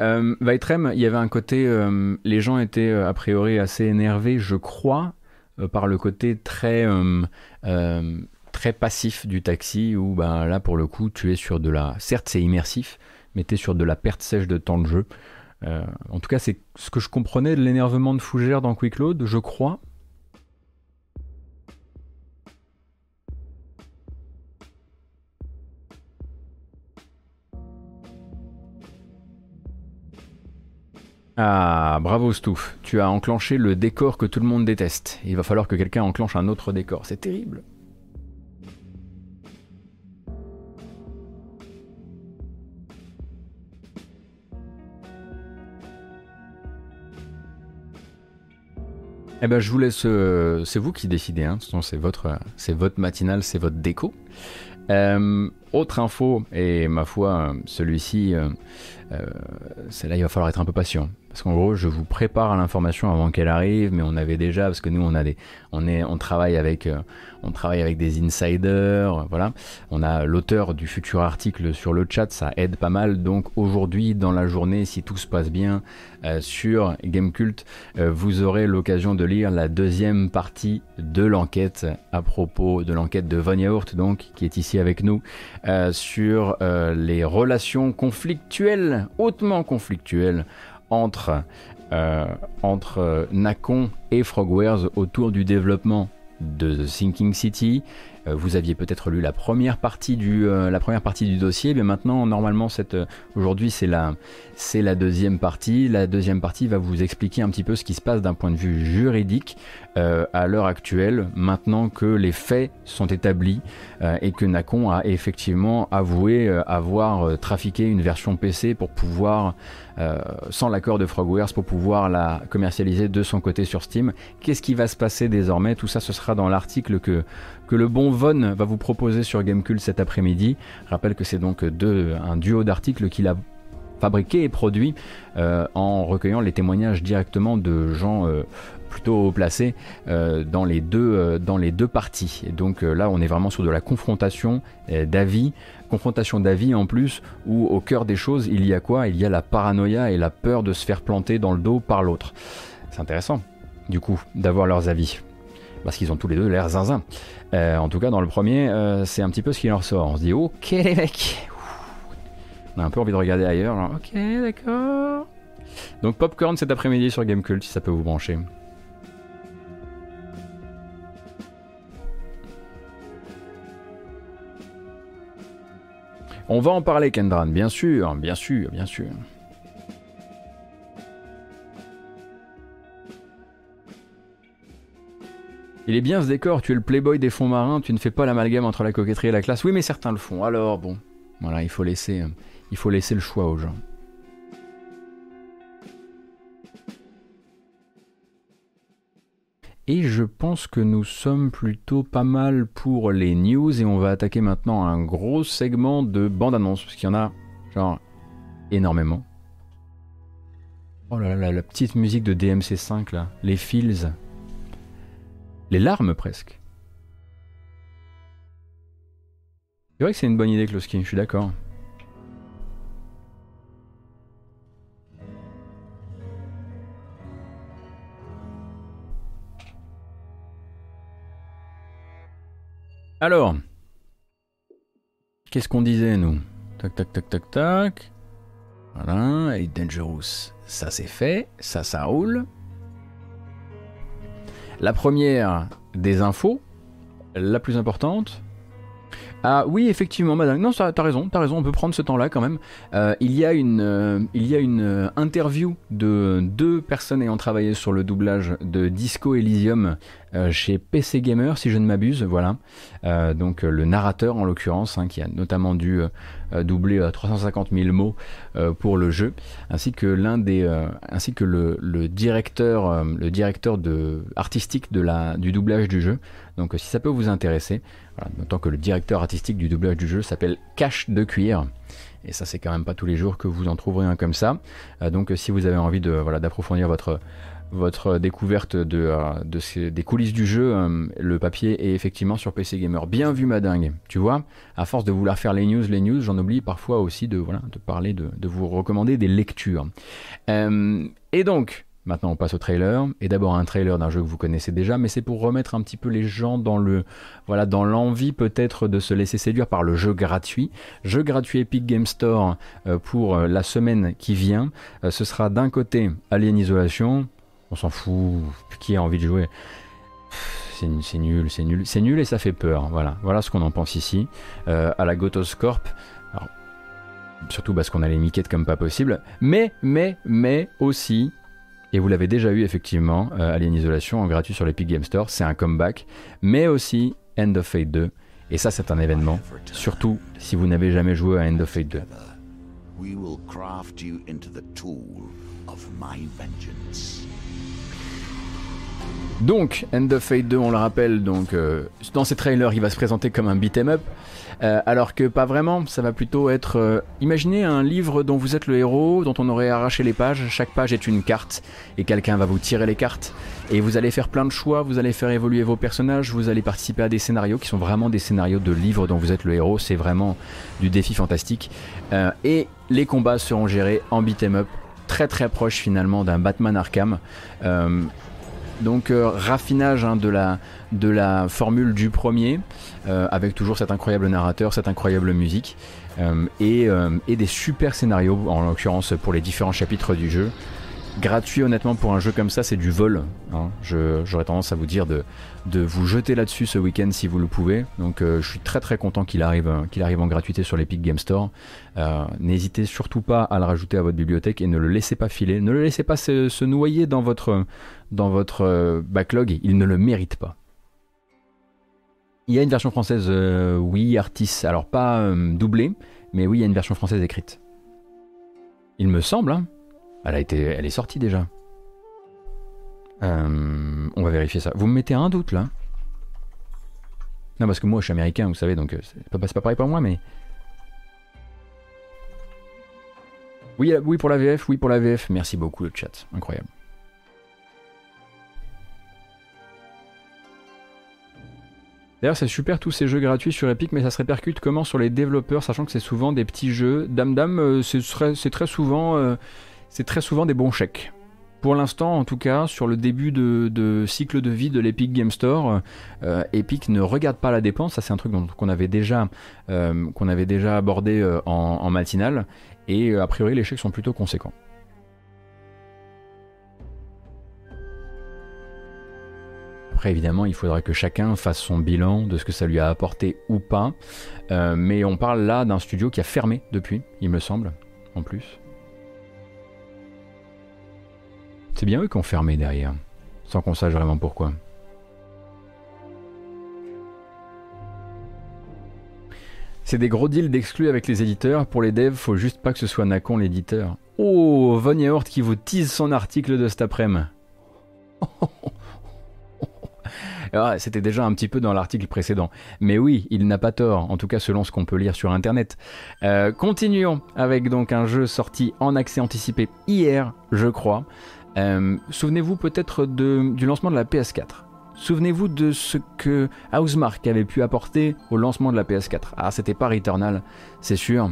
Euh, il y avait un côté, euh, les gens étaient euh, a priori assez énervés, je crois, euh, par le côté très très passif du taxi où ben là pour le coup tu es sur de la, certes c'est immersif, mais tu es sur de la perte sèche de temps de jeu. en tout cas c'est ce que je comprenais de l'énervement de Fougère dans Quick Load, je crois, Ah, bravo Stouff, tu as enclenché le décor que tout le monde déteste. Il va falloir que quelqu'un enclenche un autre décor, c'est terrible. Eh ben, je vous laisse. Euh, c'est vous qui décidez. Hein. C'est votre, c'est votre matinale, c'est votre déco. Euh, autre info, et ma foi, celui-ci, euh, là il va falloir être un peu patient. Parce qu'en gros, je vous prépare à l'information avant qu'elle arrive, mais on avait déjà, parce que nous, on des, on est, on travaille avec, euh, on travaille avec des insiders, voilà. On a l'auteur du futur article sur le chat, ça aide pas mal. Donc aujourd'hui, dans la journée, si tout se passe bien euh, sur Gamecult, euh, vous aurez l'occasion de lire la deuxième partie de l'enquête à propos de l'enquête de Von Yaourt, donc qui est ici avec nous, sur les relations conflictuelles, hautement conflictuelles entre, euh, entre Nacon et Frogwares autour du développement de The Sinking City. Euh, vous aviez peut-être lu la première partie du, euh, la première partie du dossier, mais maintenant, normalement, cette, aujourd'hui, c'est la, c'est la deuxième partie. La deuxième partie va vous expliquer un petit peu ce qui se passe d'un point de vue juridique à l'heure actuelle, maintenant que les faits sont établis et que Nacon a effectivement avoué avoir trafiqué une version PC pour pouvoir euh, sans l'accord de Frogwares pour pouvoir la commercialiser de son côté sur Steam. Qu'est-ce qui va se passer désormais? Tout ça, ce sera dans l'article que, le bon Von va vous proposer sur Gamecult cet après-midi. Rappelle que c'est donc un duo d'articles qu'il a fabriqué et produit euh, en recueillant les témoignages directement de gens euh, plutôt haut dans, les deux, dans les deux parties. Et donc là, on est vraiment sur de la confrontation d'avis confrontation d'avis en plus, où au cœur des choses, il y a quoi? Il y a la paranoïa et la peur de se faire planter dans le dos par l'autre. C'est intéressant, du coup, d'avoir leurs avis. Parce qu'ils ont tous les deux l'air zinzin. Euh, en tout cas, dans le premier, euh, c'est un petit peu ce qui leur sort. On se dit, ok les mecs On a un peu envie de regarder ailleurs. Ok, d'accord. Donc Popcorn cet après-midi sur Gamecult, si ça peut vous brancher. On va en parler, Kendran, bien sûr, bien sûr, bien sûr. Il est bien ce décor, tu es le playboy des fonds marins, tu ne fais pas l'amalgame entre la coquetterie et la classe. Oui, mais certains le font. Alors bon, voilà, il faut laisser, il faut laisser le choix aux gens. Et je pense que nous sommes plutôt pas mal pour les news et on va attaquer maintenant un gros segment de bande-annonce, parce qu'il y en a genre énormément. Oh là là, la petite musique de DMC5 là, les feels. Les larmes presque. C'est vrai que c'est une bonne idée, Kloski, je suis d'accord. Alors, qu'est-ce qu'on disait nous? Tac, tac, tac, tac, tac. Voilà, et Dangerous, ça c'est fait, ça, ça roule. La première des infos, la plus importante. Ah oui, effectivement, madame. Non, t'as raison, t'as raison, on peut prendre ce temps-là quand même. Euh, il y a une, euh, il y a une euh, interview de deux personnes ayant travaillé sur le doublage de Disco Elysium euh, chez PC Gamer, si je ne m'abuse, voilà. Euh, donc euh, le narrateur en l'occurrence, hein, qui a notamment dû doubler 350 000 mots pour le jeu, ainsi que l'un des, ainsi que le, le directeur, le directeur de, artistique de la, du doublage du jeu. Donc si ça peut vous intéresser, voilà, d'autant que le directeur artistique du doublage du jeu s'appelle Cache de cuir. Et ça, c'est quand même pas tous les jours que vous en trouverez un comme ça. donc, si vous avez envie de voilà d'approfondir votre votre découverte de, euh, des coulisses du jeu, euh, le papier est effectivement sur PC Gamer. Bien vu, madingue. Tu vois, à force de vouloir faire les news, les news, j'en oublie parfois aussi de, voilà, de parler, de, vous recommander des lectures. Euh, et donc, Maintenant, on passe au trailer. Et d'abord un trailer d'un jeu que vous connaissez déjà, mais c'est pour remettre un petit peu les gens dans le, voilà, dans l'envie peut-être de se laisser séduire par le jeu gratuit. Jeu gratuit Epic Game Store pour la semaine qui vient. ce sera d'un côté Alien Isolation, on s'en fout, qui a envie de jouer? C'est nul, c'est nul, c'est nul et ça fait peur. Voilà, voilà ce qu'on en pense ici. Euh, à la Gotos Corp, surtout parce qu'on a les miquettes comme pas possible. Mais, mais, mais aussi, et vous l'avez déjà eu effectivement, euh, Alien Isolation en gratuit sur l'Epic Game Store, c'est un comeback. Mais aussi End of Fate 2. Et ça, c'est un événement, surtout si vous n'avez jamais joué à End of Fate 2. We will craft you into the tool of my vengeance. Donc, End of Fate 2, on le rappelle, donc euh, dans ces trailers, il va se présenter comme un beat'em up. Euh, alors que pas vraiment, ça va plutôt être... Euh, imaginez un livre dont vous êtes le héros, dont on aurait arraché les pages, chaque page est une carte, et quelqu'un va vous tirer les cartes, et vous allez faire plein de choix, vous allez faire évoluer vos personnages, vous allez participer à des scénarios qui sont vraiment des scénarios de livres dont vous êtes le héros, c'est vraiment du défi fantastique. et les combats seront gérés en beat'em up, très très proche finalement d'un Batman Arkham. Donc euh, raffinage hein, de, la, formule du premier, euh, avec toujours cet incroyable narrateur, cette incroyable musique, euh, et, et, des super scénarios, en l'occurrence pour les différents chapitres du jeu. Gratuit honnêtement pour un jeu comme ça, c'est du vol. Hein. J'aurais tendance à vous dire de, de vous jeter là-dessus ce week-end si vous le pouvez. Donc je suis très très content qu'il arrive, qu'il arrive en gratuité sur l'Epic Game Store. N'hésitez surtout pas à le rajouter à votre bibliothèque et ne le laissez pas filer. Ne le laissez pas se noyer dans votre, dans votre euh, backlog, il ne le mérite pas. Il y a une version française, euh, oui, Artis, alors pas euh, doublée, mais oui, il y a une version française écrite. Il me semble, hein. elle, a été, elle est sortie déjà. on va vérifier ça. Vous me mettez un doute là Non, parce que moi je suis américain, vous savez, donc c'est pas, pas pareil pour moi, mais. Oui, oui pour la VF, oui pour la VF. Merci beaucoup le chat, incroyable. D'ailleurs, c'est super tous ces jeux gratuits sur Epic, mais ça se répercute comment sur les développeurs, sachant que c'est souvent des petits jeux. Dame Dame, euh, c'est très souvent, euh, très souvent des bons chèques. Pour l'instant, en tout cas, sur le début de, cycle de vie de l'Epic Game Store, euh, Epic ne regarde pas la dépense. Ça, c'est un truc qu'on avait déjà, abordé en matinale. Et a priori, les chèques sont plutôt conséquents. Après, évidemment, il faudra que chacun fasse son bilan de ce que ça lui a apporté ou pas. Euh, mais on parle là d'un studio qui a fermé depuis, il me semble, en plus. C'est bien eux qui ont fermé derrière, sans qu'on sache vraiment pourquoi. C'est des gros deals d'exclus avec les éditeurs. Pour les devs, faut juste pas que ce soit Nacon l'éditeur. Oh, Von qui vous tease son article de cet après-midi. C'était déjà un petit peu dans l'article précédent. Mais oui, il n'a pas tort, en tout cas selon ce qu'on peut lire sur Internet. Euh, continuons avec donc un jeu sorti en accès anticipé hier, je crois. Euh, souvenez-vous peut-être du lancement de la PS4. Souvenez-vous de ce que Housemark avait pu apporter au lancement de la PS4. Ah, c'était pas Returnal, c'est sûr.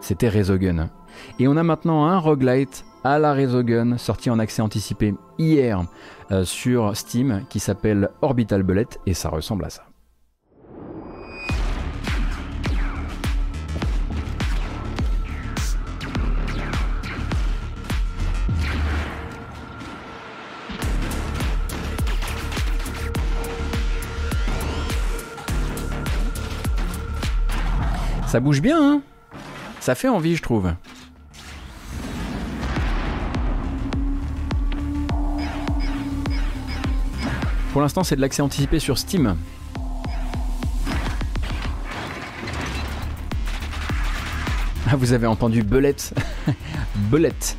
C'était Resogun. Et on a maintenant un roguelite à la Resogun sorti en accès anticipé hier euh, sur Steam qui s'appelle Orbital Bullet et ça ressemble à ça. Ça bouge bien, hein? Ça fait envie, je trouve. Pour l'instant, c'est de l'accès anticipé sur Steam. Ah, vous avez entendu Belette Belette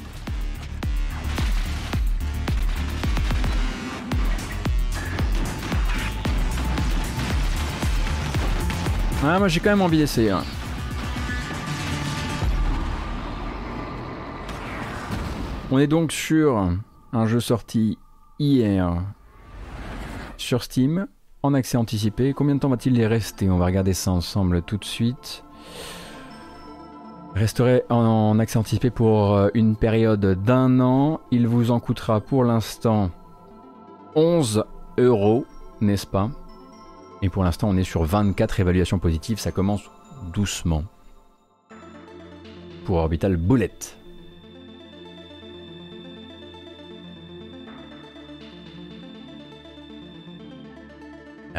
Ah, moi j'ai quand même envie d'essayer. Hein. On est donc sur un jeu sorti hier Steam en accès anticipé. Combien de temps va-t-il y rester? On va regarder ça ensemble tout de suite. Resterait en accès anticipé pour euh, une période d'un an. Il vous en coûtera pour l'instant 11 euros, n'est-ce pas? Et pour l'instant, on est sur 24 évaluations positives. Ça commence doucement. Pour Orbital Bullet.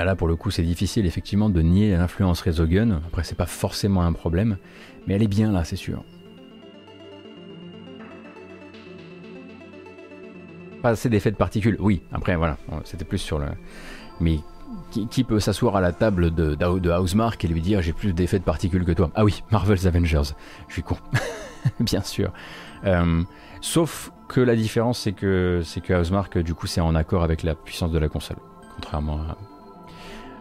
Ah, là, pour le coup, c'est difficile effectivement de nier l'influence Resogun. Après, c'est pas forcément un problème, mais elle est bien là, c'est sûr. Pas assez d'effets de particules, oui. Après, voilà, c'était plus sur le. Mais qui, peut s'asseoir à la table de, de, Housemark et lui dire j'ai plus d'effets de particules que toi? Ah oui, Marvel's Avengers. Je suis con. bien sûr. Euh, sauf que la différence, c'est que, c'est que Housemark, du coup, c'est en accord avec la puissance de la console. Contrairement à,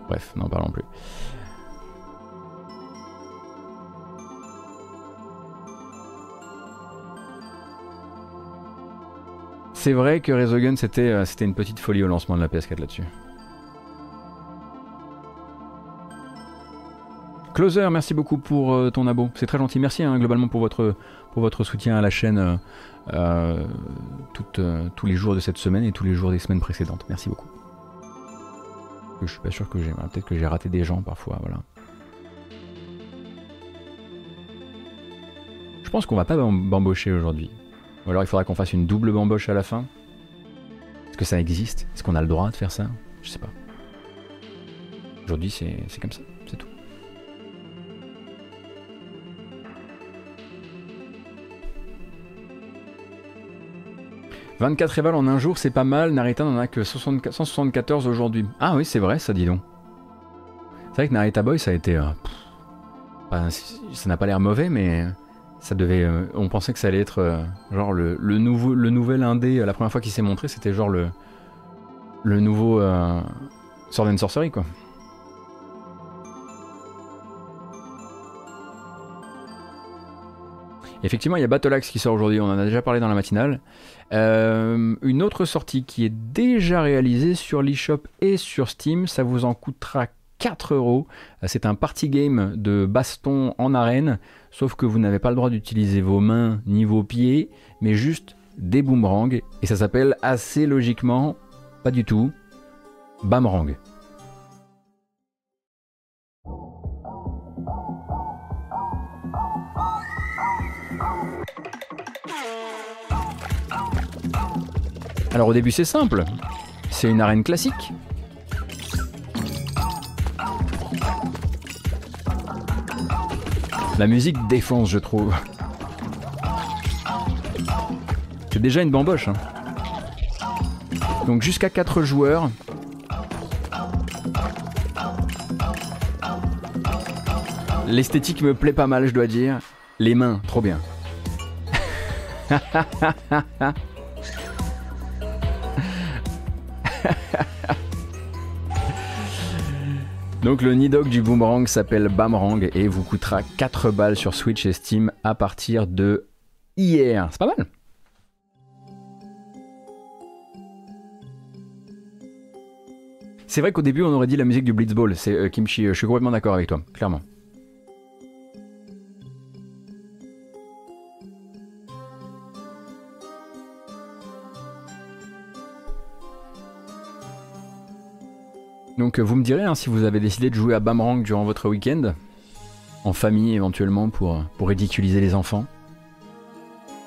Bref, n'en parlons plus. C'est vrai que Resogun c'était euh, c'était une petite folie au lancement de la PS4 là-dessus. Closer, merci beaucoup pour euh, ton abo. C'est très gentil. Merci hein, globalement pour votre, pour votre soutien à la chaîne euh, tous les jours de cette semaine et tous les jours des semaines précédentes. Merci beaucoup je suis pas sûr que j'ai. Peut-être que j'ai raté des gens parfois, voilà. Je pense qu'on va pas bambocher aujourd'hui. Ou alors il faudra qu'on fasse une double bamboche à la fin. Est-ce que ça existe? Est-ce qu'on a le droit de faire ça? Je sais pas. Aujourd'hui c'est comme ça, 24 évals en un jour, c'est pas mal. Narita n'en a que 174 aujourd'hui. Ah oui, c'est vrai, ça dit donc. C'est vrai que Narita Boy, ça a été. Euh, ça n'a pas l'air mauvais, mais ça devait. Euh, on pensait que ça allait être euh, genre le, nouveau, le nouvel indé. La première fois qu'il s'est montré, c'était genre le, le nouveau Sword and Sorcery, quoi. Effectivement, il y a Battle Axe qui sort aujourd'hui, on en a déjà parlé dans la matinale. Euh, une autre sortie qui est déjà réalisée sur l'eShop et sur Steam, ça vous en coûtera 4 euros. C'est un party game de baston en arène, sauf que vous n'avez pas le droit d'utiliser vos mains ni vos pieds, mais juste des boomerangs. Et ça s'appelle assez logiquement, pas du tout, Bamrang. Alors au début c'est simple. c'est une arène classique. La musique défonce, je trouve. C'est déjà une bamboche. Hein. Donc jusqu'à 4 joueurs. L'esthétique me plaît pas mal, je dois dire. Les mains, trop bien. Donc le Nidog du Boomerang s'appelle Bamrang et vous coûtera 4 balles sur Switch et Steam à partir de hier. C'est pas mal. C'est vrai qu'au début on aurait dit la musique du Blitzball, c'est euh, Kimchi, euh, je suis complètement d'accord avec toi, clairement. Donc euh, vous me direz hein, si vous avez décidé de jouer à Bamrang durant votre week-end, en famille éventuellement pour, pour ridiculiser les enfants.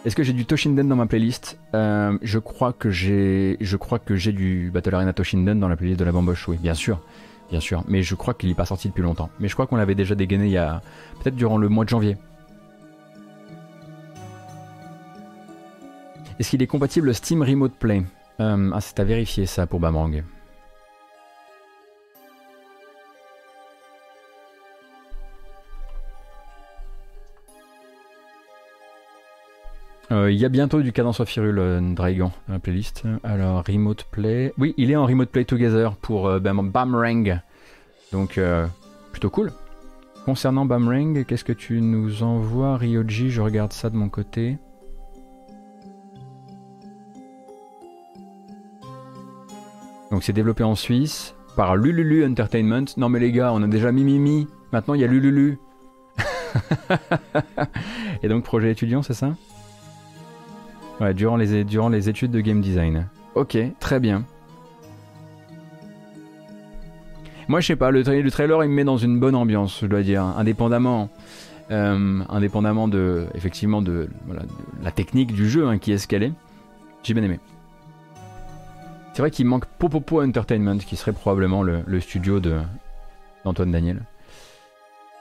Est-ce que j'ai du Toshinden dans ma playlist? Euh, Je crois que j'ai, du Battle Arena Toshinden dans la playlist de la bamboche. Oui, bien sûr, bien sûr. Mais je crois qu'il n'est pas sorti depuis longtemps. Mais je crois qu'on l'avait déjà dégainé il y a peut-être durant le mois de janvier. Est-ce qu'il est compatible Steam Remote Play? Euh, Ah, c'est à vérifier ça pour Bamrang. Euh, il y a bientôt du Cadence of Hyrule euh, Dragon dans la playlist. Alors, Remote Play. Oui, il est en Remote Play Together pour euh, Bamrang. Donc, plutôt cool. Concernant Bamrang, qu'est-ce que tu nous envoies, Ryoji? Je regarde ça de mon côté. Donc, c'est développé en Suisse par Lululu Entertainment. Non, mais les gars, on a déjà Mimimi. Maintenant, il y a Lululu. Et donc, projet étudiant, c'est ça? Ouais, durant les, durant les études de game design. Ok, très bien. Moi, je sais pas, le, le, trailer, il me met dans une bonne ambiance, je dois dire, indépendamment, euh, indépendamment de, effectivement, de, la technique du jeu, hein, qui est est. J'ai bien aimé. C'est vrai qu'il manque Popopo Entertainment, qui serait probablement le, le studio de d'Antoine Daniel.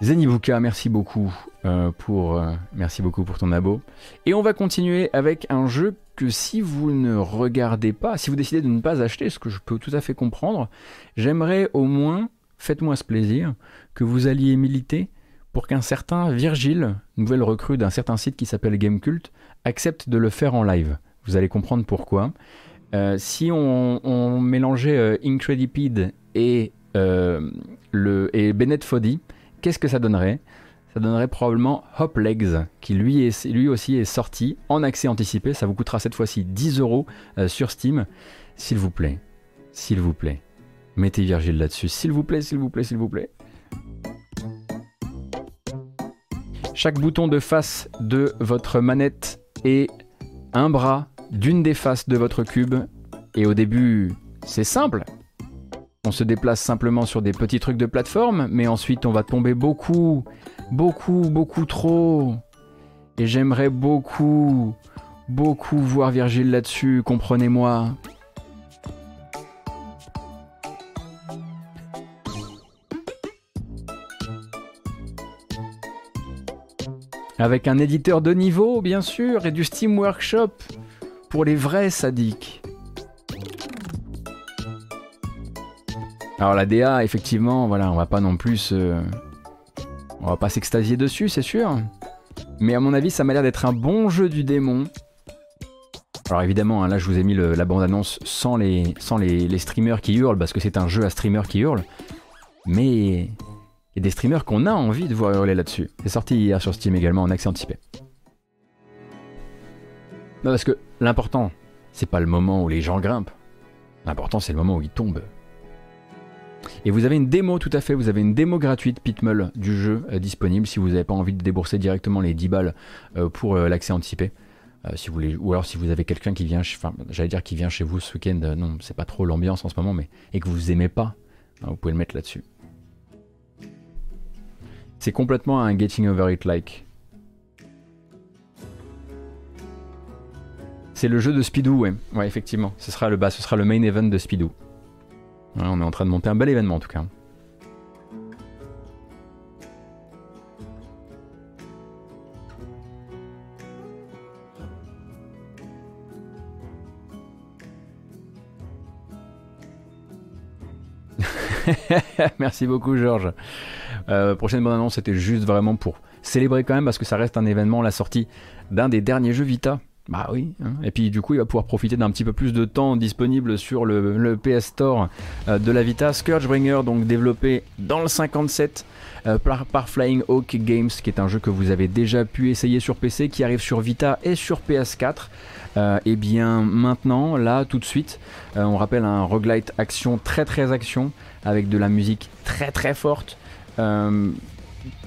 Zenibuka, merci beaucoup euh, pour euh, merci beaucoup pour ton abo. Et on va continuer avec un jeu que si vous ne regardez pas, si vous décidez de ne pas acheter, ce que je peux tout à fait comprendre, j'aimerais au moins, faites-moi ce plaisir, que vous alliez militer pour qu'un certain Virgile, nouvelle recrue d'un certain site qui s'appelle Gamecult, accepte de le faire en live. Vous allez comprendre pourquoi. Euh, si on, mélangeait Incredipede et, le, et Bennett Foddy, qu'est-ce que ça donnerait? Ça donnerait probablement Hop Legs, qui lui, aussi est sorti en accès anticipé. Ça vous coûtera cette fois-ci 10 euros euh, sur Steam. S'il vous plaît, s'il vous plaît, mettez Virgile là-dessus. S'il vous plaît, s'il vous plaît, s'il vous plaît. Chaque bouton de face de votre manette est un bras d'une des faces de votre cube. Et au début, c'est simple. On se déplace simplement sur des petits trucs de plateforme, mais ensuite on va tomber beaucoup, beaucoup, beaucoup trop. Et j'aimerais beaucoup, beaucoup voir Virgile là-dessus, comprenez-moi. Avec un éditeur de niveau, bien sûr, et du Steam Workshop pour les vrais sadiques. Alors la DA, effectivement, voilà, on va pas non plus, on va pas s'extasier dessus, c'est sûr. Mais à mon avis, ça m'a l'air d'être un bon jeu du démon. Alors évidemment, hein, là je vous ai mis la bande-annonce sans, les, sans les, streamers qui hurlent, parce que c'est un jeu à streamers qui hurlent. Mais il y a des streamers qu'on a envie de voir hurler là-dessus. C'est sorti hier sur Steam également en accès anticipé. Non, parce que l'important, c'est pas le moment où les gens grimpent. L'important, c'est le moment où ils tombent. Et vous avez une démo tout à fait, vous avez une démo gratuite Pitmull du jeu euh, disponible si vous n'avez pas envie de débourser directement les 10 balles euh, pour euh, l'accès anticipé. si vous voulez, ou alors si vous avez quelqu'un qui vient, j'allais dire qui vient chez vous ce week-end, non c'est pas trop l'ambiance en ce moment, mais et que vous aimez pas, hein, vous pouvez le mettre là-dessus. C'est complètement un getting over it like. C'est le jeu de Speedoo, ouais. Ouais, effectivement. Ce sera le, bas, ce sera le main event de Speedoo. On est en train de monter un bel événement en tout cas. Merci beaucoup Georges. Euh, prochaine bonne annonce, c'était juste vraiment pour célébrer quand même parce que ça reste un événement, la sortie d'un des derniers jeux Vita. Bah oui, hein. et puis du coup il va pouvoir profiter d'un petit peu plus de temps disponible sur le, PS Store euh, de la Vita. Scourgebringer, donc développé dans le 57 euh, par, Flying Hawk Games, qui est un jeu que vous avez déjà pu essayer sur PC, qui arrive sur Vita et sur PS4. et eh bien maintenant, là, tout de suite, on rappelle un roguelite action très très action avec de la musique très très forte.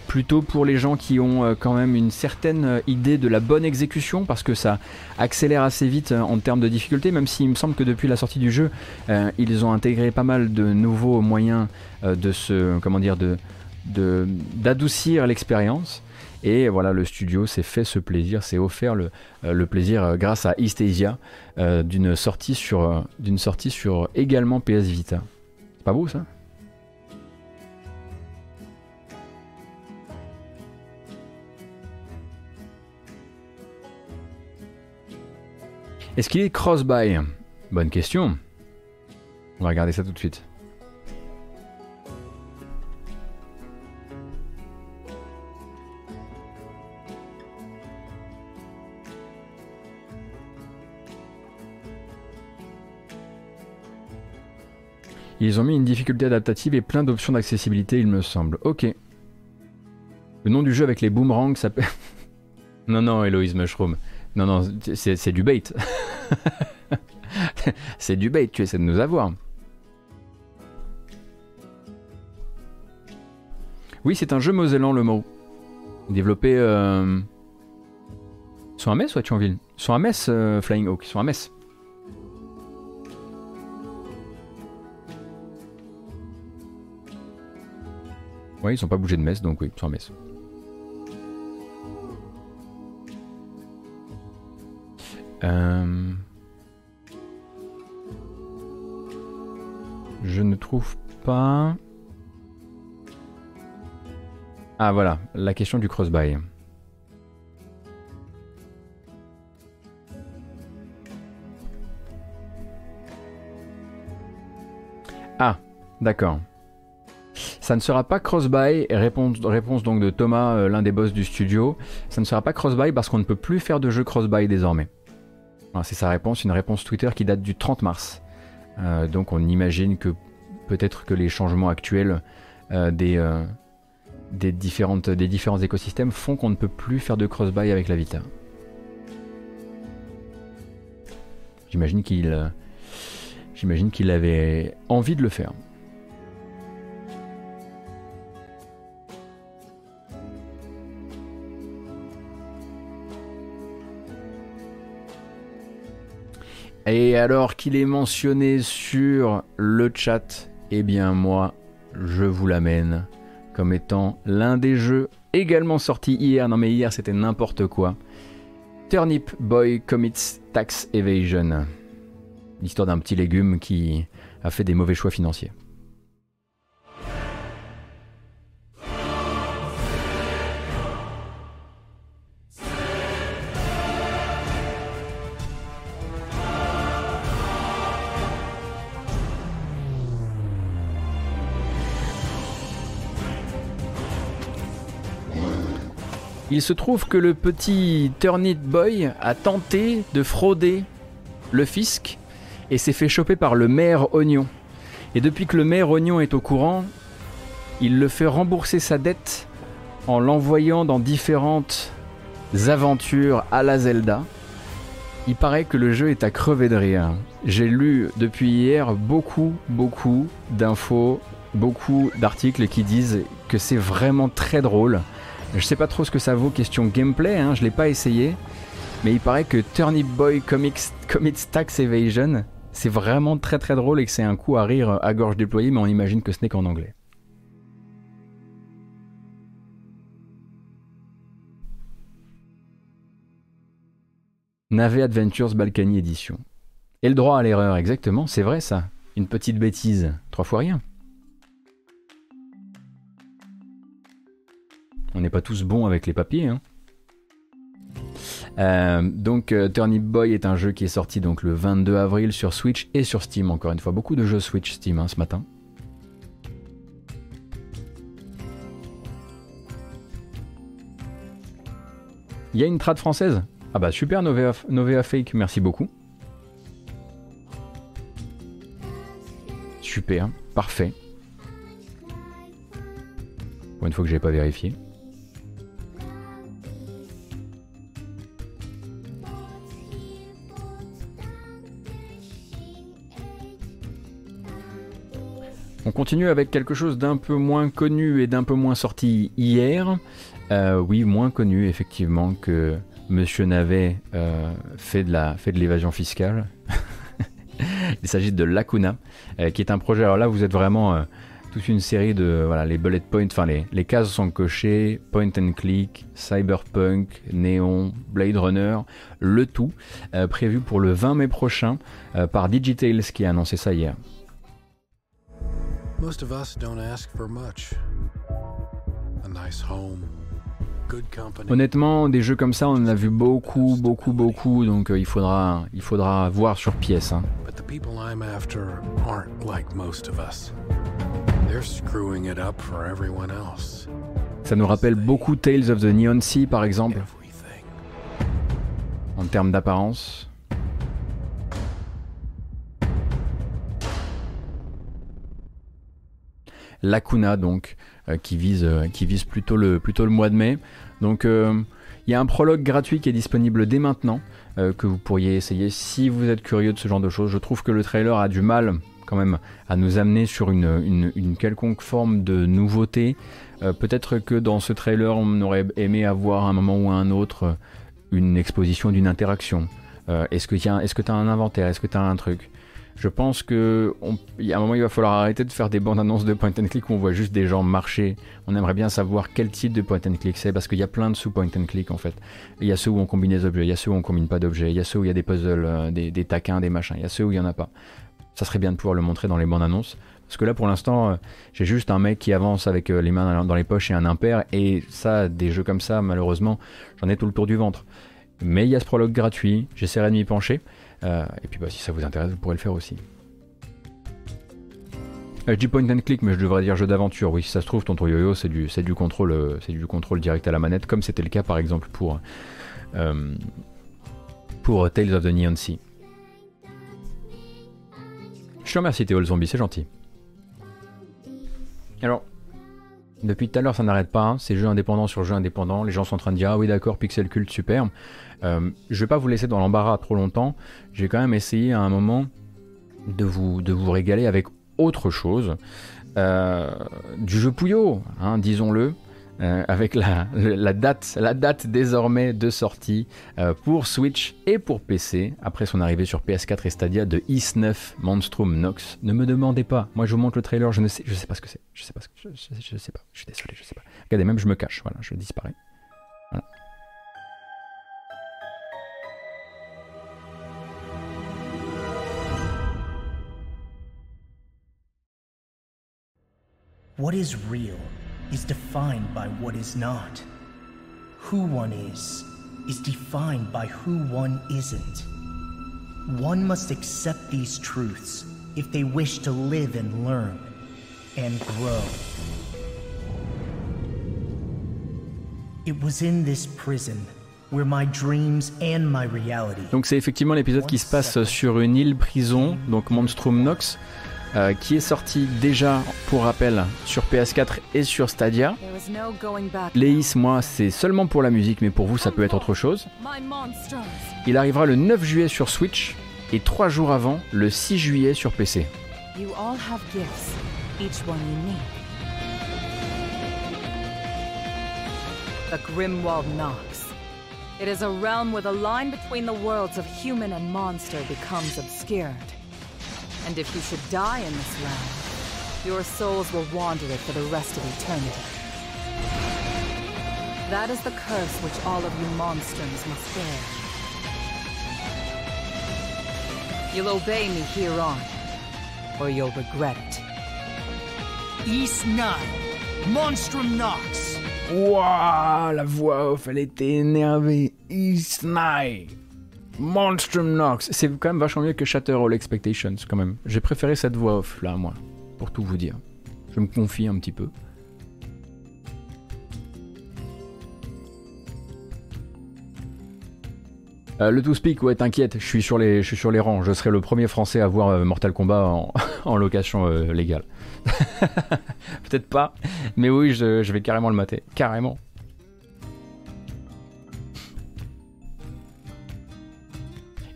Euh, plutôt pour les gens qui ont euh, quand même une certaine euh, idée de la bonne exécution parce que ça accélère assez vite en termes de difficulté même s'il me semble que depuis la sortie du jeu ils ont intégré pas mal de nouveaux moyens de se comment d'adoucir l'expérience. Et voilà le studio s'est fait ce plaisir s'est offert le, plaisir grâce à East d'une sortie sur sortie sur également PS Vita. Pas beau ça? Est-ce qu'il est cross-buy? Bonne question. On va regarder ça tout de suite. Ils ont mis une difficulté adaptative et plein d'options d'accessibilité, il me semble. Ok. Le nom du jeu avec les boomerangs s'appelle... non, non, Eloise Mushroom. Non, non, c'est du bait. c'est du bait, tu essaies de nous avoir. Oui, c'est un jeu mosellan, le mot. Développé... Euh... Sur un Metz ou à Thionville Sur un Metz, euh, Flying Hawk. Sur un Metz. Ouais, ils sont pas bougés de Metz, donc oui, sur Metz. Euh, je ne trouve pas. Ah voilà, la question du cross-buy. Ah, d'accord. Ça ne sera pas cross-buy, réponse, donc de Thomas, euh, l'un des boss du studio. Ça ne sera pas cross-buy parce qu'on ne peut plus faire de jeu cross-buy désormais. C'est sa réponse, une réponse Twitter qui date du 30 mars. Euh, donc on imagine que peut-être que les changements actuels euh, des, des, différents écosystèmes font qu'on ne peut plus faire de cross-buy avec la Vita. J'imagine qu'il avait envie de le faire. Et alors qu'il est mentionné sur le chat, eh bien moi, je vous l'amène comme étant l'un des jeux également sortis hier. Non mais hier c'était n'importe quoi. Turnip Boy Commits Tax Evasion. L'histoire d'un petit légume qui a fait des mauvais choix financiers. Il se trouve que le petit Turnip Boy a tenté de frauder le fisc et s'est fait choper par le maire Oignon. Et depuis que le maire Oignon est au courant, il le fait rembourser sa dette en l'envoyant dans différentes aventures à la Zelda. Il paraît que le jeu est à crever de rire. J'ai lu depuis hier beaucoup, beaucoup d'infos, beaucoup d'articles qui disent que c'est vraiment très drôle. Je sais pas trop ce que ça vaut question gameplay, hein, je l'ai pas essayé. Mais il paraît que Turnip Boy Comics, Commits Tax Evasion, c'est vraiment très très drôle et que c'est un coup à rire à gorge déployée, mais on imagine que ce n'est qu'en anglais. Navet Adventures Balkany Edition. Et le droit à l'erreur, exactement, c'est vrai ça. Une petite bêtise, trois fois rien. On n'est pas tous bons avec les papiers. Hein. Euh, donc euh, Turnip Boy est un jeu qui est sorti donc le 22 avril sur Switch et sur Steam. Encore une fois, beaucoup de jeux Switch Steam hein, ce matin. Il y a une trad française? Ah bah super Novea, Fake, merci beaucoup. Super, parfait. Une fois que j'ai pas vérifié. On continue avec quelque chose d'un peu moins connu et d'un peu moins sorti hier. Euh, oui, moins connu effectivement que Monsieur Navet euh, fait de l'évasion fiscale. Il s'agit de Lacuna, euh, qui est un projet. Alors là, vous êtes vraiment toute une série de voilà les bullet points. Enfin, les, les cases sont cochées. Point and click, cyberpunk, néon, Blade Runner, le tout prévu pour le 20 mai prochain par Digitales qui a annoncé ça hier. Most of us don't ask for much. A nice home, Honnêtement, des jeux comme ça, on en a vu beaucoup, beaucoup, beaucoup, donc euh, il, faudra, il faudra voir sur pièce. Hein. Ça nous rappelle beaucoup Tales of the Neon Sea, par exemple, en termes d'apparence. Lacuna donc euh, qui vise euh, qui vise plutôt le plutôt le mois de mai. Donc euh, il y a un prologue gratuit qui est disponible dès maintenant que vous pourriez essayer si vous êtes curieux de ce genre de choses. Je trouve que le trailer a du mal quand même à nous amener sur une, une, quelconque forme de nouveauté. Peut-être que dans ce trailer on aurait aimé avoir à un moment ou à un autre une exposition d'une interaction. est-ce que tu as, est as un inventaire? Est-ce que tu as un truc? Je pense que y a un moment il va falloir arrêter de faire des bandes annonces de point and click où on voit juste des gens marcher. On aimerait bien savoir quel type de point and click c'est parce qu'il y a plein de sous point and click en fait. Il y a ceux où on combine des objets, il y a ceux où on combine pas d'objets, il y a ceux où il y a des puzzles, euh, des, taquins, des machins, il y a ceux où il y en a pas. Ça serait bien de pouvoir le montrer dans les bandes annonces. Parce que là, pour l'instant, euh, j'ai juste un mec qui avance avec euh, les mains dans les poches et un impair. Et ça, des jeux comme ça, malheureusement, j'en ai tout le tour du ventre. Mais il y a ce prologue gratuit, j'essaierai de m'y pencher. Euh, et puis bah, si ça vous intéresse, vous pourrez le faire aussi. Euh, je dis point and click, mais je devrais dire jeu d'aventure. Oui, si ça se trouve, ton yo-yo, c'est du, du contrôle, euh, c'est du contrôle direct à la manette, comme c'était le cas par exemple pour pour Tales of the Neon Sea. Je te remercie Théo le zombie, c'est gentil. Alors, depuis tout à l'heure, ça n'arrête pas. Hein. C'est jeu indépendant sur jeu indépendant. Les gens sont en train de dire Ah oui, d'accord, Pixel Cult, super. Euh, je vais pas vous laisser dans l'embarras trop longtemps. J'ai quand même essayé à un moment de vous, de vous régaler avec autre chose. Euh, du jeu Pouillot, hein, disons-le. Euh, avec la, date, la date désormais de sortie pour Switch et pour PC après son arrivée sur PS4 et Stadia de Is 9 Monstrum Nox. Ne me demandez pas, moi je vous montre le trailer, je ne sais, je sais pas ce que c'est, je sais je, je, sais pas, je suis désolé, je sais pas. Regardez, même je me cache, voilà, je disparais. What is real is defined by what is not. Who one is is defined by who one isn't. One must accept these truths if they wish to live and learn and grow. It was in this prison where my dreams and my reality. Donc c'est effectivement l'épisode qui se passe sur une île prison, donc Monstrum Nox. Euh, qui est sorti déjà, pour rappel, sur PS4 et sur Stadia. Leis, moi, c'est seulement pour la musique, mais pour vous, ça peut être autre chose. Il arrivera le 9 juillet sur Switch et 3 jours avant, le 6 juillet sur PC. The Grimwald Knox. It is a realm where the line between the worlds of human and monster becomes obscured. And if you should die in this realm, your souls will wander it for the rest of eternity. That is the curse which all of you monsters must bear. You'll obey me here on, or you'll regret it. East 9, Monstrum Nox. Waouh, la voix off, elle était énervée. East Night. Monstrum Nox. C'est quand même vachement mieux que Shatter All Expectations, quand même. J'ai préféré cette voix off là, moi, pour tout vous dire. Je me confie un petit peu. Euh, le To Speak, ouais, t'inquiète, je suis sur les, je suis sur les rangs. Je serai le premier Français à voir euh, Mortal Kombat en, location euh, légale. Peut-être pas, mais oui, je vais carrément le mater, carrément.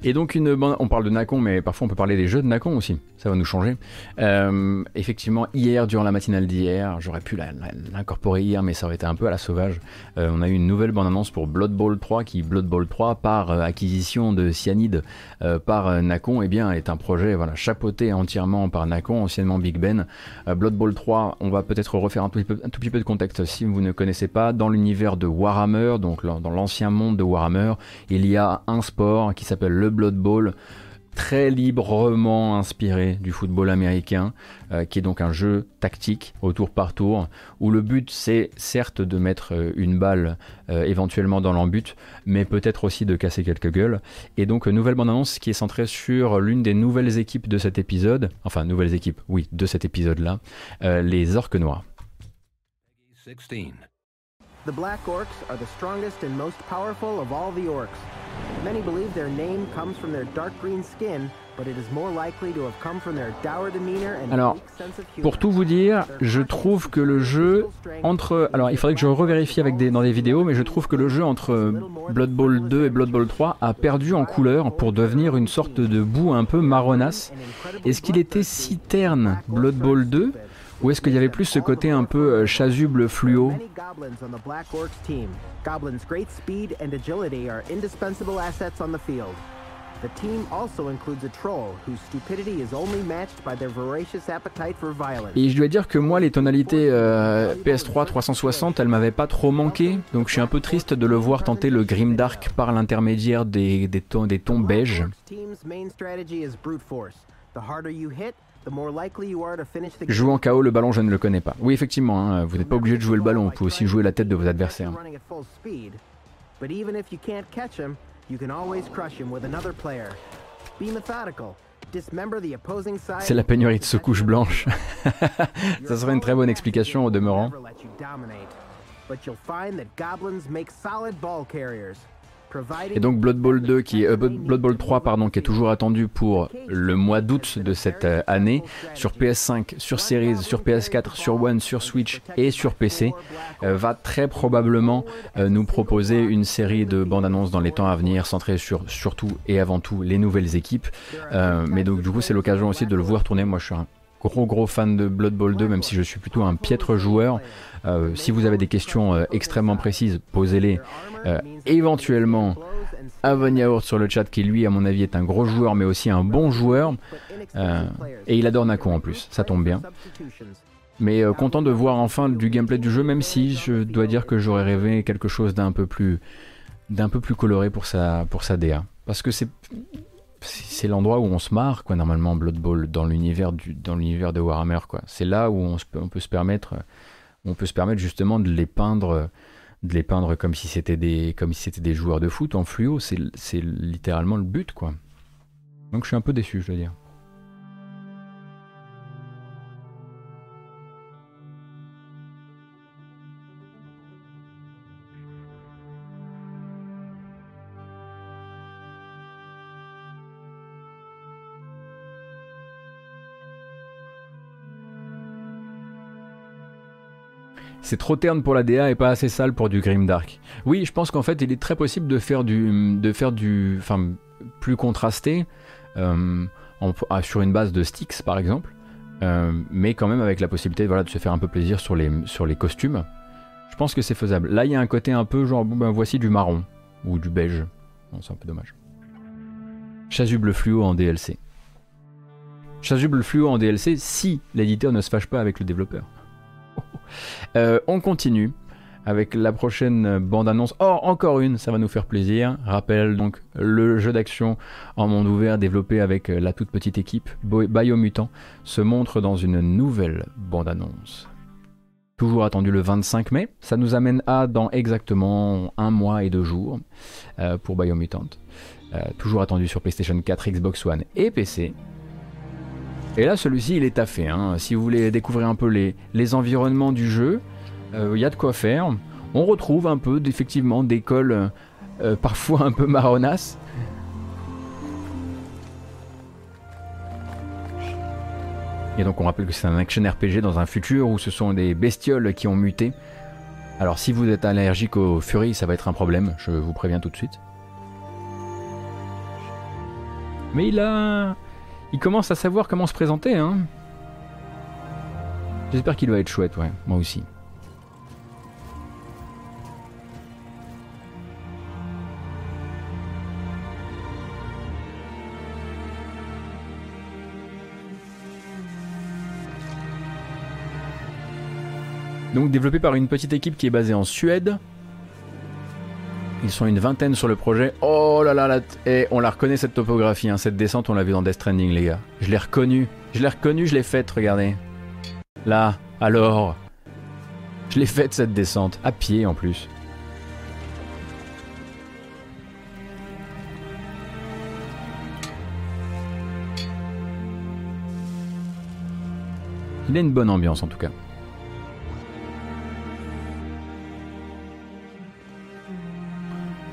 Et donc une on parle de Nacon, mais parfois on peut parler des jeux de Nacon aussi. Ça va nous changer. Euh, effectivement, hier, durant la matinale d'hier, j'aurais pu l'incorporer hier, mais ça aurait été un peu à la sauvage. Euh, on a eu une nouvelle bande-annonce pour Blood Bowl 3, qui Blood Bowl 3, par euh, acquisition de Cyanide par Nacon, eh bien, est un projet voilà, chapeauté entièrement par Nacon, anciennement Big Ben. Blood Bowl 3, on va peut-être refaire un tout, un tout, petit peu de contexte si vous ne connaissez pas. Dans l'univers de Warhammer, donc dans l'ancien monde de Warhammer, il y a un sport qui s'appelle le Blood Bowl très librement inspiré du football américain, euh, qui est donc un jeu tactique au tour par tour, où le but c'est certes de mettre euh, une balle euh, éventuellement dans l'embut, mais peut-être aussi de casser quelques gueules. Et donc nouvelle bande-annonce qui est centrée sur l'une des nouvelles équipes de cet épisode, enfin nouvelles équipes, oui, de cet épisode-là, les Orques Noirs. The Black Orcs are the strongest and most powerful of all the orcs. Many believe their name comes from their dark green skin, but it is more likely to have come from their dour demeanor and alors, pour tout vous dire, je trouve que le jeu entre alors il faudrait que je revérifie avec des dans des vidéos, mais je trouve que le jeu entre Blood Bowl 2 et Blood Bowl 3 a perdu en couleur pour devenir une sorte de boue un peu marronasse. Est-ce qu'il était si terne Blood Bowl 2 ou est-ce qu'il y avait plus ce côté un peu euh, chasuble fluo? Goblin's great speed and agility are indispensable assets on the field. The team also includes a troll whose stupidity is only matched by their voracious appetite for violence. Et je dois dire que moi les tonalités euh, PS3 360, elles m'avaient pas trop manqué, donc je suis un peu triste de le voir tenter le grimdark par l'intermédiaire des, des, tons, des tons beige. Jouer en KO le ballon, je ne le connais pas. Oui, effectivement, hein, vous n'êtes pas obligé de jouer le ballon, vous pouvez aussi jouer la tête de vos adversaires. C'est la pénurie de sous-couches blanches. Ça serait une très bonne explication au demeurant. Et donc Blood Bowl 2 qui euh, Blood Bowl 3 pardon qui est toujours attendu pour le mois d'août de cette euh, année sur PS5, sur Series, sur PS4, sur One, sur Switch et sur PC euh, va très probablement nous proposer une série de bandes annonces dans les temps à venir centrées sur surtout et avant tout les nouvelles équipes. mais donc du coup c'est l'occasion aussi de le voir tourner. Moi je suis un gros gros fan de Blood Bowl 2 même si je suis plutôt un piètre joueur. Euh, si vous avez des questions euh, extrêmement précises, posez-les. Euh, éventuellement, à Yaourt sur le chat, qui lui, à mon avis, est un gros joueur, mais aussi un bon joueur. et il adore Nako en plus, ça tombe bien. Mais content de voir enfin du gameplay du jeu, même si je dois dire que j'aurais rêvé quelque chose d'un peu plus d'un peu plus coloré pour sa pour sa DA, parce que c'est c'est l'endroit où on se marre quoi normalement Blood Bowl dans l'univers du dans l'univers de Warhammer quoi. C'est là où on, on peut se permettre on peut se permettre justement de les peindre, de les peindre comme si c'était des, comme si c'était des joueurs de foot en fluo. C'est littéralement le but, quoi. Donc je suis un peu déçu, je dois dire. C'est trop terne pour la DA et pas assez sale pour du grimdark. Oui, je pense qu'en fait, il est très possible de faire du, de faire du, enfin, plus contrasté euh, ah, sur une base de sticks, par exemple, euh, mais quand même avec la possibilité, voilà, de se faire un peu plaisir sur les, sur les costumes. Je pense que c'est faisable. Là, il y a un côté un peu genre, ben voici du marron ou du beige. c'est un peu dommage. Chasuble fluo en DLC. Chasuble fluo en DLC si l'éditeur ne se fâche pas avec le développeur. Euh, on continue. avec la prochaine bande-annonce. Oh, encore une, ça va nous faire plaisir. Rappelle donc le jeu d'action en monde ouvert développé avec la toute petite équipe Biomutant se montre dans une nouvelle bande-annonce. Toujours attendu le 25 mai, ça nous amène à dans exactement un mois et deux jours euh, pour Biomutant. Euh, toujours attendu sur PlayStation 4, Xbox One et PC. Et là, celui-ci, il est taffé. Hein. Si vous voulez découvrir un peu les, les environnements du jeu, euh, il y a de quoi faire. On retrouve un peu, effectivement, des cols euh, parfois un peu marronasses. Et donc on rappelle que c'est un action RPG dans un futur où ce sont des bestioles qui ont muté. Alors si vous êtes allergique aux furies, ça va être un problème, je vous préviens tout de suite. Mais il a... Il commence à savoir comment se présenter, hein. J'espère qu'il va être chouette, ouais, moi aussi. Donc développé par une petite équipe qui est basée en Suède. Ils sont une vingtaine sur le projet. Oh là là, là et on la reconnaît cette topographie, hein. cette descente, on l'a vu dans Death Stranding, les gars. Je l'ai reconnu, je l'ai reconnu, je l'ai faite, regardez. Là, alors. Je l'ai faite cette descente, à pied en plus. Il a une bonne ambiance en tout cas.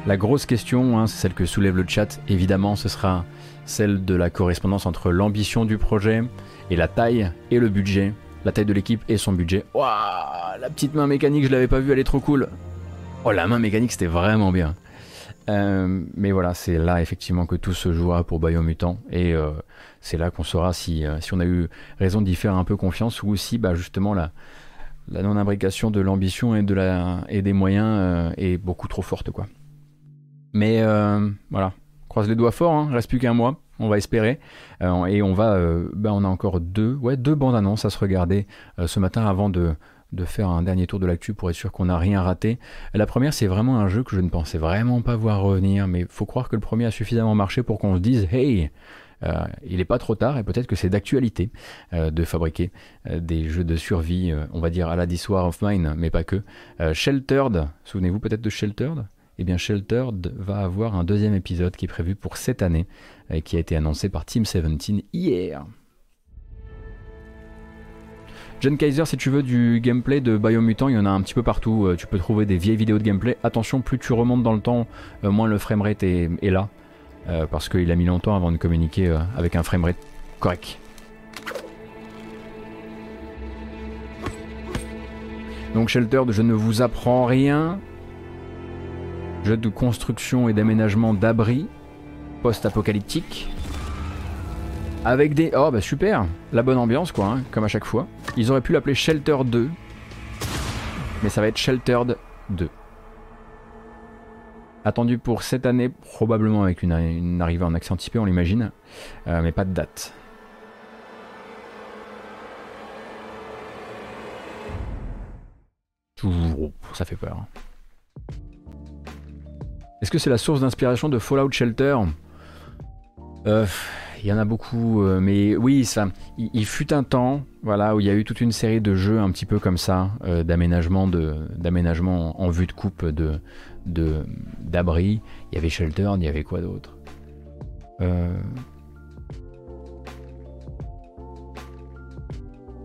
La grosse question, hein, c'est celle que soulève le chat, évidemment, ce sera celle de la correspondance entre l'ambition du projet et la taille et le budget. La taille de l'équipe et son budget. Waouh La petite main mécanique, je l'avais pas vue, elle est trop cool. Oh, la main mécanique, c'était vraiment bien. Euh, mais voilà, c'est là effectivement que tout se jouera pour Biomutant et euh, c'est là qu'on saura si, euh, si on a eu raison d'y faire un peu confiance ou si bah, justement la, la non-imbrication de l'ambition et, et des moyens est beaucoup trop forte. quoi. Mais euh, voilà, croise les doigts fort, hein, reste plus qu'un mois, on va espérer. Euh, et on va, euh, ben on a encore deux, ouais, deux bandes annonces à se regarder ce matin avant de, de faire un dernier tour de l'actu pour être sûr qu'on n'a rien raté. La première, c'est vraiment un jeu que je ne pensais vraiment pas voir revenir, mais faut croire que le premier a suffisamment marché pour qu'on se dise, hey, il n'est pas trop tard et peut-être que c'est d'actualité de fabriquer des jeux de survie, on va dire à la of Mine, mais pas que. Sheltered, souvenez-vous peut-être de Sheltered? Eh bien Sheltered va avoir un deuxième épisode qui est prévu pour cette année et qui a été annoncé par Team 17 hier. John Kaiser, si tu veux du gameplay de Biomutant, il y en a un petit peu partout. Euh, tu peux trouver des vieilles vidéos de gameplay. Attention, plus tu remontes dans le temps, euh, moins le framerate est, là. Euh, parce qu'il a mis longtemps avant de communiquer avec un framerate correct. Donc Sheltered, je ne vous apprends rien. Jeu de construction et d'aménagement d'abris post-apocalyptique. Avec des... Oh bah super La bonne ambiance quoi, hein, comme à chaque fois. Ils auraient pu l'appeler Shelter 2. Mais ça va être Sheltered 2. Attendu pour cette année, probablement avec une, arrivée en accès anticipé, on l'imagine. Euh, mais pas de date. Ça fait peur. Est-ce que c'est la source d'inspiration de Fallout Shelter? Euh, Il y en a beaucoup, euh, mais oui, ça. Il, fut un temps, voilà, où il y a eu toute une série de jeux un petit peu comme ça, euh, d'aménagement, d'aménagement en vue de coupe, de, d'abri. Il y avait Shelter, il y avait quoi d'autre?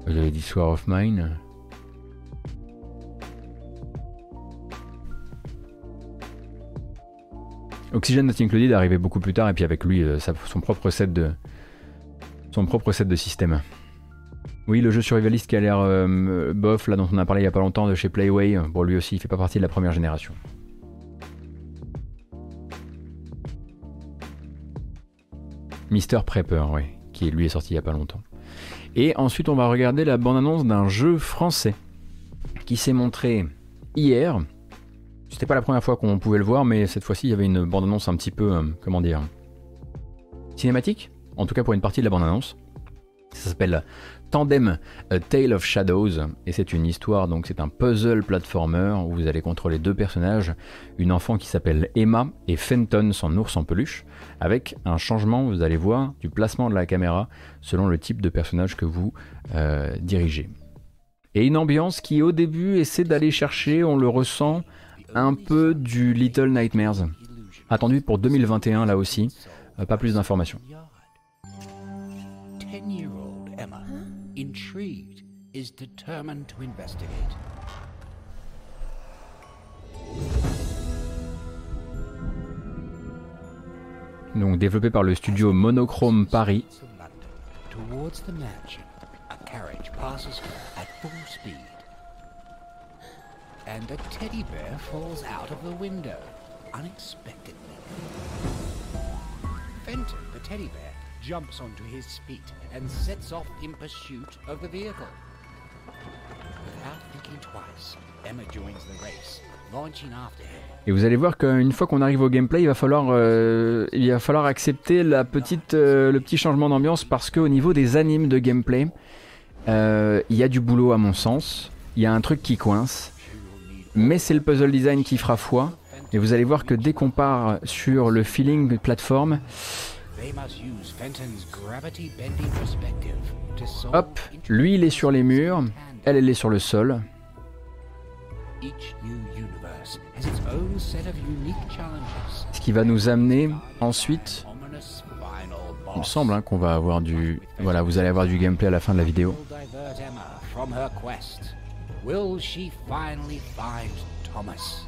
Vous avez dit Sword of Mine? Oxygen Not Included est arrivé beaucoup plus tard et puis avec lui euh, son propre set de son propre set de système. Oui, le jeu survivaliste qui a l'air euh, bof, là dont on a parlé il y a pas longtemps de chez Playway, bon lui aussi il fait pas partie de la première génération. Mister Prepper, oui, qui lui est sorti il y a pas longtemps. Et ensuite on va regarder la bande-annonce d'un jeu français qui s'est montré hier, c'était pas la première fois qu'on pouvait le voir, mais cette fois-ci, il y avait une bande-annonce un petit peu, euh, comment dire, cinématique, en tout cas pour une partie de la bande-annonce. Ça s'appelle Tandem A Tale of Shadows et c'est une histoire, donc c'est un puzzle platformer où vous allez contrôler deux personnages, une enfant qui s'appelle Emma et Fenton, son ours en peluche, avec un changement, vous allez voir, du placement de la caméra selon le type de personnage que vous euh, dirigez. Et une ambiance qui au début essaie d'aller chercher, on le ressent, un peu du Little Nightmares. Attendu pour 2021 là aussi, euh, pas plus d'informations. Investigate. Donc développé par le studio Monochrome Paris. And a teddy bear falls out of the window, unexpectedly. Fenton, the teddy bear, jumps onto his feet and sets off in pursuit of the vehicle. Without thinking twice, Emma joins the race, launching after him. Et vous allez voir qu'une fois qu'on arrive au gameplay, il va falloir, euh, il va falloir accepter la petite, euh, le petit changement d'ambiance parce qu'au niveau des animes de gameplay, euh, il y a du boulot à mon sens. Il y a un truc qui coince, mais c'est le puzzle design qui fera foi. Et vous allez voir que dès qu'on part sur le feeling plateforme, to solve hop, lui il est sur les murs, elle elle est sur le sol. Ce qui va nous amener ensuite, il me semble hein, qu'on va avoir du, voilà, vous allez avoir du gameplay à la fin de la vidéo. Will she finally find Thomas?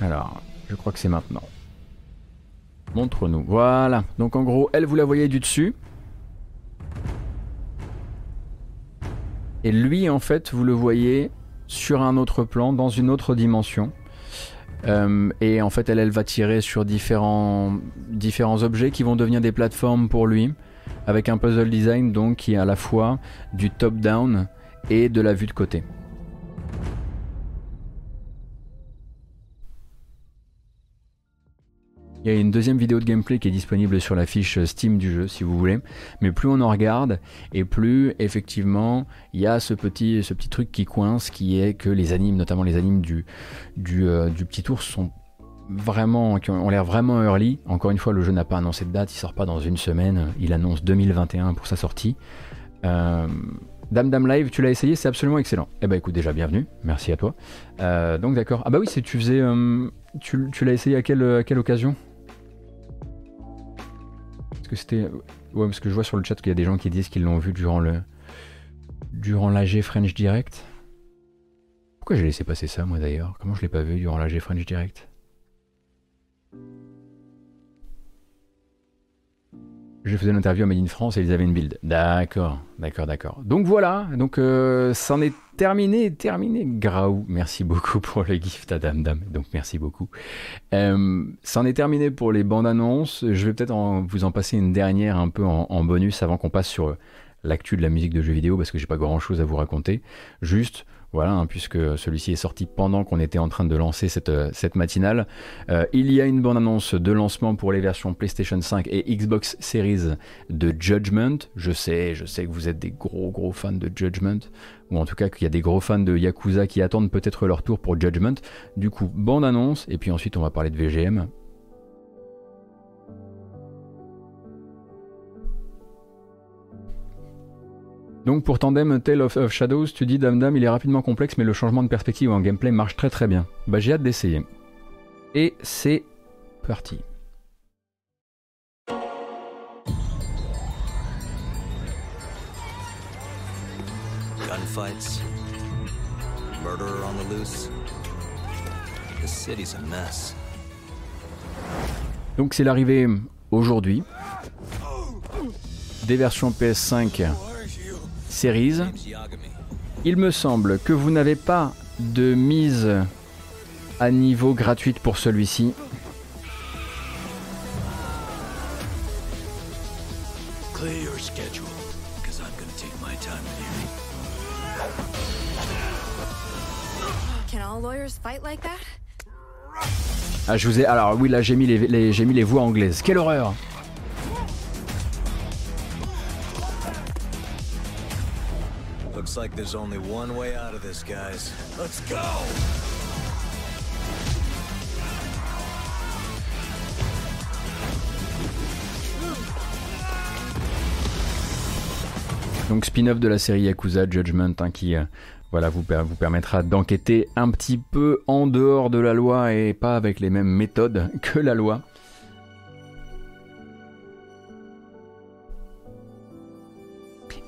Alors, je crois que c'est maintenant. Montre-nous. Voilà. Donc en gros, elle, vous la voyez du dessus. Et lui, en fait, vous le voyez sur un autre plan, dans une autre dimension. Euh, et en fait, elle, elle va tirer sur différents, différents objets qui vont devenir des plateformes pour lui, avec un puzzle design donc qui est à la fois du top-down et de la vue de côté. Il y a une deuxième vidéo de gameplay qui est disponible sur la fiche Steam du jeu si vous voulez. Mais plus on en regarde et plus effectivement il y a ce petit, ce petit truc qui coince qui est que les animes, notamment les animes du, du, euh, petit ours sont vraiment, qui ont l'air vraiment early. Encore une fois, le jeu n'a pas annoncé de date, il sort pas dans une semaine, il annonce 2021 pour sa sortie. Euh, Dame Dame Live, tu l'as essayé, c'est absolument excellent. Eh ben écoute, déjà bienvenue, merci à toi. Euh, donc d'accord. Ah bah oui, tu faisais, euh, tu, l'as essayé à quelle, à quelle occasion? Parce que c'était, ouais, parce que je vois sur le chat qu'il y a des gens qui disent qu'ils l'ont vu durant le, durant l'AG French Direct. Pourquoi j'ai laissé passer ça moi d'ailleurs? Comment je l'ai pas vu durant l'AG French Direct? Je faisais l'interview à Made in France et ils avaient une build. D'accord, d'accord, d'accord. Donc voilà, donc euh, c'en est terminé, terminé. Graou, merci beaucoup pour le gift à Dame Dame. Donc merci beaucoup. Euh, c'en est terminé pour les bandes annonces. Je vais peut-être vous en passer une dernière un peu en, en bonus avant qu'on passe sur l'actu de la musique de jeux vidéo parce que j'ai pas grand chose à vous raconter. Juste, voilà, hein, puisque celui-ci est sorti pendant qu'on était en train de lancer cette, euh, matinale. Euh, il y a une bande-annonce de lancement pour les versions PlayStation 5 et Xbox Series de Judgment. Je sais, je sais que vous êtes des gros gros fans de Judgment, ou en tout cas qu'il y a des gros fans de Yakuza qui attendent peut-être leur tour pour Judgment. Du coup, bande-annonce, et puis ensuite on va parler de VGM. Donc pour Tandem Tale of, of Shadows, tu dis Dame Dame, il est rapidement complexe, mais le changement de perspective en gameplay marche très très bien. Bah j'ai hâte d'essayer. Et c'est parti. Gunfights, murderer on the loose. The city's a mess. Donc c'est l'arrivée aujourd'hui des versions PS5 Series. Il me semble que vous n'avez pas de mise à niveau gratuite pour celui-ci. Ah, je vous ai. Alors oui, là j'ai mis les, les- j'ai mis les voix anglaises. Quelle horreur Like there's only one way out of this, guys. Let's go! Donc spin-off de la série Yakuza Judgment hein, qui euh, voilà, vous, vous permettra d'enquêter un petit peu en dehors de la loi et pas avec les mêmes méthodes que la loi.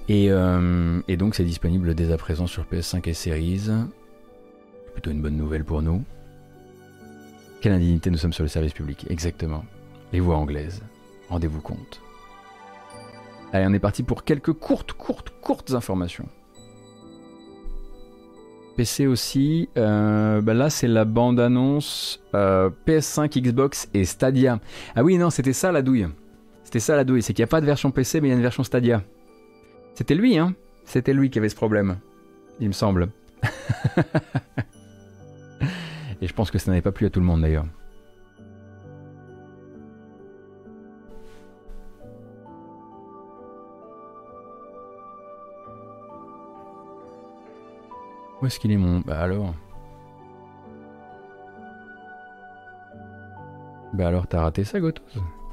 Et, euh, et donc c'est disponible dès à présent sur PS5 et Series. Plutôt une bonne nouvelle pour nous. Quelle indignité nous sommes sur le service public, exactement. Les voix anglaises, rendez-vous compte. Allez, on est parti pour quelques courtes, courtes, courtes informations. PC aussi, euh, bah là c'est la bande-annonce euh, PS5, Xbox et Stadia. Ah oui, non, c'était ça la douille. C'était ça la douille, c'est qu'il n'y a pas de version PC mais il y a une version Stadia. C'était lui, hein. C'était lui qui avait ce problème, il me semble. et je pense que ça n'avait pas plu à tout le monde d'ailleurs. Où est-ce qu'il est mon... Bah alors... Bah alors t'as raté ça Gotos?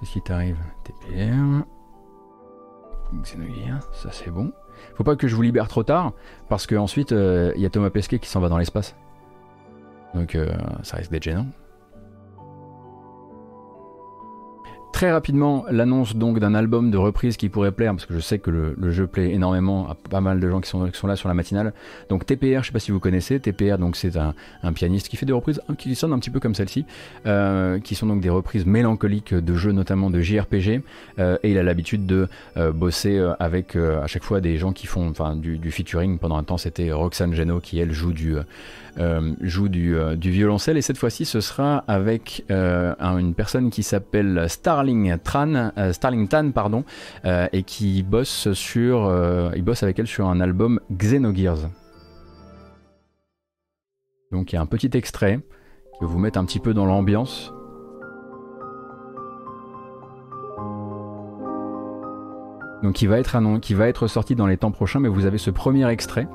Qu'est-ce qui t'arrive? TPR... Xenogears, ça c'est bon. Faut pas que je vous libère trop tard, parce que ensuite il y a Thomas Pesquet qui s'en va dans l'espace. Donc euh, ça risque d'être gênant. Très rapidement, l'annonce donc d'un album de reprise qui pourrait plaire, parce que je sais que le, jeu plaît énormément à pas mal de gens qui sont, qui sont là sur la matinale. Donc TPR, je sais pas si vous connaissez, TPR donc c'est un, pianiste qui fait des reprises qui sonnent un petit peu comme celle-ci, euh, qui sont donc des reprises mélancoliques de jeux notamment de JRPG, euh, et il a l'habitude de euh, bosser avec à chaque fois des gens qui font du, du featuring. Pendant un temps c'était Roxane Geno qui elle joue du joue du, euh, du, violoncelle et cette fois-ci ce sera avec euh, une personne qui s'appelle Starling Tran, Starling Tan pardon, et qui bosse sur, il bosse avec elle sur un album Xenogears. Donc il y a un petit extrait qui va vous mettre un petit peu dans l'ambiance. Donc qui va être qui va être sorti dans les temps prochains, mais vous avez ce premier extrait.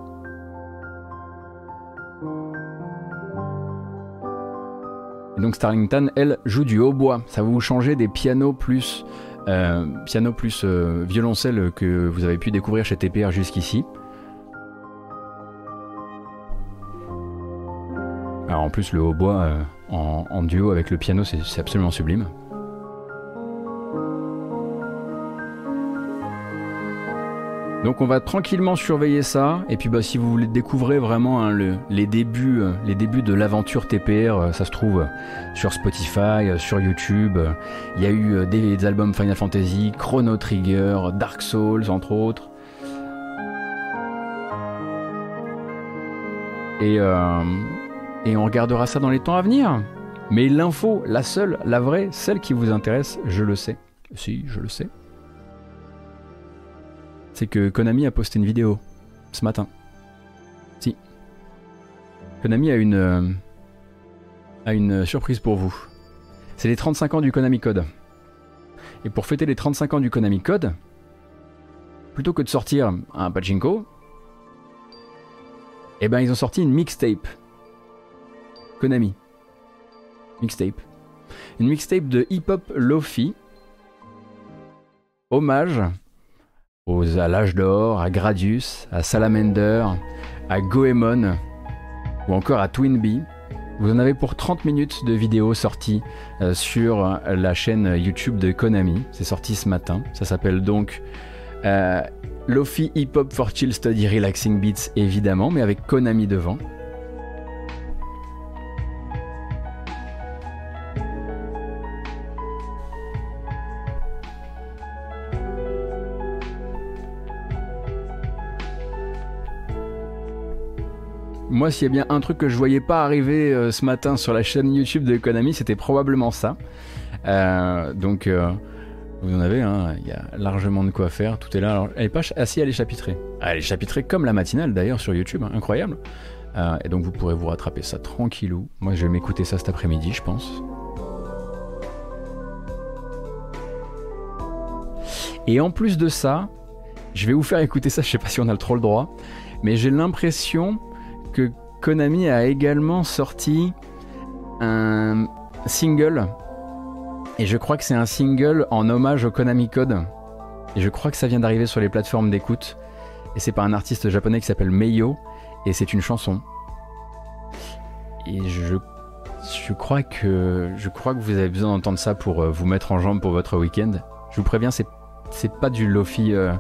Donc Starlington, elle, joue du hautbois. Ça va vous changer des pianos plus, euh, piano plus euh, violoncelle que vous avez pu découvrir chez TPR jusqu'ici. Alors en plus le hautbois euh, en, en, duo avec le piano, c'est absolument sublime. Donc on va tranquillement surveiller ça. Et puis bah, si vous voulez découvrir vraiment hein, le, les, débuts, euh, les débuts de l'aventure TPR, euh, ça se trouve sur Spotify, euh, sur YouTube. Il y a eu des, albums Final Fantasy, Chrono Trigger, Dark Souls entre autres. Et, euh, et on regardera ça dans les temps à venir. Mais l'info, la seule, la vraie, celle qui vous intéresse, je le sais. Si, je le sais c'est que Konami a posté une vidéo ce matin. Si. Konami a une, euh, a une surprise pour vous. C'est les 35 ans du Konami Code. Et pour fêter les 35 ans du Konami Code, plutôt que de sortir un pachinko, eh ben ils ont sorti une mixtape. Konami. Mixtape. Une mixtape de hip-hop Lofi. Hommage aux, à l'âge d'or, à Gradius, à Salamander, à Goemon ou encore à Twinbee. Vous en avez pour 30 minutes de vidéos sorties euh, sur la chaîne YouTube de Konami. C'est sorti ce matin. Ça s'appelle donc euh, Lofi Hip Hop for Chill Study Relaxing Beats évidemment, mais avec Konami devant. Moi, s'il y a bien un truc que je voyais pas arriver euh, ce matin sur la chaîne YouTube de Konami, c'était probablement ça. Euh, donc, euh, vous en avez, hein, il y a largement de quoi faire. Tout est là. Alors, elle est pas assis, elle est chapitrée. Ah, elle est chapitrée comme la matinale d'ailleurs sur YouTube, hein, incroyable. Et donc, vous pourrez vous rattraper ça tranquillou. Moi, je vais m'écouter ça cet après-midi, je pense. Et en plus de ça, je vais vous faire écouter ça. Je sais pas si on a trop le droit. mais j'ai l'impression que Konami a également sorti un single. Et je crois que c'est un single en hommage au Konami Code. Et je crois que ça vient d'arriver sur les plateformes d'écoute. Et c'est par un artiste japonais qui s'appelle Meiyo. Et c'est une chanson. Et je, crois que, je crois que vous avez besoin d'entendre ça pour euh, vous mettre en jambe pour votre week-end. Je vous préviens, c'est, c'est pas du lofi. Euh,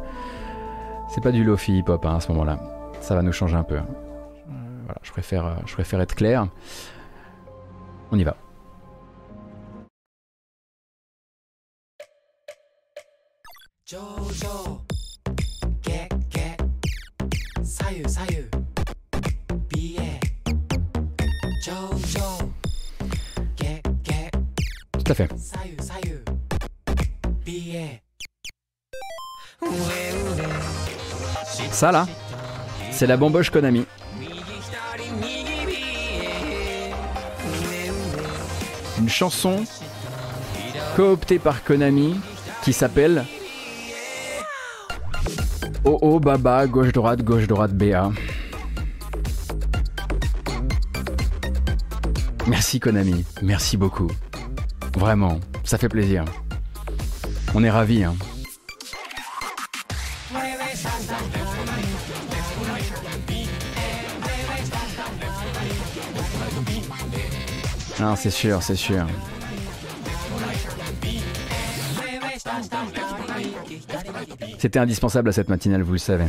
c'est pas du lofi hip-hop hein, à ce moment-là. Ça va nous changer un peu. Euh, voilà, je préfère, je préfère être clair. On y va. Tout à fait. Ça là, c'est la bamboche Konami. Une chanson cooptée par Konami qui s'appelle Oh oh baba, gauche droite, gauche droite BA. Merci Konami, merci beaucoup. Vraiment, ça fait plaisir. On est ravis. Hein. Non, c'est sûr, c'est sûr. C'était indispensable à cette matinale, vous le savez.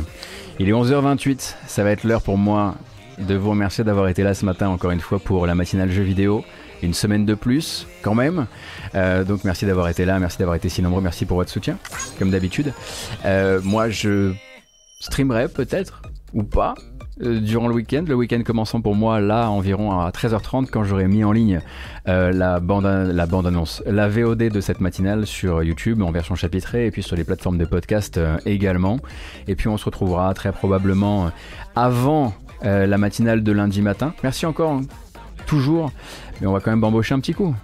Il est 11h28, ça va être l'heure pour moi de vous remercier d'avoir été là ce matin encore une fois pour la matinale jeu vidéo. Une semaine de plus, quand même. Euh, donc merci d'avoir été là, merci d'avoir été si nombreux, merci pour votre soutien, comme d'habitude. Euh, moi, je streamerai peut-être, ou pas, durant le week-end. Le week-end commençant pour moi là environ à 13h30 quand j'aurai mis en ligne euh, la, bande, la bande annonce, la VOD de cette matinale sur YouTube en version chapitrée et puis sur les plateformes de podcast euh, également. Et puis on se retrouvera très probablement avant la matinale de lundi matin. Merci encore, hein. toujours, mais on va quand même embaucher un petit coup.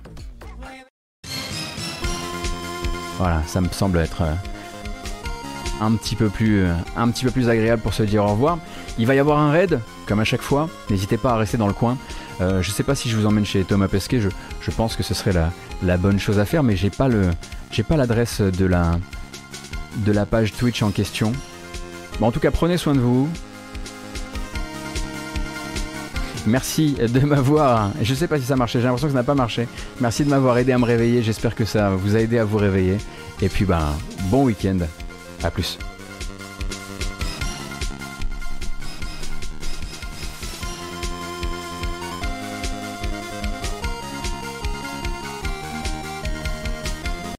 Voilà, ça me semble être un petit peu plus, un petit peu plus agréable pour se dire au revoir. Il va y avoir un raid, comme à chaque fois. N'hésitez pas à rester dans le coin. Euh, je sais pas si je vous emmène chez Thomas Pesquet. Je, pense que ce serait la, bonne chose à faire, mais j'ai pas pas l'adresse de la, de la page Twitch en question. Bon, en tout cas, prenez soin de vous. Merci de m'avoir. Je sais pas si ça marchait. J'ai l'impression que ça n'a pas marché. Merci de m'avoir aidé à me réveiller. J'espère que ça vous a aidé à vous réveiller. Et puis, ben, bon week-end. À plus.